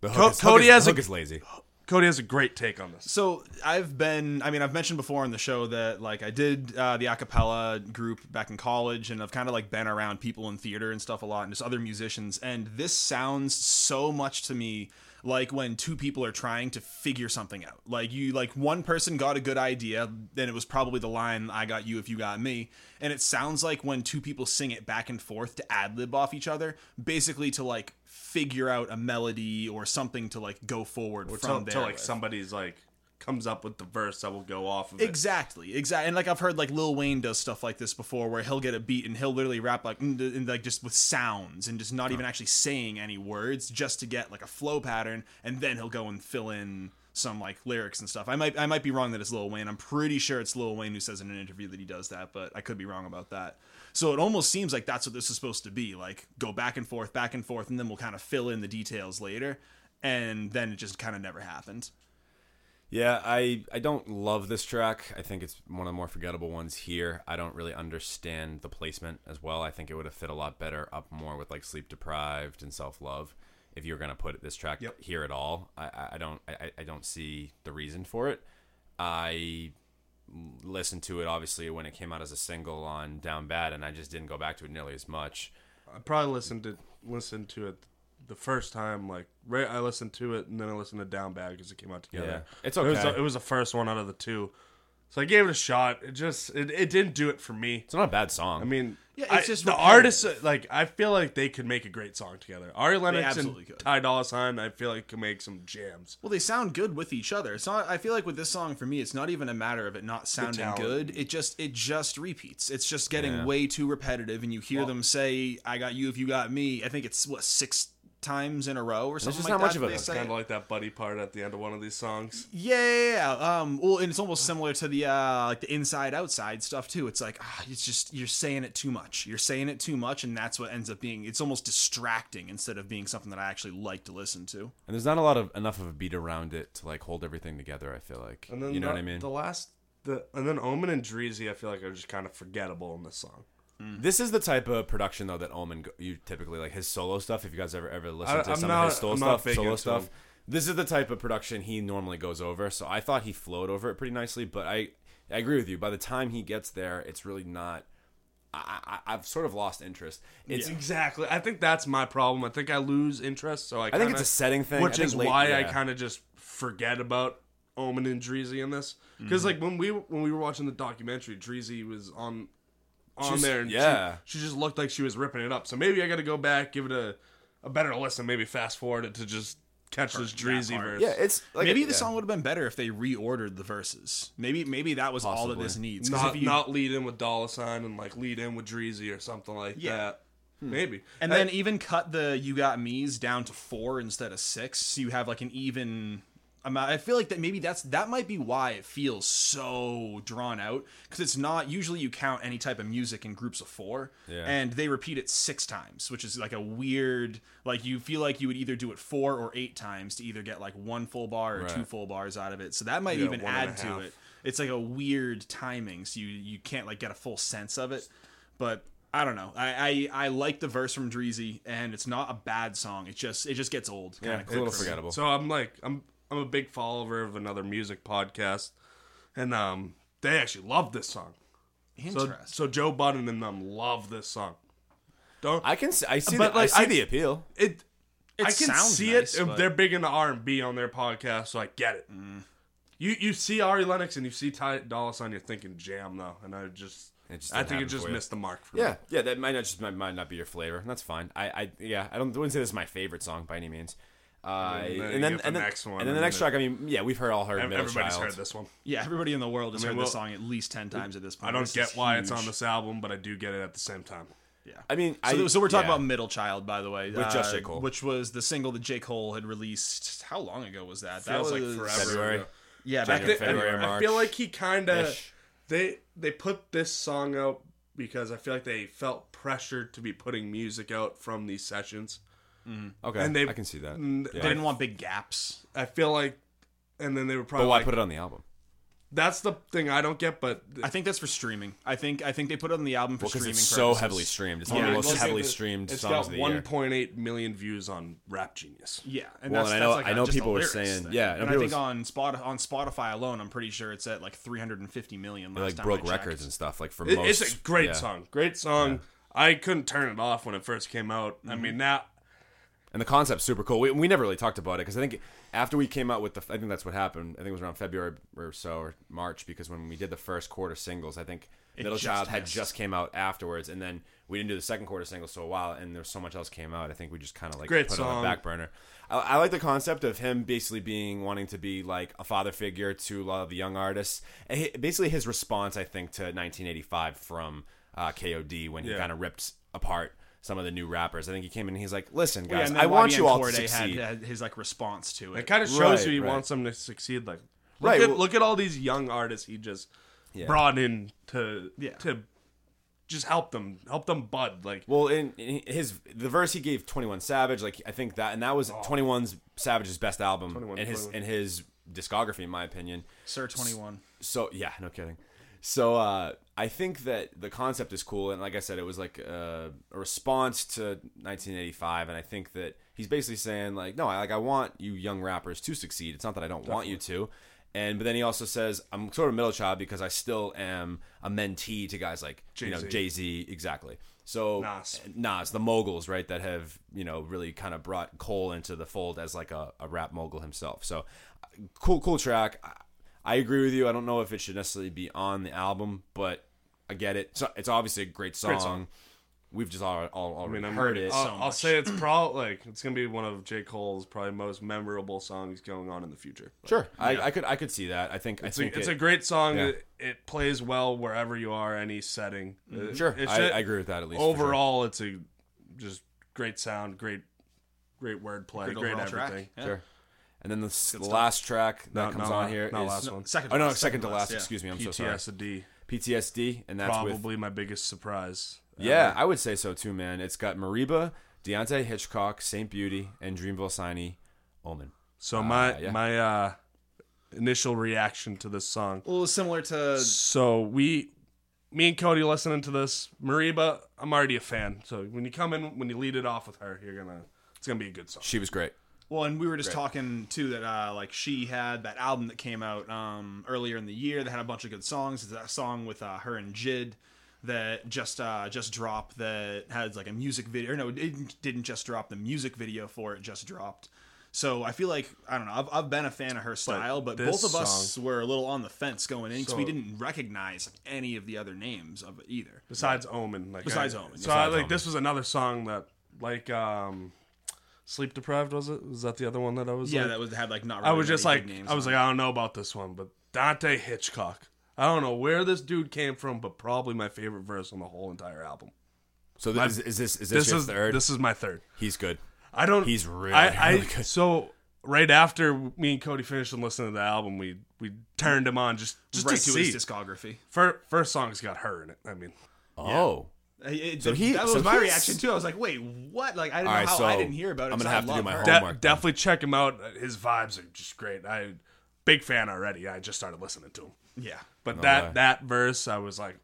Speaker 1: The
Speaker 3: Co-
Speaker 1: hook is,
Speaker 3: Cody
Speaker 1: hook
Speaker 3: has
Speaker 1: the
Speaker 3: a-
Speaker 1: hook is lazy.
Speaker 3: Cody has a great take on this.
Speaker 2: So I've been, I mean, I've mentioned before on the show that like I did uh, the acapella group back in college, and I've kind of like been around people in theater and stuff a lot, and just other musicians, and this sounds so much to me like when two people are trying to figure something out. Like you, like one person got a good idea, then it was probably the line "I got you if you got me," and it sounds like when two people sing it back and forth to ad lib off each other, basically to like figure out a melody or something to like go forward from
Speaker 3: Until
Speaker 2: there.
Speaker 3: till, like
Speaker 2: with.
Speaker 3: somebody's like comes up with the verse that will go off of it.
Speaker 2: Exactly, exactly. And like I've heard like Lil Wayne does stuff like this before, where he'll get a beat and he'll literally rap like and like just with sounds and just not even actually saying any words, just to get like a flow pattern, and then he'll go and fill in some like lyrics and stuff. I might I might be wrong that it's Lil Wayne. I'm pretty sure it's Lil Wayne who says in an interview that he does that, but I could be wrong about that. So it almost seems like that's what this is supposed to be. Like go back and forth, back and forth, and then we'll kind of fill in the details later. And then it just kind of never happened.
Speaker 1: Yeah, I I don't love this track. I think it's one of the more forgettable ones here. I don't really understand the placement as well. I think it would have fit a lot better up more with like sleep deprived and self love. If you're gonna put this track
Speaker 2: Yep.
Speaker 1: here at all, I, I- don't I, I don't see the reason for it. I listened to it obviously when it came out as a single on Down Bad, and I just didn't go back to it nearly as much.
Speaker 3: I probably listened to listened to it the first time. Like right, I listened to it and then I listened to Down Bad because it came out together.
Speaker 1: Yeah, it's
Speaker 3: It was,
Speaker 1: okay.
Speaker 3: the, it was the first one out of the two, so I gave it a shot. It just it, it didn't do it for me.
Speaker 1: It's not a bad song.
Speaker 3: I mean,
Speaker 2: Yeah, it's
Speaker 3: I-
Speaker 2: just
Speaker 3: the
Speaker 2: repetitive.
Speaker 3: artists. Uh, like I feel like they could make a great song together. Ari Lennox
Speaker 2: absolutely
Speaker 3: and
Speaker 2: could.
Speaker 3: Ty Dolla Sign. I feel like could make some jams.
Speaker 2: Well, they sound good with each other. It's not. I feel like with this song, for me, it's not even a matter of it not sounding
Speaker 3: talent.
Speaker 2: good. It just it just repeats. It's just getting
Speaker 1: Yeah.
Speaker 2: way too repetitive, and you hear them say, "I got you if you got me." I think it's what six times in a row or something
Speaker 1: just
Speaker 2: like
Speaker 1: not
Speaker 2: that.
Speaker 1: much of a- It's.
Speaker 3: Kind of like that buddy part at the end of one of these songs.
Speaker 2: Yeah, yeah, yeah. Um, well, and it's almost similar to the uh, like the inside outside stuff too. It's like ah, it's just you're saying it too much. You're saying it too much, and that's what ends up being. It's almost distracting instead of being something that I actually like to listen to.
Speaker 1: and there's not a lot of enough of a beat around it to like hold everything together. I feel like
Speaker 3: And then
Speaker 1: you know
Speaker 3: the,
Speaker 1: what I mean.
Speaker 3: The last, the and then Omen and Dreezy, I feel like are just kind of forgettable in this song. Mm.
Speaker 1: This is the type of production though that Omen you typically like his solo stuff. If you guys ever ever listen to
Speaker 3: I'm
Speaker 1: some
Speaker 3: not-
Speaker 1: of his solo
Speaker 3: I'm
Speaker 1: stuff, solo stuff,
Speaker 3: him.
Speaker 1: this is the type of production he normally goes over. So I thought he flowed over it pretty nicely, but I I agree with you. By the time he gets there, it's really not. I, I I've sort of lost interest. It's
Speaker 3: Exactly. I think that's my problem. I think I lose interest. So I,
Speaker 1: I think it's a setting thing,
Speaker 3: which is
Speaker 1: late-
Speaker 3: why I kind of just forget about Omen and Dreezy in this. Because mm-hmm. like when we when we were watching the documentary, Dreezy was on on
Speaker 1: She's-
Speaker 3: there, and
Speaker 1: yeah.
Speaker 3: she, she just looked like she was ripping it up. So maybe I got to go back, give it a a better listen, maybe fast forward it to just catch this Dreezy verse.
Speaker 1: yeah, it's like
Speaker 2: maybe
Speaker 1: yeah.
Speaker 2: the song would have been better if they reordered the verses. Maybe maybe that was all that
Speaker 1: Possibly.
Speaker 2: this needs. 'Cause
Speaker 3: not
Speaker 2: if you-
Speaker 3: not lead in with dollar sign and like lead in with Dreezy or something like
Speaker 2: Yeah.
Speaker 3: that. Hmm. Maybe.
Speaker 2: and
Speaker 3: I-
Speaker 2: then even cut the "You Got Me's" down to four instead of six, so you have like an even amount. I feel like that maybe that's that might be why it feels so drawn out because it's not usually you count any type of music in groups of four,
Speaker 1: Yeah.
Speaker 2: and they repeat it six times, which is like a weird like you feel like you would either do it four or eight times to either get like one full bar or two full bars out of it. So that might
Speaker 3: Yeah,
Speaker 2: even
Speaker 3: one and a
Speaker 2: add to it. It's like a weird timing, so you you can't like get a full sense of it. But I don't know. I, I I like the verse from Dreezy, and it's not a bad song. It just it just gets old.
Speaker 1: yeah,
Speaker 2: Kind
Speaker 1: it's a little forgettable.
Speaker 3: So I'm like I'm I'm a big follower of another music podcast, and um they actually love this song. So
Speaker 2: Interesting.
Speaker 3: so Joe Budden and them love this song. Don't
Speaker 1: I can see, I see
Speaker 3: But,
Speaker 1: the,
Speaker 3: like,
Speaker 1: I see
Speaker 3: I-
Speaker 1: the appeal.
Speaker 3: it?
Speaker 2: It
Speaker 3: I can
Speaker 2: sounds
Speaker 3: see
Speaker 2: nice,
Speaker 3: it.
Speaker 2: but-
Speaker 3: They're big into R and B on their podcast, so I get it. You you see Ari Lennox and you see Ty Dolla Sign, you're thinking jam though, and I just,
Speaker 1: It just
Speaker 3: I think it just
Speaker 1: you.
Speaker 3: missed the mark. For
Speaker 1: Yeah,
Speaker 3: me.
Speaker 1: yeah, that might not just might, might not be your flavor. That's fine. I, I yeah, I don't wouldn't say this is my favorite song by any means. Uh,
Speaker 3: And then
Speaker 1: and then
Speaker 3: the
Speaker 1: and then,
Speaker 3: next one,
Speaker 1: and then the next
Speaker 3: then
Speaker 1: track. I mean, yeah, we've heard all heard
Speaker 3: Ev- Everybody's
Speaker 1: Child.
Speaker 3: heard this one.
Speaker 2: Yeah, everybody in the world has
Speaker 3: I mean,
Speaker 2: heard this song at least ten times at this point.
Speaker 3: I don't
Speaker 2: This
Speaker 3: get
Speaker 2: is
Speaker 3: why it's on this album, but I do get it at the same time.
Speaker 2: Yeah.
Speaker 1: I mean,
Speaker 2: So,
Speaker 1: I,
Speaker 2: so we're talking
Speaker 1: yeah.
Speaker 2: about Middle Child, by the way,
Speaker 1: With just J. Cole.
Speaker 2: which was the single that J Cole had released. How long ago was that? that
Speaker 3: Feels like forever.
Speaker 1: February.
Speaker 3: ago.
Speaker 2: Yeah, back in
Speaker 1: February,
Speaker 2: February.
Speaker 1: March.
Speaker 3: I feel like he kind of they they put this song out because I feel like they felt pressured to be putting music out from these sessions.
Speaker 1: Okay,
Speaker 3: and they-
Speaker 1: I can see that.
Speaker 3: Mm,
Speaker 1: Yeah.
Speaker 2: They didn't want big gaps.
Speaker 3: I feel like, and then they were probably
Speaker 1: But why
Speaker 3: like,
Speaker 1: put it on the album?
Speaker 3: that's the thing I don't get. But
Speaker 2: I think that's for streaming. I think I think they put it on the album for
Speaker 1: Because
Speaker 2: streaming.
Speaker 1: it's so
Speaker 2: purposes.
Speaker 1: heavily streamed. It's
Speaker 2: Yeah,
Speaker 1: one of the
Speaker 2: look
Speaker 1: most
Speaker 2: at
Speaker 1: heavily
Speaker 3: the-
Speaker 1: streamed
Speaker 3: it's
Speaker 1: songs
Speaker 3: got
Speaker 1: of the year.
Speaker 3: 1.8 million views on Rap Genius.
Speaker 2: Yeah, and
Speaker 1: Well,
Speaker 2: that's,
Speaker 1: and I know-
Speaker 2: that's like
Speaker 1: I
Speaker 2: a-
Speaker 1: know
Speaker 2: just a
Speaker 1: people were
Speaker 2: lyrics
Speaker 1: saying-
Speaker 2: thing.
Speaker 1: yeah, and
Speaker 2: and I
Speaker 1: people
Speaker 2: think
Speaker 1: was-
Speaker 2: on Spot on Spotify alone, I'm pretty sure it's at like 350 million.
Speaker 1: They
Speaker 2: Last
Speaker 1: like
Speaker 2: time
Speaker 1: broke
Speaker 2: I checked.
Speaker 1: records and stuff. Like for
Speaker 3: It-
Speaker 1: most,
Speaker 3: it's a great
Speaker 1: yeah.
Speaker 3: song. Great song. I couldn't turn it off when it first came out. I
Speaker 1: Mm-hmm.
Speaker 3: mean, now
Speaker 1: and the concept's super cool. We, we never really talked about it because I think after we came out with the, I think that's what happened. I think it was around February or so or March because when we did the first quarter singles, I think Middle
Speaker 2: just
Speaker 1: Child had
Speaker 2: missed.
Speaker 1: just came out afterwards, and then we didn't do the second quarter singles for a while, and there's so much else came out. I think we just kind of like
Speaker 3: Great
Speaker 1: put it on the back burner. I, I like the concept of him basically being wanting to be like a father figure to a lot of the young artists. He, basically, his response, I think, to 1985 from uh, KOD when he
Speaker 3: Yeah.
Speaker 1: kind of ripped apart some of the new rappers. I think he came in and he's like, "Listen, guys,
Speaker 2: and then
Speaker 1: I want you all to
Speaker 2: Cordae
Speaker 1: succeed."
Speaker 2: Had, had his like response to it.
Speaker 3: it kind of shows
Speaker 1: Right,
Speaker 3: you he
Speaker 1: right.
Speaker 3: wants them to succeed. Like, look,
Speaker 1: Right,
Speaker 3: at,
Speaker 1: well-
Speaker 3: look at all these young artists he just
Speaker 1: Yeah.
Speaker 3: brought in to
Speaker 2: Yeah.
Speaker 3: to just help them, help them bud. Like,
Speaker 1: Well, in, in his the verse he gave Twenty One Savage, like I think that, and that was oh. Twenty One's Savage's best album in his
Speaker 3: 21.
Speaker 1: in his discography, in my opinion.
Speaker 2: Sir 21.
Speaker 1: So yeah, no kidding. So uh, I think that the concept is cool, and like I said, it was like a, a response to 1985, and I think that he's basically saying like, no, I like I want you young rappers to succeed. It's not that I don't want you to. And but then he also says I'm sort of middle child because I still am a mentee to guys like you know
Speaker 3: Jay-Z.
Speaker 1: Jay Z exactly. So
Speaker 3: Nas.
Speaker 1: Nas, the moguls, right, that have you know really kind of brought Cole into the fold as like a, a rap mogul himself. So cool, cool track. I, I agree with you. I don't know if it should necessarily be on the album, but I get it. So it's obviously a great song.
Speaker 3: Great song.
Speaker 1: We've just all, all already
Speaker 3: I'm,
Speaker 1: heard it.
Speaker 3: I'll,
Speaker 2: so
Speaker 3: I'll say it's probably like it's gonna be one of J Cole's probably most memorable songs going on in the future.
Speaker 1: Sure, I, I could I could see that. I think
Speaker 3: It's,
Speaker 1: I
Speaker 3: a,
Speaker 1: think
Speaker 3: it's
Speaker 1: it-
Speaker 3: a great song.
Speaker 1: yeah.
Speaker 3: It, it plays well wherever you are, any setting. Uh,
Speaker 1: sure.
Speaker 3: it's
Speaker 1: I,
Speaker 3: just-
Speaker 1: I agree with that at least. for sure.
Speaker 3: overall, it's a just great sound, great, great wordplay,
Speaker 2: Great
Speaker 3: great, everything.
Speaker 2: Yeah.
Speaker 1: Sure. And then the, s- the
Speaker 2: stuff.
Speaker 1: last track that
Speaker 3: No,
Speaker 1: comes
Speaker 3: no,
Speaker 1: on
Speaker 3: no,
Speaker 1: here
Speaker 3: no,
Speaker 1: is-
Speaker 3: last one.
Speaker 2: Second.
Speaker 1: Oh
Speaker 2: to
Speaker 1: no,
Speaker 2: last,
Speaker 1: second to
Speaker 2: to
Speaker 1: last.
Speaker 2: yeah.
Speaker 1: Excuse me. I'm so sorry.
Speaker 3: PTSD,
Speaker 1: PTSD, and that's with
Speaker 3: probably my biggest surprise.
Speaker 1: Yeah, I would say so too, man. It's got Mereba, Deante' Hitchcock, Saint Beauty, and Dreamville Siney, Omen.
Speaker 3: So my
Speaker 1: yeah.
Speaker 3: my uh, initial reaction to this song.
Speaker 2: Well, it was similar to
Speaker 3: So we, me and Cody listening to this. Mereba, I'm already a fan. So when you come in, when you lead it off with her, you're gonna, it's gonna be a good song.
Speaker 1: She was great.
Speaker 2: Well, and we were just talking too that uh, like she had that album that came out um, earlier in the year that had a bunch of good songs. It's that song with uh, her and Jid that just uh, just dropped that has like a music video. No, it didn't, just drop. The music video for it just dropped. So I feel like I don't know. I've, I've been a fan of her style, but,
Speaker 3: this
Speaker 2: both of us were a little on the fence going in because we didn't recognize any of the other names of it either.
Speaker 3: Besides Omen, like
Speaker 2: Besides
Speaker 3: I,
Speaker 2: Omen,
Speaker 3: So I, like
Speaker 1: Omen.
Speaker 3: this was another song that like um, Sleep Deprived was it? Was that the other one that I was?
Speaker 2: Yeah,
Speaker 3: like,
Speaker 2: that was had like not.
Speaker 3: I was just like
Speaker 2: names
Speaker 3: I was like
Speaker 2: it.
Speaker 3: I don't know about this one, but Deante' Hitchcock. I don't know where this dude came from, but probably my favorite verse on the whole entire album.
Speaker 1: So th- is, is this is this,
Speaker 3: This
Speaker 1: your
Speaker 3: is
Speaker 1: third?
Speaker 3: this is my third.
Speaker 1: He's good.
Speaker 3: I don't.
Speaker 1: He's really,
Speaker 3: I, I
Speaker 1: good.
Speaker 3: so right after me and Cody finished listening to the album, we we turned him on just just
Speaker 2: right
Speaker 3: to
Speaker 2: to
Speaker 3: see.
Speaker 2: his discography.
Speaker 3: First, first song's got her in it. I mean,
Speaker 1: Oh,
Speaker 2: It-
Speaker 1: So he-
Speaker 2: that was
Speaker 1: so
Speaker 2: my reaction too. I was like, "Wait, what?" Like I didn't know
Speaker 1: right,
Speaker 2: how
Speaker 1: so
Speaker 2: I didn't hear about it.
Speaker 1: I'm gonna
Speaker 2: 'cause I
Speaker 1: have to do my
Speaker 2: her.
Speaker 1: homework.
Speaker 3: de- definitely check him out. His vibes are just great. I big fan already. I just started listening to him.
Speaker 2: Yeah,
Speaker 3: But that
Speaker 1: way.
Speaker 3: that verse, I was like,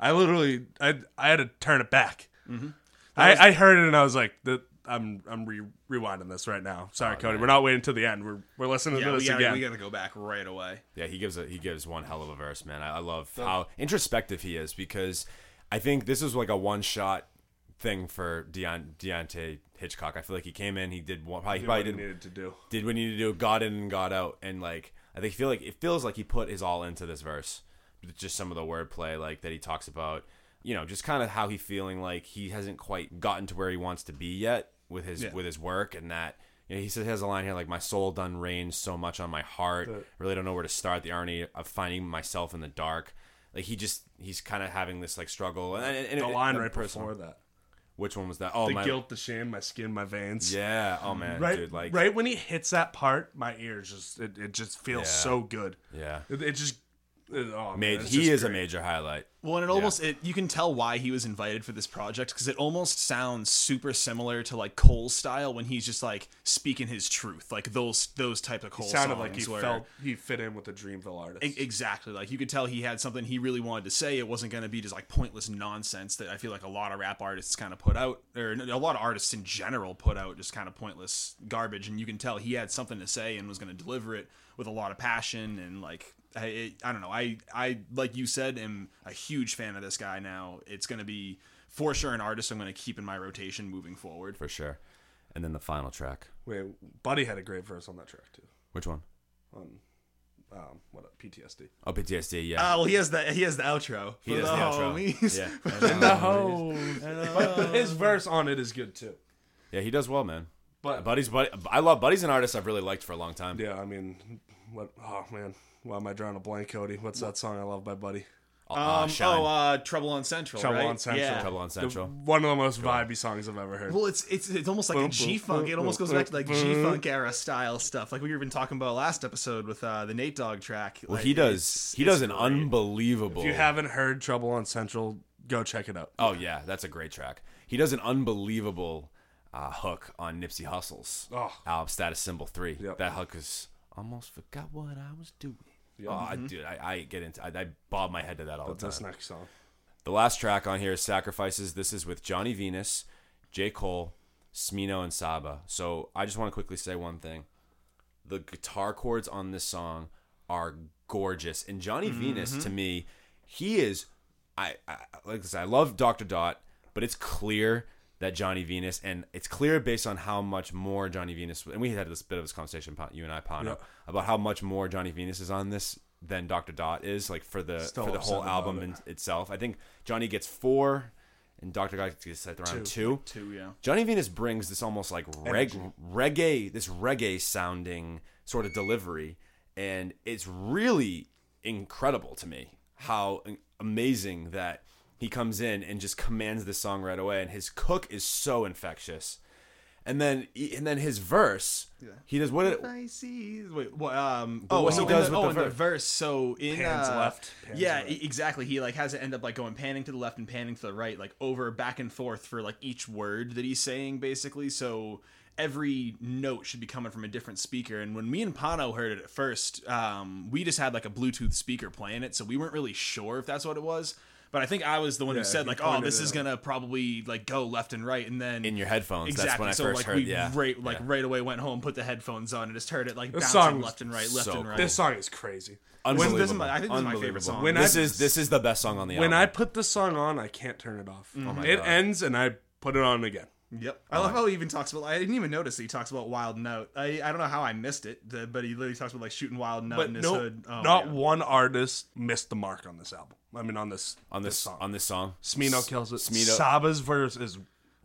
Speaker 3: I literally, I I had to turn it back.
Speaker 2: Mm-hmm.
Speaker 3: I, I heard it and I was like, the, I'm I'm re- rewinding this right now. Sorry, Cody. We're not waiting until the end. We're we're listening
Speaker 2: Oh, yeah.
Speaker 3: to
Speaker 2: We
Speaker 3: this
Speaker 2: gotta,
Speaker 3: again.
Speaker 2: we gotta go back right away.
Speaker 1: yeah. He gives a he gives one hell of a verse, man. I, I love how introspective he is because I think this is like a one shot thing for Deon, Deante' Hitchcock. I feel like he came in, he did one, probably, he probably
Speaker 3: what he
Speaker 1: did
Speaker 3: needed to do.
Speaker 1: did what he needed to do, got in and got out, and like I think feel like it feels like he put his all into this verse. Just some of the wordplay like that he talks about, you know, just kind of how he feeling like he hasn't quite gotten to where he wants to be yet with his
Speaker 2: Yeah.
Speaker 1: with his work, and that you know, he says he has a line here like my soul done rains so much on my heart,
Speaker 3: The-
Speaker 1: I really don't know where to start. The irony of finding myself in the dark. Like he just he's kind of having this like struggle, and, and, and
Speaker 3: The line right
Speaker 1: personal-
Speaker 3: before that.
Speaker 1: Which one was that? Oh
Speaker 3: The
Speaker 1: my,
Speaker 3: guilt, the shame, my skin, my veins.
Speaker 1: yeah. Oh man,
Speaker 3: Right,
Speaker 1: dude, like
Speaker 3: right when he hits that part, my ears just it, it just feels
Speaker 1: Yeah.
Speaker 3: so good.
Speaker 1: yeah.
Speaker 3: It, it just oh, man,
Speaker 1: Made he
Speaker 3: just
Speaker 1: is a major highlight.
Speaker 2: Well, and it almost it, you can tell why he was invited for this project because it almost sounds super similar to like Cole's style when he's just like speaking his truth, like those those type of Cole He
Speaker 3: sounded
Speaker 2: songs
Speaker 3: like he
Speaker 2: where-
Speaker 3: felt he fit in with the Dreamville artist.
Speaker 2: E- Exactly. Like you could tell he had something he really wanted to say. It wasn't going to be just like pointless nonsense that I feel like a lot of rap artists kind of put out, or a lot of artists in general put out just kind of pointless garbage. And you can tell he had something to say and was going to deliver it with a lot of passion and like I, it, I don't know. I I like you said am a huge fan of this guy. Now it's going to be for sure an artist I'm going to keep in my rotation moving forward.
Speaker 1: for sure. And then the final track.
Speaker 3: Wait, Buddy had a great verse on that track too.
Speaker 1: Which one?
Speaker 3: On um, what PTSD.
Speaker 1: Oh, PTSD. Yeah.
Speaker 2: Oh, well, he has the he has the outro.
Speaker 1: he
Speaker 2: has
Speaker 1: does the outro.
Speaker 2: homies.
Speaker 1: Yeah.
Speaker 3: No, but, but his verse on it is good too.
Speaker 1: yeah, he does well, man.
Speaker 3: But
Speaker 1: Buddy's buddy. I love Buddy's an artist I've really liked for a long time.
Speaker 3: yeah, I mean, what? Oh man, why am I drawing a blank, Cody? What's that song I love by Buddy?
Speaker 1: Uh,
Speaker 2: Um,
Speaker 1: Shine.
Speaker 2: oh, uh, Trouble on Central.
Speaker 3: Trouble
Speaker 2: right?
Speaker 3: on Central.
Speaker 2: Yeah.
Speaker 1: Trouble on
Speaker 3: The-
Speaker 1: Central.
Speaker 3: one of the most vibey songs I've ever heard.
Speaker 2: Well, it's it's it's almost like a
Speaker 3: Boom, boom,
Speaker 2: G funk. It almost
Speaker 3: boom,
Speaker 2: goes back to like G funk era style stuff, like we were even talking about last episode with uh, the Nate Dogg track.
Speaker 1: well,
Speaker 2: Like,
Speaker 1: he does. He does an
Speaker 2: great.
Speaker 1: unbelievable.
Speaker 3: If you haven't heard Trouble on Central, go check it out.
Speaker 1: Oh yeah, that's a great track. He does an unbelievable uh, hook on Nipsey Hussle's
Speaker 3: Oh.
Speaker 1: album Status Symbol Three.
Speaker 3: Yep.
Speaker 1: That hook is almost forgot what I was doing.
Speaker 3: Yep.
Speaker 1: Oh, I, mm-hmm. dude, I, I get into. I, I bob my head to that all
Speaker 3: But
Speaker 1: the
Speaker 3: this
Speaker 1: time.
Speaker 3: next song,
Speaker 1: The last track on here is Sacrifices. This is with Johnny Venus, J. Cole, Smino, and Saba. So I just want to quickly say one thing. The guitar chords on this song are gorgeous. And Johnny mm-hmm. Venus, to me, he is I, I like I said, I love Doctur Dot, but it's clear that Johnny Venus, and it's clear based on how much more Johnny Venus, and we had this bit of this conversation, you and I, Pano,
Speaker 3: Yeah.
Speaker 1: about how much more Johnny Venus is on this than Doctur Dot is, like for the
Speaker 3: Still
Speaker 1: for the whole album
Speaker 3: it.
Speaker 1: in itself. I think Johnny gets four, and Doctur Dot gets at around two.
Speaker 2: Two, yeah.
Speaker 1: Johnny Venus brings this almost like reg- reggae, this reggae sounding sort of delivery, and it's really incredible to me how amazing that he comes in and just commands this song right away, and his cook is so infectious, and then and then his verse, he does what? It,
Speaker 2: I see. Wait, what? Um. Oh,
Speaker 1: what
Speaker 2: so
Speaker 1: he does
Speaker 2: in
Speaker 1: with
Speaker 2: the, oh,
Speaker 1: the
Speaker 2: in the
Speaker 1: verse.
Speaker 2: verse. So in
Speaker 3: Pans
Speaker 2: uh,
Speaker 3: left, pans
Speaker 2: yeah,
Speaker 3: right.
Speaker 2: exactly. He like has it end up like going panning to the left and panning to the right, like over back and forth for like each word that he's saying, basically. So every note should be coming from a different speaker. And when me and Pano heard it at first, um, we just had like a Bluetooth speaker playing it, so we weren't really sure if that's what it was. But I think I was the one
Speaker 3: Yeah,
Speaker 2: who said
Speaker 3: he
Speaker 2: like, "Oh,
Speaker 3: pointed
Speaker 2: this
Speaker 3: it
Speaker 2: is
Speaker 3: out.
Speaker 2: gonna probably like go left and right," and then
Speaker 1: in your headphones.
Speaker 2: Exactly.
Speaker 1: That's when I
Speaker 2: so
Speaker 1: first
Speaker 2: like
Speaker 1: heard.
Speaker 2: we
Speaker 1: yeah,
Speaker 2: right like
Speaker 1: yeah.
Speaker 2: right away went home, put the headphones on, and just heard it like
Speaker 3: This
Speaker 2: bouncing
Speaker 3: song was
Speaker 2: left and right, left
Speaker 1: so
Speaker 2: and right.
Speaker 3: This song is crazy.
Speaker 1: Unbelievable.
Speaker 2: this is my- I think this is my favorite
Speaker 1: Unbelievable.
Speaker 2: song.
Speaker 3: When
Speaker 1: this
Speaker 3: I-
Speaker 1: is this is the best song on the album.
Speaker 3: When I
Speaker 1: album.
Speaker 3: put the song on, I can't turn it off.
Speaker 1: Oh my
Speaker 3: it
Speaker 1: God.
Speaker 3: ends and I put it on again.
Speaker 2: Yep. I love how he even talks about. I didn't even notice that he talks about Wild Note. I, I don't know how I missed it, the- but he literally talks about like shooting Wild Note
Speaker 3: But
Speaker 2: in his
Speaker 3: no,
Speaker 2: hood. Oh,
Speaker 3: not
Speaker 2: yeah.
Speaker 3: one artist missed the mark on this album. I mean, on this
Speaker 1: on this
Speaker 3: song.
Speaker 1: on this song.
Speaker 3: Smino kills it.
Speaker 1: Smino-
Speaker 3: Saba's verse is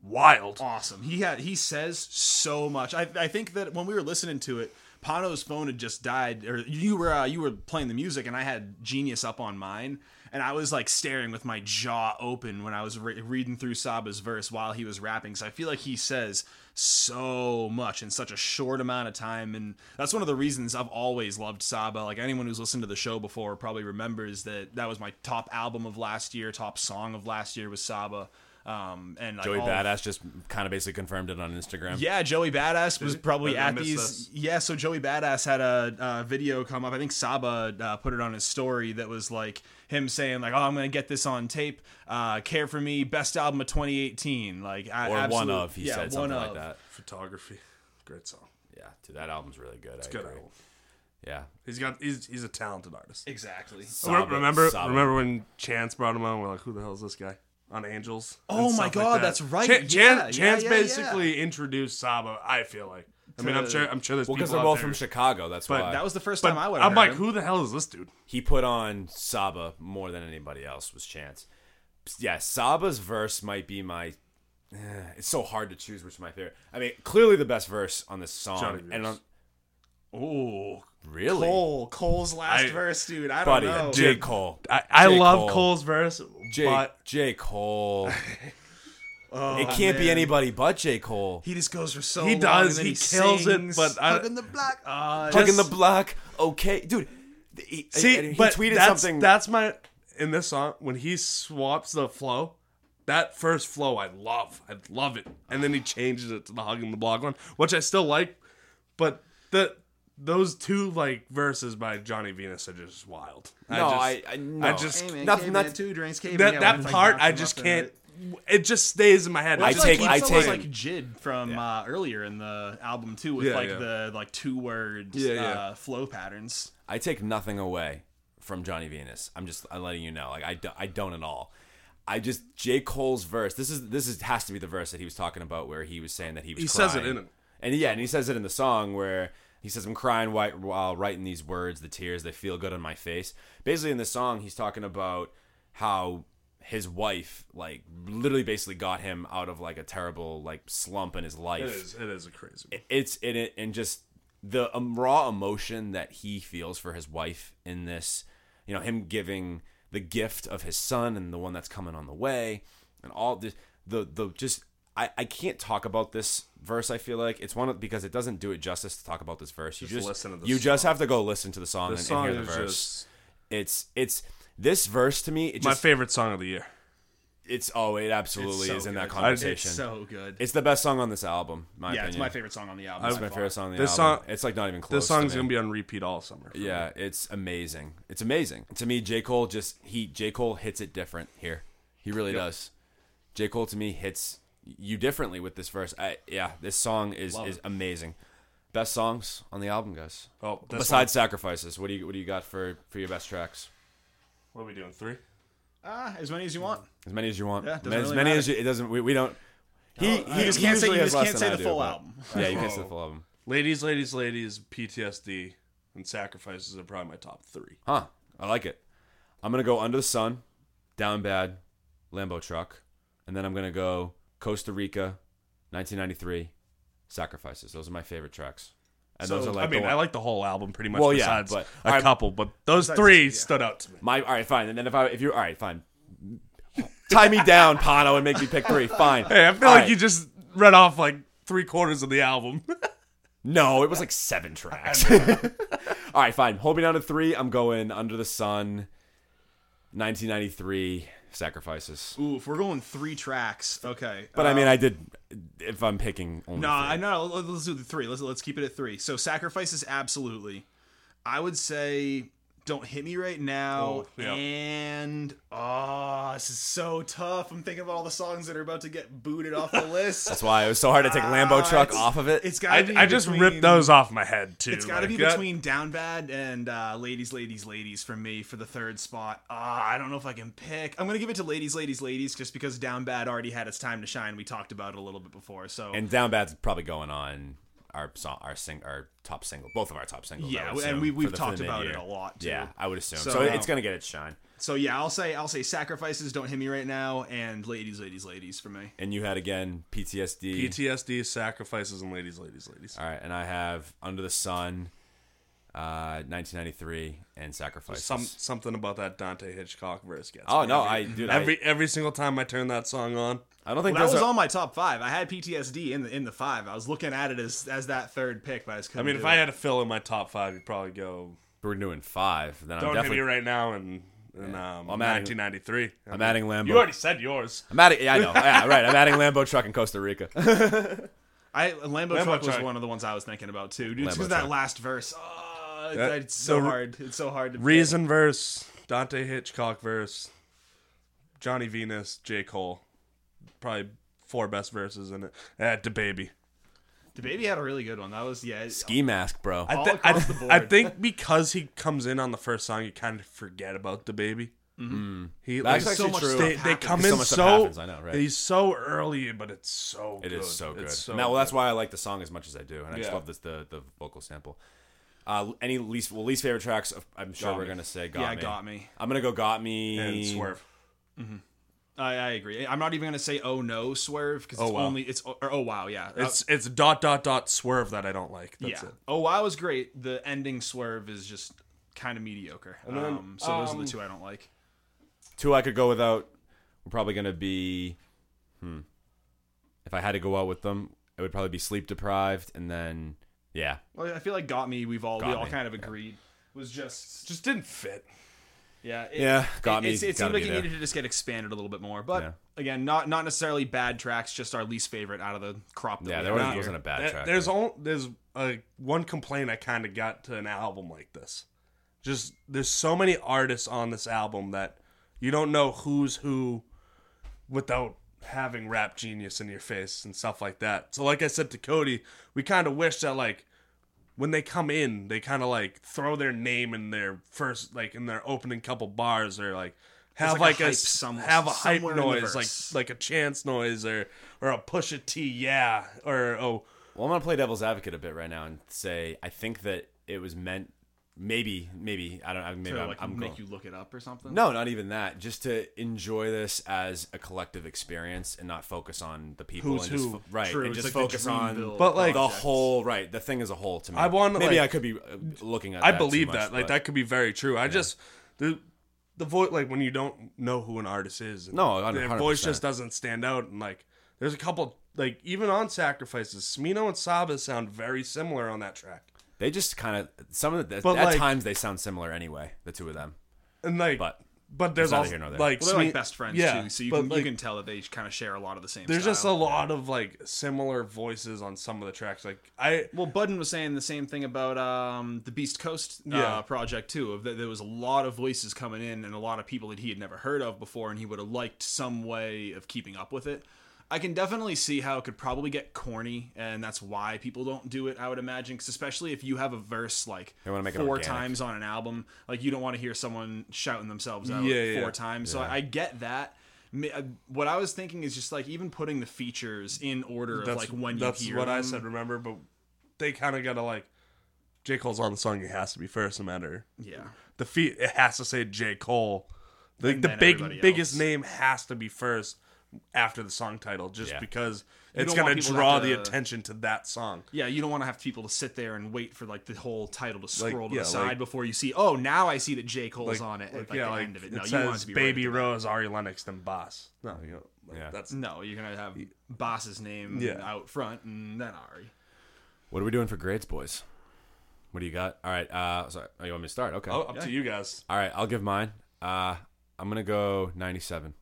Speaker 3: wild.
Speaker 2: awesome. He had he says so much. I, I think that when we were listening to it, Pano's phone had just died, or you were uh, you were playing the music, and I had Genius up on mine, and I was like staring with my jaw open when I was re- reading through Saba's verse while he was rapping. So I feel like he says so much in such a short amount of time, and that's one of the reasons I've always loved Saba. Like anyone who's listened to the show before probably remembers that that was my top album of last year, top song of last year was Saba. Um, and like
Speaker 1: Joey
Speaker 2: all-
Speaker 1: Badass just kind of basically confirmed it on Instagram.
Speaker 2: yeah, Joey Badass was probably
Speaker 3: I- I
Speaker 2: at these.
Speaker 3: this.
Speaker 2: Yeah, so Joey Badass had a, uh video come up. I think Saba uh, put it on his story that was like him saying like, "Oh, I'm gonna get this on tape. Uh, Care for Me, best album of 2018." Like, I,
Speaker 1: or one of. He
Speaker 2: yeah,
Speaker 1: said
Speaker 2: one
Speaker 1: something
Speaker 2: of.
Speaker 1: like that.
Speaker 3: Photography, great song.
Speaker 1: Yeah, dude, that album's really good. I
Speaker 3: Good
Speaker 1: agree.
Speaker 3: album.
Speaker 1: Yeah,
Speaker 3: He's got he's he's a talented artist.
Speaker 2: Exactly.
Speaker 1: Saba-
Speaker 3: remember
Speaker 1: Saba.
Speaker 3: remember when Chance brought him on? We're like, who the hell is this guy? on Angels.
Speaker 2: Oh my
Speaker 3: stuff like
Speaker 2: God,
Speaker 3: that.
Speaker 2: that's right.
Speaker 3: Chan-
Speaker 2: Yeah,
Speaker 3: Chan-
Speaker 2: yeah,
Speaker 3: Chance
Speaker 2: yeah,
Speaker 3: basically introduced Saba. I feel like. I mean, I'm sure. I'm sure there's
Speaker 1: Well, because
Speaker 3: people
Speaker 1: they're
Speaker 3: out
Speaker 1: both
Speaker 3: there,
Speaker 1: from Chicago. That's
Speaker 3: But
Speaker 1: why.
Speaker 2: That was the first
Speaker 3: But
Speaker 2: time I would.
Speaker 3: I'm like, who the hell is this dude?
Speaker 1: he put on Saba more than anybody else was Chance. Yeah, Saba's verse might be my. eh, it's so hard to choose which is my favorite. I mean, clearly the best verse on this song,
Speaker 3: Johnny
Speaker 1: and
Speaker 3: Venus.
Speaker 1: on,
Speaker 2: Oh,
Speaker 1: really,
Speaker 2: Cole, Cole's last
Speaker 3: I-
Speaker 2: verse, dude. I don't
Speaker 1: buddy,
Speaker 2: know.
Speaker 1: J Cole,
Speaker 3: I, I
Speaker 1: J.
Speaker 3: love
Speaker 1: Cole.
Speaker 3: Cole's verse,
Speaker 1: J
Speaker 3: but
Speaker 1: J Cole.
Speaker 2: Oh,
Speaker 1: it can't be anybody but J Cole.
Speaker 2: He just goes for so
Speaker 3: He
Speaker 2: long,
Speaker 3: does,
Speaker 2: and then
Speaker 3: he kills it, but I-
Speaker 2: hugging the black. Uh,
Speaker 1: Hugging the block, okay, dude. He,
Speaker 3: see,
Speaker 1: and he
Speaker 3: but
Speaker 1: tweeted
Speaker 3: that's,
Speaker 1: something.
Speaker 3: That's my in this song when he swaps the flow. That first flow, I love. I love it, and then he changes it to the hugging the block one, which I still like. But the those two like verses by Johnny Venus are just wild.
Speaker 1: no,
Speaker 3: just,
Speaker 1: I, I, no.
Speaker 3: I just
Speaker 2: Hey, man,
Speaker 1: nothing-
Speaker 2: caveman,
Speaker 1: nothing-
Speaker 2: two drinks, caveman,
Speaker 3: that that part
Speaker 2: knocks
Speaker 3: I just can't.
Speaker 2: right.
Speaker 3: It just stays in my head.
Speaker 1: I
Speaker 3: It's
Speaker 2: It's
Speaker 1: take-
Speaker 2: like,
Speaker 1: I
Speaker 2: it's almost
Speaker 1: take-
Speaker 2: like Jid from
Speaker 1: Yeah.
Speaker 2: uh, earlier in the album too, with
Speaker 3: Yeah,
Speaker 2: like
Speaker 3: yeah.
Speaker 2: the like two words
Speaker 3: Yeah, yeah.
Speaker 2: Uh, flow patterns.
Speaker 1: I take nothing away from Johnny Venus. I'm just I'm letting you know. Like I, do, I don't at all. I just J Cole's verse. This is this is has to be the verse that he was talking about where he was saying that he was.
Speaker 3: He says it in it.
Speaker 1: and yeah, and he says it in the song where he says I'm crying while, while writing these words. The tears they feel good on my face. Basically, in the song, he's talking about how his wife like literally basically got him out of like a terrible like slump in his life
Speaker 3: It is. It is a crazy. One.
Speaker 1: it's in it and just the um, raw emotion that he feels for his wife in this you know him giving the gift of his son and the one that's coming on the way and all this the the just I, I can't talk about this verse i feel like it's one of because it doesn't do it justice to talk about this verse you
Speaker 3: Just
Speaker 1: just,
Speaker 3: listen to the
Speaker 1: you just have to go listen to the song,
Speaker 3: The
Speaker 1: and,
Speaker 3: song
Speaker 1: and hear the
Speaker 3: is
Speaker 1: verse
Speaker 3: just
Speaker 1: it's it's this verse to me it
Speaker 3: my
Speaker 1: just
Speaker 3: favorite song of the year.
Speaker 1: it's oh it absolutely
Speaker 2: so
Speaker 1: is in that conversation
Speaker 2: It's so good.
Speaker 1: it's the best song on this album my
Speaker 2: yeah,
Speaker 1: opinion
Speaker 2: it's my favorite song on the album.
Speaker 1: it's my
Speaker 2: far.
Speaker 1: favorite song on the
Speaker 3: This
Speaker 1: album
Speaker 3: song-
Speaker 1: it's like not even close
Speaker 3: This
Speaker 1: to
Speaker 3: song's
Speaker 1: me.
Speaker 3: gonna be on repeat all summer. for me.
Speaker 1: Yeah, it's amazing. It's amazing. To me, J. Cole just he J. Cole hits it different here. He really does. J. Cole to me hits you differently with this verse. I, yeah, this song is
Speaker 2: Love
Speaker 1: is
Speaker 2: it.
Speaker 1: amazing. Best songs on the album, guys.
Speaker 3: Oh, this
Speaker 1: Besides sacrifices, what do you what do you got for for your best tracks?
Speaker 3: One. what are we doing? Three.
Speaker 2: Ah, as many as you want.
Speaker 1: As many as you want.
Speaker 2: Yeah, doesn't
Speaker 1: as
Speaker 2: really
Speaker 1: many
Speaker 2: matter.
Speaker 1: as you, it doesn't. We, we don't. He,
Speaker 2: you
Speaker 1: he
Speaker 2: just can't say- you just can't say
Speaker 1: I
Speaker 2: the
Speaker 1: do,
Speaker 2: full
Speaker 1: but-
Speaker 2: album.
Speaker 1: Yeah, you can't say the full album.
Speaker 3: Ladies, ladies, ladies, PTSD, and sacrifices are probably my top three.
Speaker 1: Huh. I like it. I'm gonna go Under the Sun, Down Bad, Lambo Truck, and then I'm gonna go Costa Rica, 1993, Sacrifices. Those are my favorite tracks. And those are like
Speaker 3: I mean, I like the whole album pretty much.
Speaker 1: Well, yeah,
Speaker 3: besides
Speaker 1: but-
Speaker 3: a couple, but those three
Speaker 2: yeah.
Speaker 3: stood out to me.
Speaker 1: my all right, fine. And then if I if you're all right, fine. Tie me down, Pano, and make me pick three. Fine.
Speaker 3: Hey, I feel
Speaker 1: All
Speaker 3: like
Speaker 1: right.
Speaker 3: you just read off like three quarters of the album.
Speaker 1: No, it was like seven tracks. all right, fine. Hold me down to three. I'm going Under the Sun, 1993, Sacrifices.
Speaker 2: Ooh, if we're going three tracks, okay.
Speaker 1: But I
Speaker 2: uh,
Speaker 1: mean, I did. If I'm picking only
Speaker 2: No. I know. Let's do the three. Let's let's keep it at three. So sacrifices, absolutely. I would say, don't hit me right now.
Speaker 3: Oh, yeah.
Speaker 2: And oh, this is so tough. I'm thinking about all the songs that are about to get booted off the list.
Speaker 1: That's why it was so hard to take Lambo
Speaker 2: Ah,
Speaker 1: Truck off of it.
Speaker 2: It's
Speaker 3: I,
Speaker 2: got.
Speaker 3: I just ripped those off my head too.
Speaker 2: It's got to
Speaker 3: like,
Speaker 2: be
Speaker 3: that-
Speaker 2: between Down Bad and uh, Ladies, Ladies, Ladies for me for the third spot. Uh, I don't know if I can pick. I'm gonna give it to Ladies, Ladies, Ladies just because Down Bad already had its time to shine. We talked about it a little bit before, so
Speaker 1: and Down Bad's probably going on our song, our sing, our top single, both of our top singles.
Speaker 2: Yeah,
Speaker 1: would
Speaker 2: and we we've talked
Speaker 1: the
Speaker 2: about it a lot. Too.
Speaker 1: Yeah, I would assume.
Speaker 2: So,
Speaker 1: So, it's
Speaker 2: um,
Speaker 1: gonna get its shine.
Speaker 2: So yeah, I'll say I'll say sacrifices don't hit me right now, and ladies, ladies, ladies for me.
Speaker 1: And you had again PTSD.
Speaker 3: PTSD, sacrifices, and ladies, ladies, ladies.
Speaker 1: All right, and I have Under the Sun, uh, 1993, and Sacrifice.
Speaker 3: Some something about that Deante' Hitchcock verse gets.
Speaker 1: oh
Speaker 3: me.
Speaker 1: no, I dude,
Speaker 3: every every single time I turn that song on,
Speaker 1: I, I don't think
Speaker 2: Well, that was
Speaker 1: a-
Speaker 2: on my top five. I had PTSD in the in the five. I was looking at it as as that third pick, but I just
Speaker 3: I mean,
Speaker 2: do
Speaker 3: if
Speaker 2: it.
Speaker 3: I had to fill in my top five, you'd probably go
Speaker 1: we're doing five. Then I'm
Speaker 3: "Don't Hit
Speaker 1: definitely
Speaker 3: Me Right Now" and and um,
Speaker 1: I'm adding-
Speaker 3: 1993. I
Speaker 1: I'm adding Lambo.
Speaker 3: You already said yours.
Speaker 1: I'm adding. Yeah, I know. yeah, right. I'm adding Lambo Truck in Costa Rica.
Speaker 2: I Lambo,
Speaker 3: Lambo
Speaker 2: truck was one of the ones I was thinking about too, dude.
Speaker 1: Lambo
Speaker 2: Because that last verse, oh,
Speaker 3: That-
Speaker 2: it's so
Speaker 3: the
Speaker 2: hard. It's so hard to
Speaker 3: Reason verse, Deante' Hitchcock verse, Johnny Venus, J Cole, probably four best verses in it. Eh, At the baby.
Speaker 2: The baby had a really good one. That was yeah. it-
Speaker 1: Ski mask, bro.
Speaker 3: I,
Speaker 2: All
Speaker 3: thi- I,
Speaker 2: across the board.
Speaker 3: I think because he comes in on the first song, you kind of forget about the baby. Mm-hmm. Hmm. He
Speaker 1: That's
Speaker 3: like,
Speaker 1: actually
Speaker 2: so much
Speaker 1: true.
Speaker 3: they, they
Speaker 2: happens.
Speaker 3: come
Speaker 1: So
Speaker 3: in
Speaker 1: much
Speaker 3: so
Speaker 1: happens, I know, right?
Speaker 3: he's so early, but it's so
Speaker 1: It
Speaker 3: good.
Speaker 1: is so good.
Speaker 3: So
Speaker 1: now, well, that's
Speaker 3: good.
Speaker 1: why I like the song as much as I do, and I just love this the the vocal sample. Uh, any least well least favorite tracks? I'm sure
Speaker 2: Got
Speaker 1: we're
Speaker 2: Me.
Speaker 1: gonna say got me.
Speaker 2: yeah,
Speaker 1: me.
Speaker 2: got me.
Speaker 1: I'm gonna go got me
Speaker 3: and swerve.
Speaker 2: I, I agree. I'm not even gonna say oh no swerve because it's
Speaker 3: Oh, wow.
Speaker 2: only it's or, oh wow yeah
Speaker 3: It's it's dot dot dot swerve that I don't like. That's
Speaker 2: yeah
Speaker 3: it.
Speaker 2: oh wow is great. The ending swerve is just kind of mediocre.
Speaker 3: then,
Speaker 2: um, so those are
Speaker 3: um,
Speaker 2: the two I don't like.
Speaker 1: Two I could go without. We're probably gonna be. Hmm. If I had to go out with them, it would probably be sleep deprived, and then yeah,
Speaker 2: Well, I feel like got me. We've all we all
Speaker 1: Me,
Speaker 2: kind of agreed was just
Speaker 3: Just didn't fit.
Speaker 2: yeah it,
Speaker 1: Yeah, Got Me,
Speaker 2: It, it seemed like it needed to just get expanded a little bit more, but
Speaker 1: Yeah.
Speaker 2: again, not not necessarily bad tracks. Just our least favorite out of the crop. That
Speaker 1: yeah, there was,
Speaker 2: here.
Speaker 1: wasn't a bad
Speaker 3: There-
Speaker 1: track.
Speaker 3: there's
Speaker 1: there.
Speaker 3: all there's uh, one complaint I kind of got to an album like this. Just there's so many artists on this album that you don't know who's who without having rap genius in your face and stuff like that. So like I said to Cody, we kind of wish that like when they come in, they kind of like throw their name in their first like in their opening couple bars or like have
Speaker 2: like
Speaker 3: like,
Speaker 2: a
Speaker 3: a,
Speaker 2: hype
Speaker 3: s-
Speaker 2: some-
Speaker 3: have a hype
Speaker 2: somewhere in the
Speaker 3: noise like like a chance noise or or a Pusha T yeah or oh
Speaker 1: Well, I'm gonna play devil's advocate a bit right now and say I think that it was meant. Maybe, maybe I don't. know. Maybe
Speaker 2: to
Speaker 1: I'm,
Speaker 2: like
Speaker 1: I'm
Speaker 2: make
Speaker 1: going-
Speaker 2: you look it up or something.
Speaker 1: No, not even that. Just to enjoy this as a collective experience and not focus on the people
Speaker 3: Who's
Speaker 1: and just
Speaker 3: who.
Speaker 1: fo- right
Speaker 2: True,
Speaker 1: and
Speaker 2: it's
Speaker 1: just
Speaker 2: like
Speaker 1: focus on
Speaker 3: But, like-
Speaker 1: the whole right the thing as a whole. To me,
Speaker 3: I wanna,
Speaker 1: maybe
Speaker 3: like-
Speaker 1: I could be uh, looking at.
Speaker 3: I believe
Speaker 1: much,
Speaker 3: that. Like
Speaker 1: but-
Speaker 3: that could be very true. I just the the voice like when you don't know who an artist is.
Speaker 1: No,
Speaker 3: their
Speaker 1: 100%.
Speaker 3: voice just doesn't stand out. And like, there's a couple like even on sacrifices, Smino and Saba sound very similar on that track.
Speaker 1: They just kind of some of the
Speaker 3: But,
Speaker 1: at
Speaker 3: like-
Speaker 1: times they sound similar anyway. The two of them,
Speaker 3: And like,
Speaker 1: but
Speaker 3: but there's
Speaker 1: neither
Speaker 3: also
Speaker 1: here nor there.
Speaker 3: like
Speaker 2: Well, they're like
Speaker 3: Sme-
Speaker 2: best friends
Speaker 3: yeah,
Speaker 2: too, so you
Speaker 3: but,
Speaker 2: can
Speaker 3: like,
Speaker 2: you can tell that they kind of share a lot of the same.
Speaker 3: There's just a
Speaker 2: style.
Speaker 3: lot of like similar voices on some of the tracks. Like I
Speaker 2: Well, Budden was saying the same thing about um, the Beast Coast uh,
Speaker 3: Yeah.
Speaker 2: project too. Of that there was a lot of voices coming in and a lot of people that he had never heard of before, and he would have liked some way of keeping up with it. I can definitely see how it could probably get corny, and that's why people don't do it. I would imagine, 'cause especially if you have a verse like
Speaker 1: They wanna make
Speaker 2: four times on an album, like you don't want to hear someone shouting themselves out
Speaker 3: Yeah,
Speaker 2: four
Speaker 3: yeah.
Speaker 2: times. So I, I get that. Uh, What I was thinking is just like even putting the features in order of
Speaker 3: that's
Speaker 2: like when you
Speaker 3: that's
Speaker 2: hear
Speaker 3: what I said. Remember, but they kind of gotta like J Cole's on the song. It has to be first, no matter
Speaker 2: Yeah.
Speaker 3: the feet it has to say J. Cole. The, the big biggest name has to be first after the song title, just
Speaker 1: Yeah.
Speaker 3: because
Speaker 2: You
Speaker 3: it's gonna draw the attention to that song.
Speaker 2: Yeah, you don't want to have people to sit there and wait for like the whole title to scroll to
Speaker 3: yeah,
Speaker 2: the side
Speaker 3: like-
Speaker 2: before you see. Oh, now I see that J Cole's
Speaker 3: Like,
Speaker 2: on it.
Speaker 3: like,
Speaker 2: at like,
Speaker 3: yeah,
Speaker 2: the
Speaker 3: like
Speaker 2: end of it.
Speaker 3: it
Speaker 2: No, you want it
Speaker 3: says
Speaker 2: to be right
Speaker 3: Baby
Speaker 2: at the
Speaker 3: Rose, Ari Lennox, then Bas. No, you know, like,
Speaker 1: Yeah.
Speaker 3: that's
Speaker 2: No, you're gonna have Bas's name
Speaker 3: Yeah.
Speaker 2: out front and then Ari.
Speaker 1: what are we doing for grades, boys? What do you got? All right, uh, sorry, oh, you want me to start? Okay,
Speaker 3: oh, up to you guys.
Speaker 1: all right, I'll give mine. Uh, I'm gonna go 97.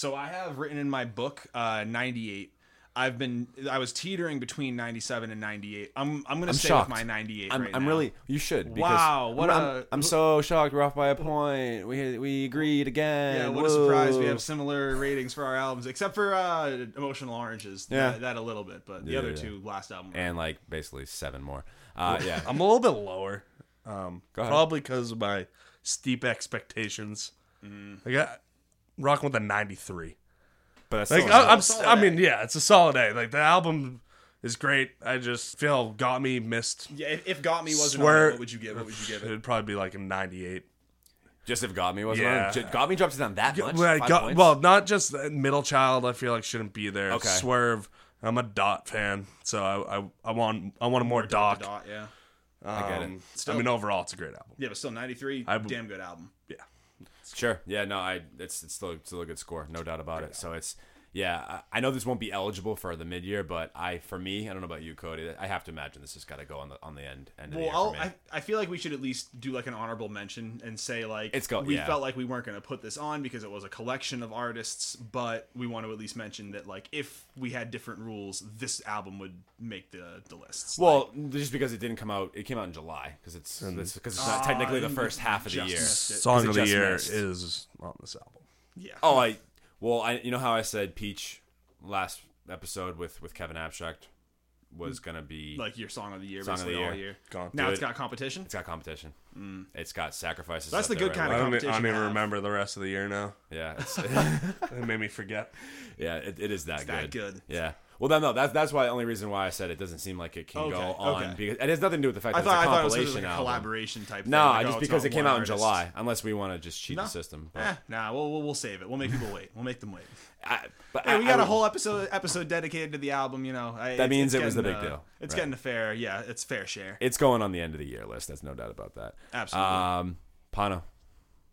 Speaker 2: So I have written in my book uh, 98. I've been I was teetering between 97 and 98. I'm I'm gonna
Speaker 1: I'm
Speaker 2: stay
Speaker 1: shocked.
Speaker 2: with my 98
Speaker 1: I'm,
Speaker 2: right
Speaker 1: I'm
Speaker 2: now.
Speaker 1: really. You should.
Speaker 2: Wow, what
Speaker 1: I'm,
Speaker 2: a-
Speaker 1: I'm, I'm so shocked. We're off by a point. We we agreed again.
Speaker 2: yeah, what a surprise! We have similar ratings for our albums, except for uh, "Emotional Oranges."
Speaker 1: Yeah.
Speaker 2: that, that a little bit, but the
Speaker 1: Yeah,
Speaker 2: other
Speaker 1: yeah.
Speaker 2: two last album.
Speaker 1: and like basically seven more. Uh, yeah.
Speaker 3: I'm a little bit lower. Um,
Speaker 1: Go ahead.
Speaker 3: probably because of my steep expectations. I got rocking with a 93.
Speaker 1: But that's
Speaker 3: Like
Speaker 1: still
Speaker 3: I, I'm,
Speaker 2: solid
Speaker 3: I mean, yeah, it's a solid A. Like the album is great. I just feel got me missed.
Speaker 2: Yeah, if, if Got Me wasn't
Speaker 3: Swear-
Speaker 2: on it, what would you give? What would you give it?
Speaker 3: It'd probably be like a 98.
Speaker 1: just if Got Me wasn't
Speaker 3: Yeah.
Speaker 1: on. J- Got Me drops it down that much.
Speaker 3: Well,
Speaker 1: Five
Speaker 3: got-
Speaker 1: points?
Speaker 3: well, not just the middle child. I feel like shouldn't be there.
Speaker 1: Okay.
Speaker 3: Swerve. I'm a Dot fan, so I I, I want I want a more Doc.
Speaker 2: Dot, yeah.
Speaker 3: Um,
Speaker 1: get it.
Speaker 3: I mean, overall, it's a great album.
Speaker 2: Yeah, but still 93,
Speaker 3: I-
Speaker 2: damn good album.
Speaker 3: Yeah.
Speaker 1: Sure. Yeah. No. I. It's it's still still a good score. No doubt about it. So it's. Yeah, I I know this won't be eligible for the mid year, but I, for me, I don't know about you, Cody. I have to imagine this has got to go on the on the end end of the
Speaker 2: Well,
Speaker 1: year
Speaker 2: I'll. I, I feel like we should at least do like an honorable mention and say like
Speaker 1: It's go-
Speaker 2: we
Speaker 1: yeah.
Speaker 2: felt like we weren't going to put this on because it was a collection of artists, but we want to at least mention that like if we had different rules, this album would make the the lists.
Speaker 1: well, just because it didn't come out, it came out in July because it's because it's not technically the
Speaker 2: Ah,
Speaker 1: first half of the year.
Speaker 3: Song of the year
Speaker 1: missed?
Speaker 3: is on this album.
Speaker 2: yeah.
Speaker 1: Oh, I well, I you know how I said Peach last episode with with Kevin Abstract. was mm. gonna be
Speaker 2: like your song of the year,
Speaker 1: Song of the
Speaker 2: basically all
Speaker 1: year.
Speaker 2: year.
Speaker 3: Gone.
Speaker 2: Now
Speaker 1: Do
Speaker 2: it's
Speaker 1: it.
Speaker 2: got competition.
Speaker 1: it's got competition. Mm. It's got sacrifices.
Speaker 2: That's the good
Speaker 1: right
Speaker 2: kind
Speaker 3: I
Speaker 2: of
Speaker 1: away.
Speaker 3: don't, e- I
Speaker 2: competition
Speaker 3: don't even
Speaker 2: have.
Speaker 3: remember the rest of the year now.
Speaker 1: Yeah, it's,
Speaker 3: It made me forget.
Speaker 1: yeah, it, it is that
Speaker 2: that
Speaker 1: good.
Speaker 2: That good.
Speaker 1: Yeah. Well, then no, that's that's why the only reason why I said it doesn't seem like it can
Speaker 2: Okay,
Speaker 1: go on
Speaker 2: okay.
Speaker 1: because it has nothing to do with the fact
Speaker 2: I
Speaker 1: that
Speaker 2: thought I
Speaker 1: it's a
Speaker 2: thought it was
Speaker 1: compilation
Speaker 2: like a collaboration type. thing.
Speaker 1: No,
Speaker 2: like,
Speaker 1: just
Speaker 2: oh,
Speaker 1: because it came out in. July. Unless we want to just cheat
Speaker 2: No.
Speaker 1: the system. But,
Speaker 2: Eh, nah, we'll, we'll we'll save it. We'll make people wait. We'll make them wait.
Speaker 1: I, but
Speaker 2: Hey,
Speaker 1: I-
Speaker 2: we got a whole episode episode dedicated to the album. You know, I,
Speaker 1: That
Speaker 2: it's-
Speaker 1: means
Speaker 2: it's
Speaker 1: it was the big
Speaker 2: uh,
Speaker 1: deal.
Speaker 2: It's
Speaker 1: Right.
Speaker 2: getting a fair, yeah, it's fair share.
Speaker 1: It's going on the end of the year list. There's no doubt about that.
Speaker 2: Absolutely.
Speaker 1: Um, Pano,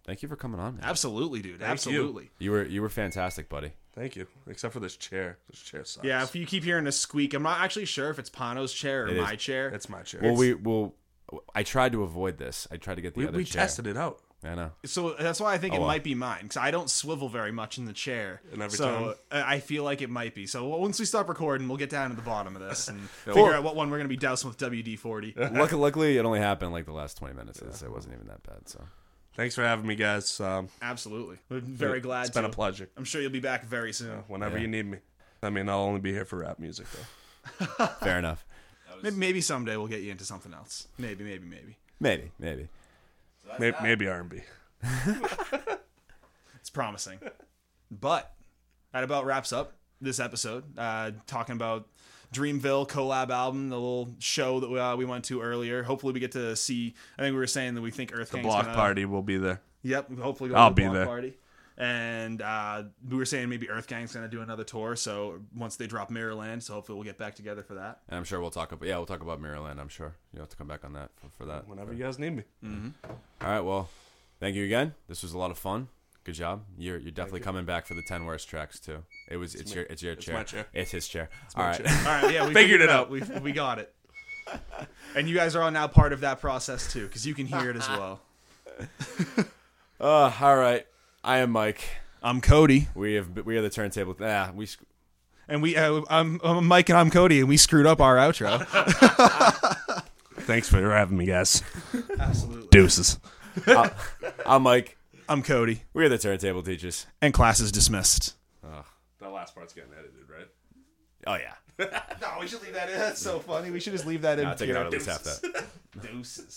Speaker 1: thank you for coming on. Man.
Speaker 2: Absolutely, dude.
Speaker 3: you.
Speaker 2: Absolutely.
Speaker 1: You were you were fantastic, buddy.
Speaker 3: Thank you. Except for this chair. This chair sucks.
Speaker 2: Yeah, if you keep hearing a squeak, I'm not actually sure if it's Pano's chair or
Speaker 1: It is.
Speaker 2: my chair.
Speaker 3: it's my chair.
Speaker 1: Well, we will. I tried to avoid this. I tried to get the
Speaker 3: we,
Speaker 1: other
Speaker 3: we
Speaker 1: chair.
Speaker 3: tested it out.
Speaker 1: I know.
Speaker 2: So that's why I think it
Speaker 1: well.
Speaker 2: might be mine because I don't swivel very much in the chair.
Speaker 3: And every
Speaker 2: so uh, I feel like it might be. So once we stop recording, we'll get down to the bottom of this and figure out what one we're going to be dousing with WD forty.
Speaker 1: Luck- luckily, it only happened like the last 20 minutes. So it wasn't even that bad. So
Speaker 3: Thanks for having me, guys. Um,
Speaker 2: Absolutely, we're very glad.
Speaker 3: it's been
Speaker 2: to.
Speaker 3: a pleasure.
Speaker 2: I'm sure you'll be back very soon.
Speaker 3: Whenever
Speaker 1: Yeah.
Speaker 3: you need me. I mean, I'll only be here for rap music, though.
Speaker 1: fair enough.
Speaker 2: Maybe, maybe someday we'll get you into something else. Maybe, maybe, maybe.
Speaker 1: Maybe, maybe.
Speaker 3: Maybe, maybe R&B.
Speaker 2: It's promising. But that about wraps up this episode. Uh, talking about Dreamville collab album, the little show that we, uh, we went to earlier. Hopefully, we get to see. I think we were saying that we think Earth
Speaker 3: The
Speaker 2: Gang's
Speaker 3: block
Speaker 2: gonna,
Speaker 3: party will be there.
Speaker 2: Yep. Hopefully, go
Speaker 3: I'll
Speaker 2: to the
Speaker 3: be
Speaker 2: block
Speaker 3: there.
Speaker 2: Party. And uh, we were saying maybe Earth Gang's gonna do another tour. So once they drop Mirrorland, so hopefully we'll get back together for that.
Speaker 1: And I'm sure we'll talk about. Yeah, we'll talk about Mirrorland. I'm sure you have to come back on that for, for that.
Speaker 3: Whenever you guys need me.
Speaker 1: All right. Well, thank you again. This was a lot of fun. Good job. You're you're definitely coming back for the 10 worst tracks too. It was it's, your it's your chair.
Speaker 3: my chair.
Speaker 1: It's his chair. All
Speaker 3: my
Speaker 1: right.
Speaker 3: chair.
Speaker 2: All right. Yeah, we
Speaker 3: Figured it out.
Speaker 2: We we got it. And you guys are all now part of that process too, because you can hear it as well.
Speaker 1: Uh, all right. I am Mike.
Speaker 2: I'm Cody.
Speaker 1: We have we are the turntable. Ah, we sc-
Speaker 2: And we, uh, I'm, I'm Mike and I'm Cody, and we screwed up our outro.
Speaker 3: Thanks for having me, guys.
Speaker 2: Absolutely.
Speaker 3: Deuces.
Speaker 1: I'm Mike.
Speaker 2: I'm Cody,
Speaker 1: We are the turntable teachers.
Speaker 2: and class is dismissed.
Speaker 3: Oh, that last part's getting edited, right?
Speaker 1: Oh yeah.
Speaker 2: No, we should leave that in. That's so funny. We should just leave that in.
Speaker 1: I'll take it out at least half that.
Speaker 2: Deuces.